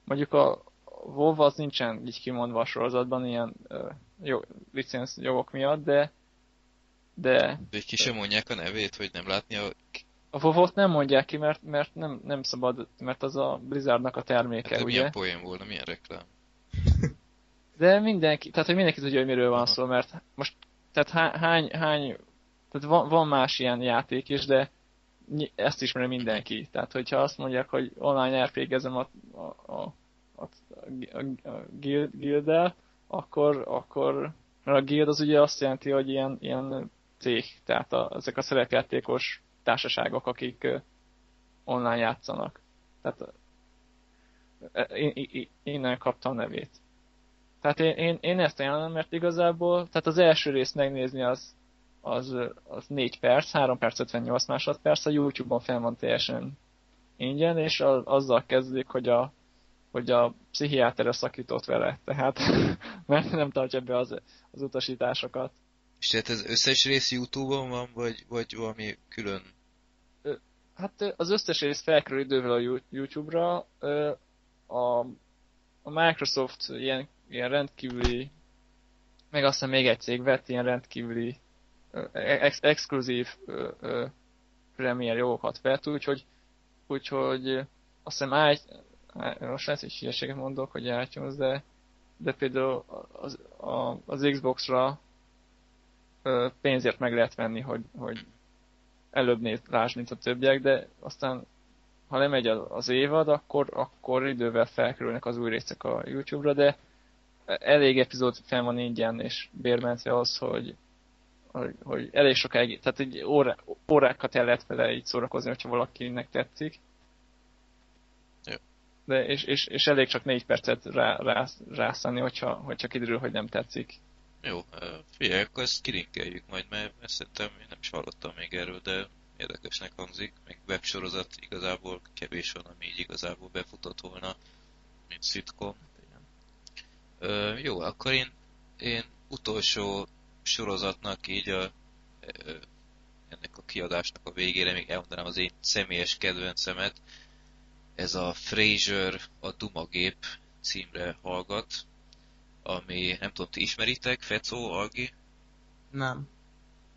Mondjuk a WoW az nincsen így kimondva a sorozatban ilyen ö, jó, licensz jogok miatt, de de Vagy ki sem mondják a nevét, hogy nem látni a... a WoW-ot nem mondják ki, mert, mert nem, nem szabad, mert az a Blizzardnak a terméke, Hát, de ugye? milyen poén volna, milyen reklám. De mindenki, tehát hogy mindenki tudja, hogy miről van szó, mert most, tehát há- hány, hány, tehát van, van más ilyen játék is, de ezt ismeri mindenki. Tehát, hogyha azt mondják, hogy online RPG-ezem a, a, a, a, a, a guild, akkor, akkor, mert a guild az ugye azt jelenti, hogy ilyen, ilyen cég, tehát a, ezek a szerepjátékos társaságok, akik online játszanak. Tehát ö, én, én, innen kaptam a nevét. Tehát én, én, én ezt ajánlom, mert igazából, tehát az első részt megnézni az, az, az 4 perc, 3 perc 58 másodperc, a YouTube-on fel van teljesen ingyen, és a, azzal kezdődik, hogy a, hogy a pszichiátere szakított vele, tehát mert nem tartja be az, az utasításokat. És tehát ez összes rész Youtube-on van, vagy, vagy valami külön? Hát az összes rész felkerül idővel a You- YouTube-ra. A, a Microsoft ilyen, ilyen rendkívüli, meg aztán még egy cég vett ilyen rendkívüli ö, ex- exkluzív ö, ö, premier jogokat vett, úgyhogy, úgyhogy azt hiszem ágy, most lehet, hogy hülyeséget mondok, hogy iTunes, de, de például az, a, az Xbox-ra pénzért meg lehet venni, hogy, hogy előbb néz, lásd, mint a többiek, de aztán ha lemegy az évad, akkor, akkor idővel felkerülnek az új részek a YouTube-ra, de elég epizód fel van ingyen és bérmentve az, hogy, hogy, hogy elég sokáig, tehát egy órá, órákat el lehet vele így szórakozni, hogyha valakinek tetszik. Jó. De és, és, és elég csak négy percet rá, rá, rászállni, hogyha, hogyha kiderül, hogy nem tetszik. Jó, figyelj, akkor ezt kirinkeljük majd, mert, szerintem én nem is hallottam még erről, de érdekesnek hangzik, meg websorozat igazából kevés van, ami így igazából befutott volna, mint sitcom. Ö, jó, akkor én, én utolsó sorozatnak így a, ö, ennek a kiadásnak a végére még elmondanám az én személyes kedvencemet. Ez a Fraser a Dumagép címre hallgat, ami nem tudom, ti ismeritek, Fecó, Algi? Nem.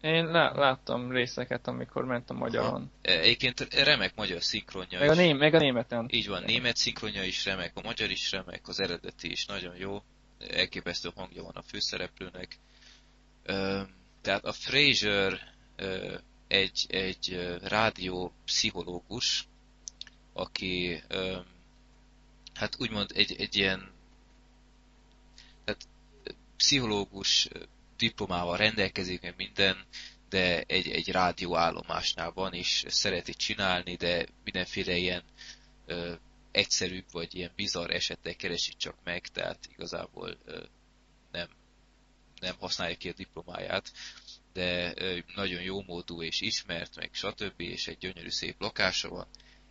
Én lá- láttam részeket, amikor mentem magyaron. E, Egyébként remek magyar szinkronja Meg a, ném, meg a németen. Így van, német szinkronja is remek, a magyar is remek, az eredeti is nagyon jó. Elképesztő hangja van a főszereplőnek. Ö, Tehát a Fraser ö, egy, egy rádió pszichológus, aki ö, hát úgymond egy, egy ilyen tehát pszichológus diplomával rendelkezik, meg minden, de egy, egy rádióállomásnál van, és szereti csinálni, de mindenféle ilyen ö, egyszerűbb, vagy ilyen bizarr esetek keresi csak meg, tehát igazából ö, nem, nem használja ki a diplomáját, de ö, nagyon jó módú és ismert, meg stb. és egy gyönyörű szép lakása van,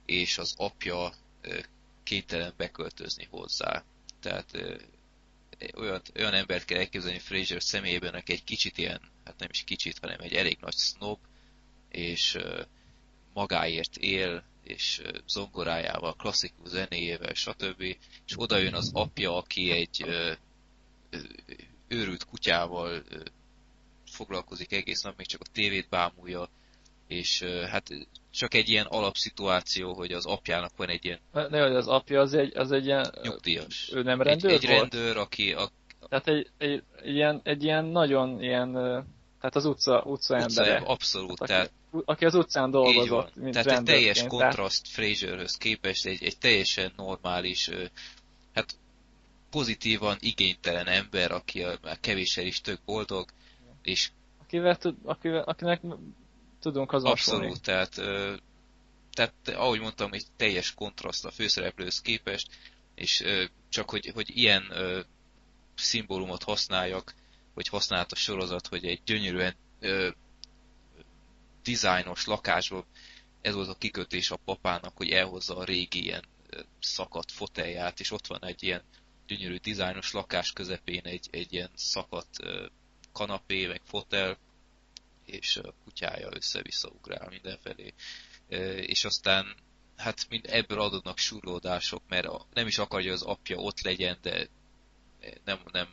és az apja ö, kénytelen beköltözni hozzá. Tehát ö, olyan, embert kell elképzelni Fraser személyében, aki egy kicsit ilyen, hát nem is kicsit, hanem egy elég nagy snob, és magáért él, és zongorájával, klasszikus zenéjével, stb. És oda jön az apja, aki egy őrült kutyával foglalkozik egész nap, még csak a tévét bámulja, és hát csak egy ilyen alapszituáció, hogy az apjának van egy ilyen De hogy az apja az egy, az egy ilyen... nyugdíjas. Ő nem Egy, rendőr egy volt? rendőr, aki a Tehát egy, egy, egy, ilyen, egy ilyen nagyon ilyen... Tehát az utca, utca embere. abszolút, aki, tehát aki az utcán dolgozott, mint Tehát egy teljes kontraszt Fraserhöz képest, egy, egy teljesen normális, hát pozitívan igénytelen ember, aki a, már kevéssel is tök boldog, és Tehát, akivel, tud, akivel, akinek tudunk azonosulni. abszolút, tehát, tehát ahogy mondtam, egy teljes kontraszt a főszereplőhöz képest, és csak hogy, hogy ilyen szimbólumot használjak, hogy használt a sorozat, hogy egy gyönyörűen dizájnos lakásban ez volt a kikötés a papának, hogy elhozza a régi ilyen szakadt fotelját, és ott van egy ilyen gyönyörű dizájnos lakás közepén egy, egy ilyen szakadt kanapé, meg fotel, és a kutyája össze-vissza ugrál mindenfelé. És aztán hát mind ebből adódnak surlódások, mert a, nem is akarja az apja ott legyen, de nem, nem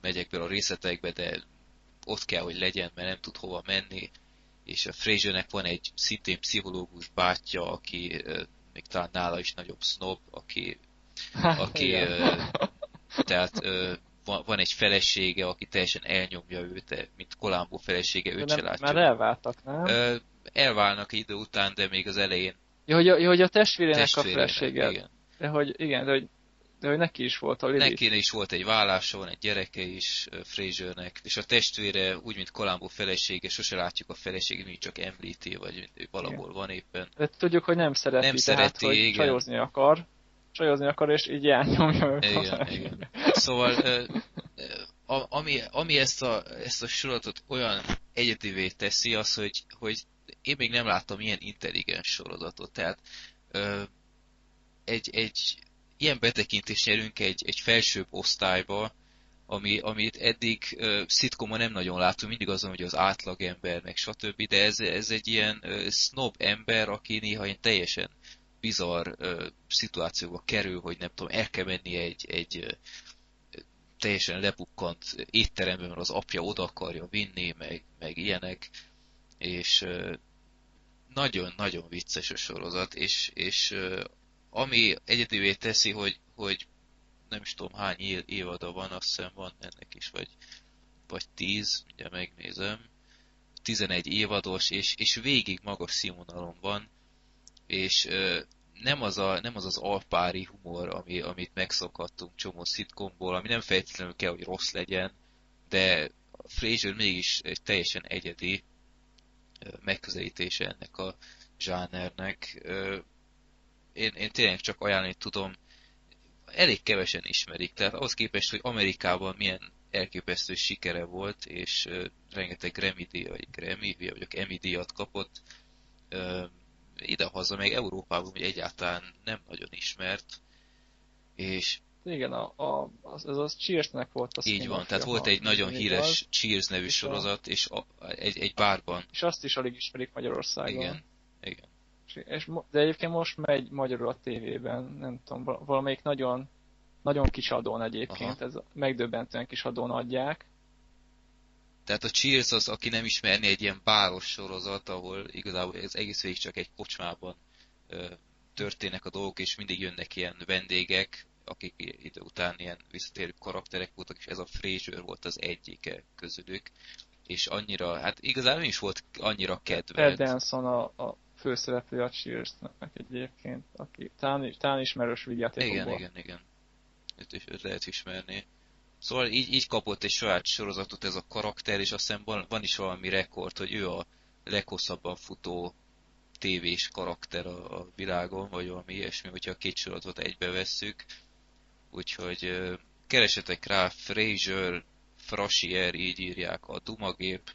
megyek bele a részletekbe, de ott kell, hogy legyen, mert nem tud hova menni, és a Frasernek van egy szintén pszichológus bátyja, aki még talán nála is nagyobb snob, aki, aki tehát van, egy felesége, aki teljesen elnyomja őt, mint Columbo felesége, őt se látja. már elváltak, nem? Elválnak idő után, de még az elején Ja, hogy a, ja, hogy a testvérének a testvérének, felesége. igen. De hogy, igen, de hogy, de hogy neki is volt a Lili. Neki is volt egy vállása, van egy gyereke is Frasernek, és a testvére, úgy mint Columbo felesége, sose látjuk a feleségét, mindig csak említi, vagy ő valahol van éppen. De tudjuk, hogy nem szereti, Nem tehát, szereti, hogy igen. csajozni akar. Csajozni akar, és így elnyomja őt. Igen, igen. Szóval, a- ami, ami ezt, a, ezt a sorozatot olyan egyedivé teszi, az, hogy, hogy én még nem láttam ilyen intelligens sorozatot. Tehát ö, egy, egy ilyen betekintést nyerünk egy, egy felsőbb osztályba, ami, amit eddig uh, szitkomon nem nagyon látunk, mindig azon, hogy az átlagember, meg stb., de ez, ez egy ilyen uh, snob ember, aki néha ilyen teljesen bizarr uh, szituációba kerül, hogy nem tudom, el kell menni egy, egy teljesen lebukkant étteremben, mert az apja oda akarja vinni, meg, meg ilyenek, és nagyon-nagyon vicces a sorozat, és, és ami egyedüvé teszi, hogy, hogy nem is tudom hány évada van, azt hiszem van ennek is, vagy, vagy tíz, ugye megnézem, 11 évados, és, és végig magas színvonalon van, és nem az, a, nem az az alpári humor, ami, amit megszokhattunk csomó szitkomból, ami nem feltétlenül kell, hogy rossz legyen, de Fraser mégis egy teljesen egyedi megközelítése ennek a zsánernek. Én, én tényleg csak ajánlani tudom, elég kevesen ismerik, tehát ahhoz képest, hogy Amerikában milyen elképesztő sikere volt, és rengeteg Grammy díj, vagy Grammy, vagy Emmy díjat kapott, idehaza, meg Európában hogy egyáltalán nem nagyon ismert, és igen, a, a, az, ez az Cheersnek volt az. Így van, tehát volt egy nagyon híres az, Cheers nevű és sorozat, és a, egy, egy bárban. És azt is alig ismerik Magyarországon. Igen, igen. És, és, de egyébként most megy magyarul a tévében, nem tudom, valamelyik nagyon, nagyon kis adón egyébként, Aha. ez megdöbbentően kis adón adják. Tehát a Cheers az, aki nem ismerni, egy ilyen báros sorozat, ahol igazából ez egész végig csak egy kocsmában ö, történnek a dolgok, és mindig jönnek ilyen vendégek, akik idő után ilyen visszatérő karakterek voltak, és ez a Fraser volt az egyike közülük. És annyira, hát igazából is volt annyira kedvelt. Ted Danson a, a főszereplő a Cheers-nek egyébként, aki talán, talán ismerős vigyátékokból. Igen, igen, igen. Őt, is, őt lehet ismerni. Szóval így, így kapott egy saját sorozatot ez a karakter, és azt hiszem van, van is valami rekord, hogy ő a leghosszabban futó tévés karakter a, a világon, vagy valami ilyesmi, hogyha a két sorozatot egybe vesszük. Úgyhogy keresetek rá, Fraser, Frasier, így írják, a Dumagép,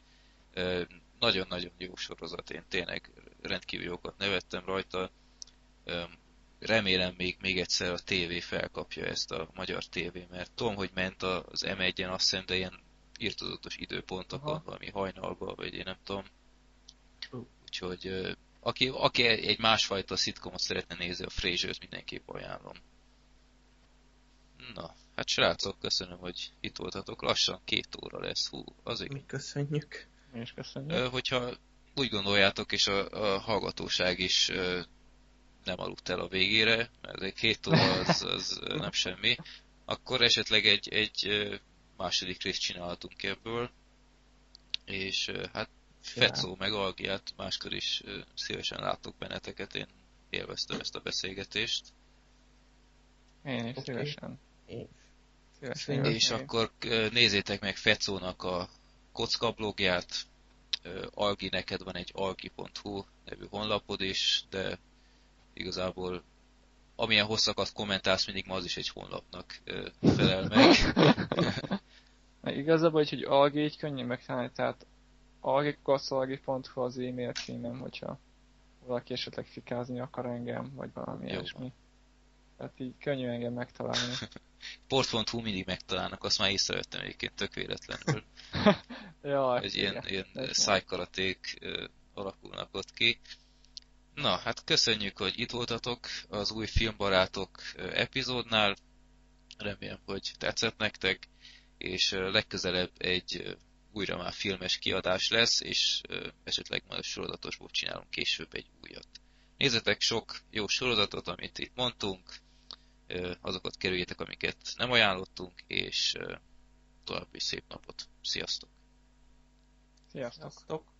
nagyon-nagyon jó sorozat, én tényleg rendkívül jókat nevettem rajta. Remélem még, még egyszer a tévé felkapja ezt a magyar tévé, mert tudom, hogy ment az M1-en, azt hiszem, de ilyen írtozatos időpontokon, Aha. valami hajnalba, vagy én nem tudom. Úgyhogy aki, aki egy másfajta szitkomot szeretne nézni, a Frasier-t mindenképp ajánlom. Na, hát srácok, köszönöm, hogy itt voltatok. Lassan két óra lesz, hú, azért. Mi köszönjük. Mi is köszönjük. Hogyha úgy gondoljátok, és a, a hallgatóság is nem aludt el a végére, mert egy két óra az, az nem semmi, akkor esetleg egy, egy második részt csinálhatunk ebből, és hát Fecó meg Algiát máskor is szívesen látok benneteket, én élveztem ezt a beszélgetést. Én is okay. szívesen. Szívesen. És akkor nézzétek meg Fecónak a kocka blogját, Algi, neked van egy algi.hu nevű honlapod is, de igazából amilyen hosszakat kommentálsz, mindig ma az is egy honlapnak felel meg. igazából, hogy Algi így könnyű megtalálni, tehát algikocalgi.hu az e-mail címem, hogyha valaki esetleg fikázni akar engem, vagy valami ilyesmi. Tehát így könnyű engem megtalálni. Port.hu mindig megtalálnak, azt már észrevettem egyébként tök véletlenül. Jaj, hogy ilyen, ilyen szájkaraték alakulnak ott ki. Na, hát köszönjük, hogy itt voltatok az új Filmbarátok epizódnál. Remélem, hogy tetszett nektek, és legközelebb egy újra már filmes kiadás lesz, és esetleg majd a sorozatosból csinálunk később egy újat. Nézzetek sok jó sorozatot, amit itt mondtunk, azokat kerüljétek, amiket nem ajánlottunk, és további szép napot. Sziasztok! Sziasztok! Sziasztok.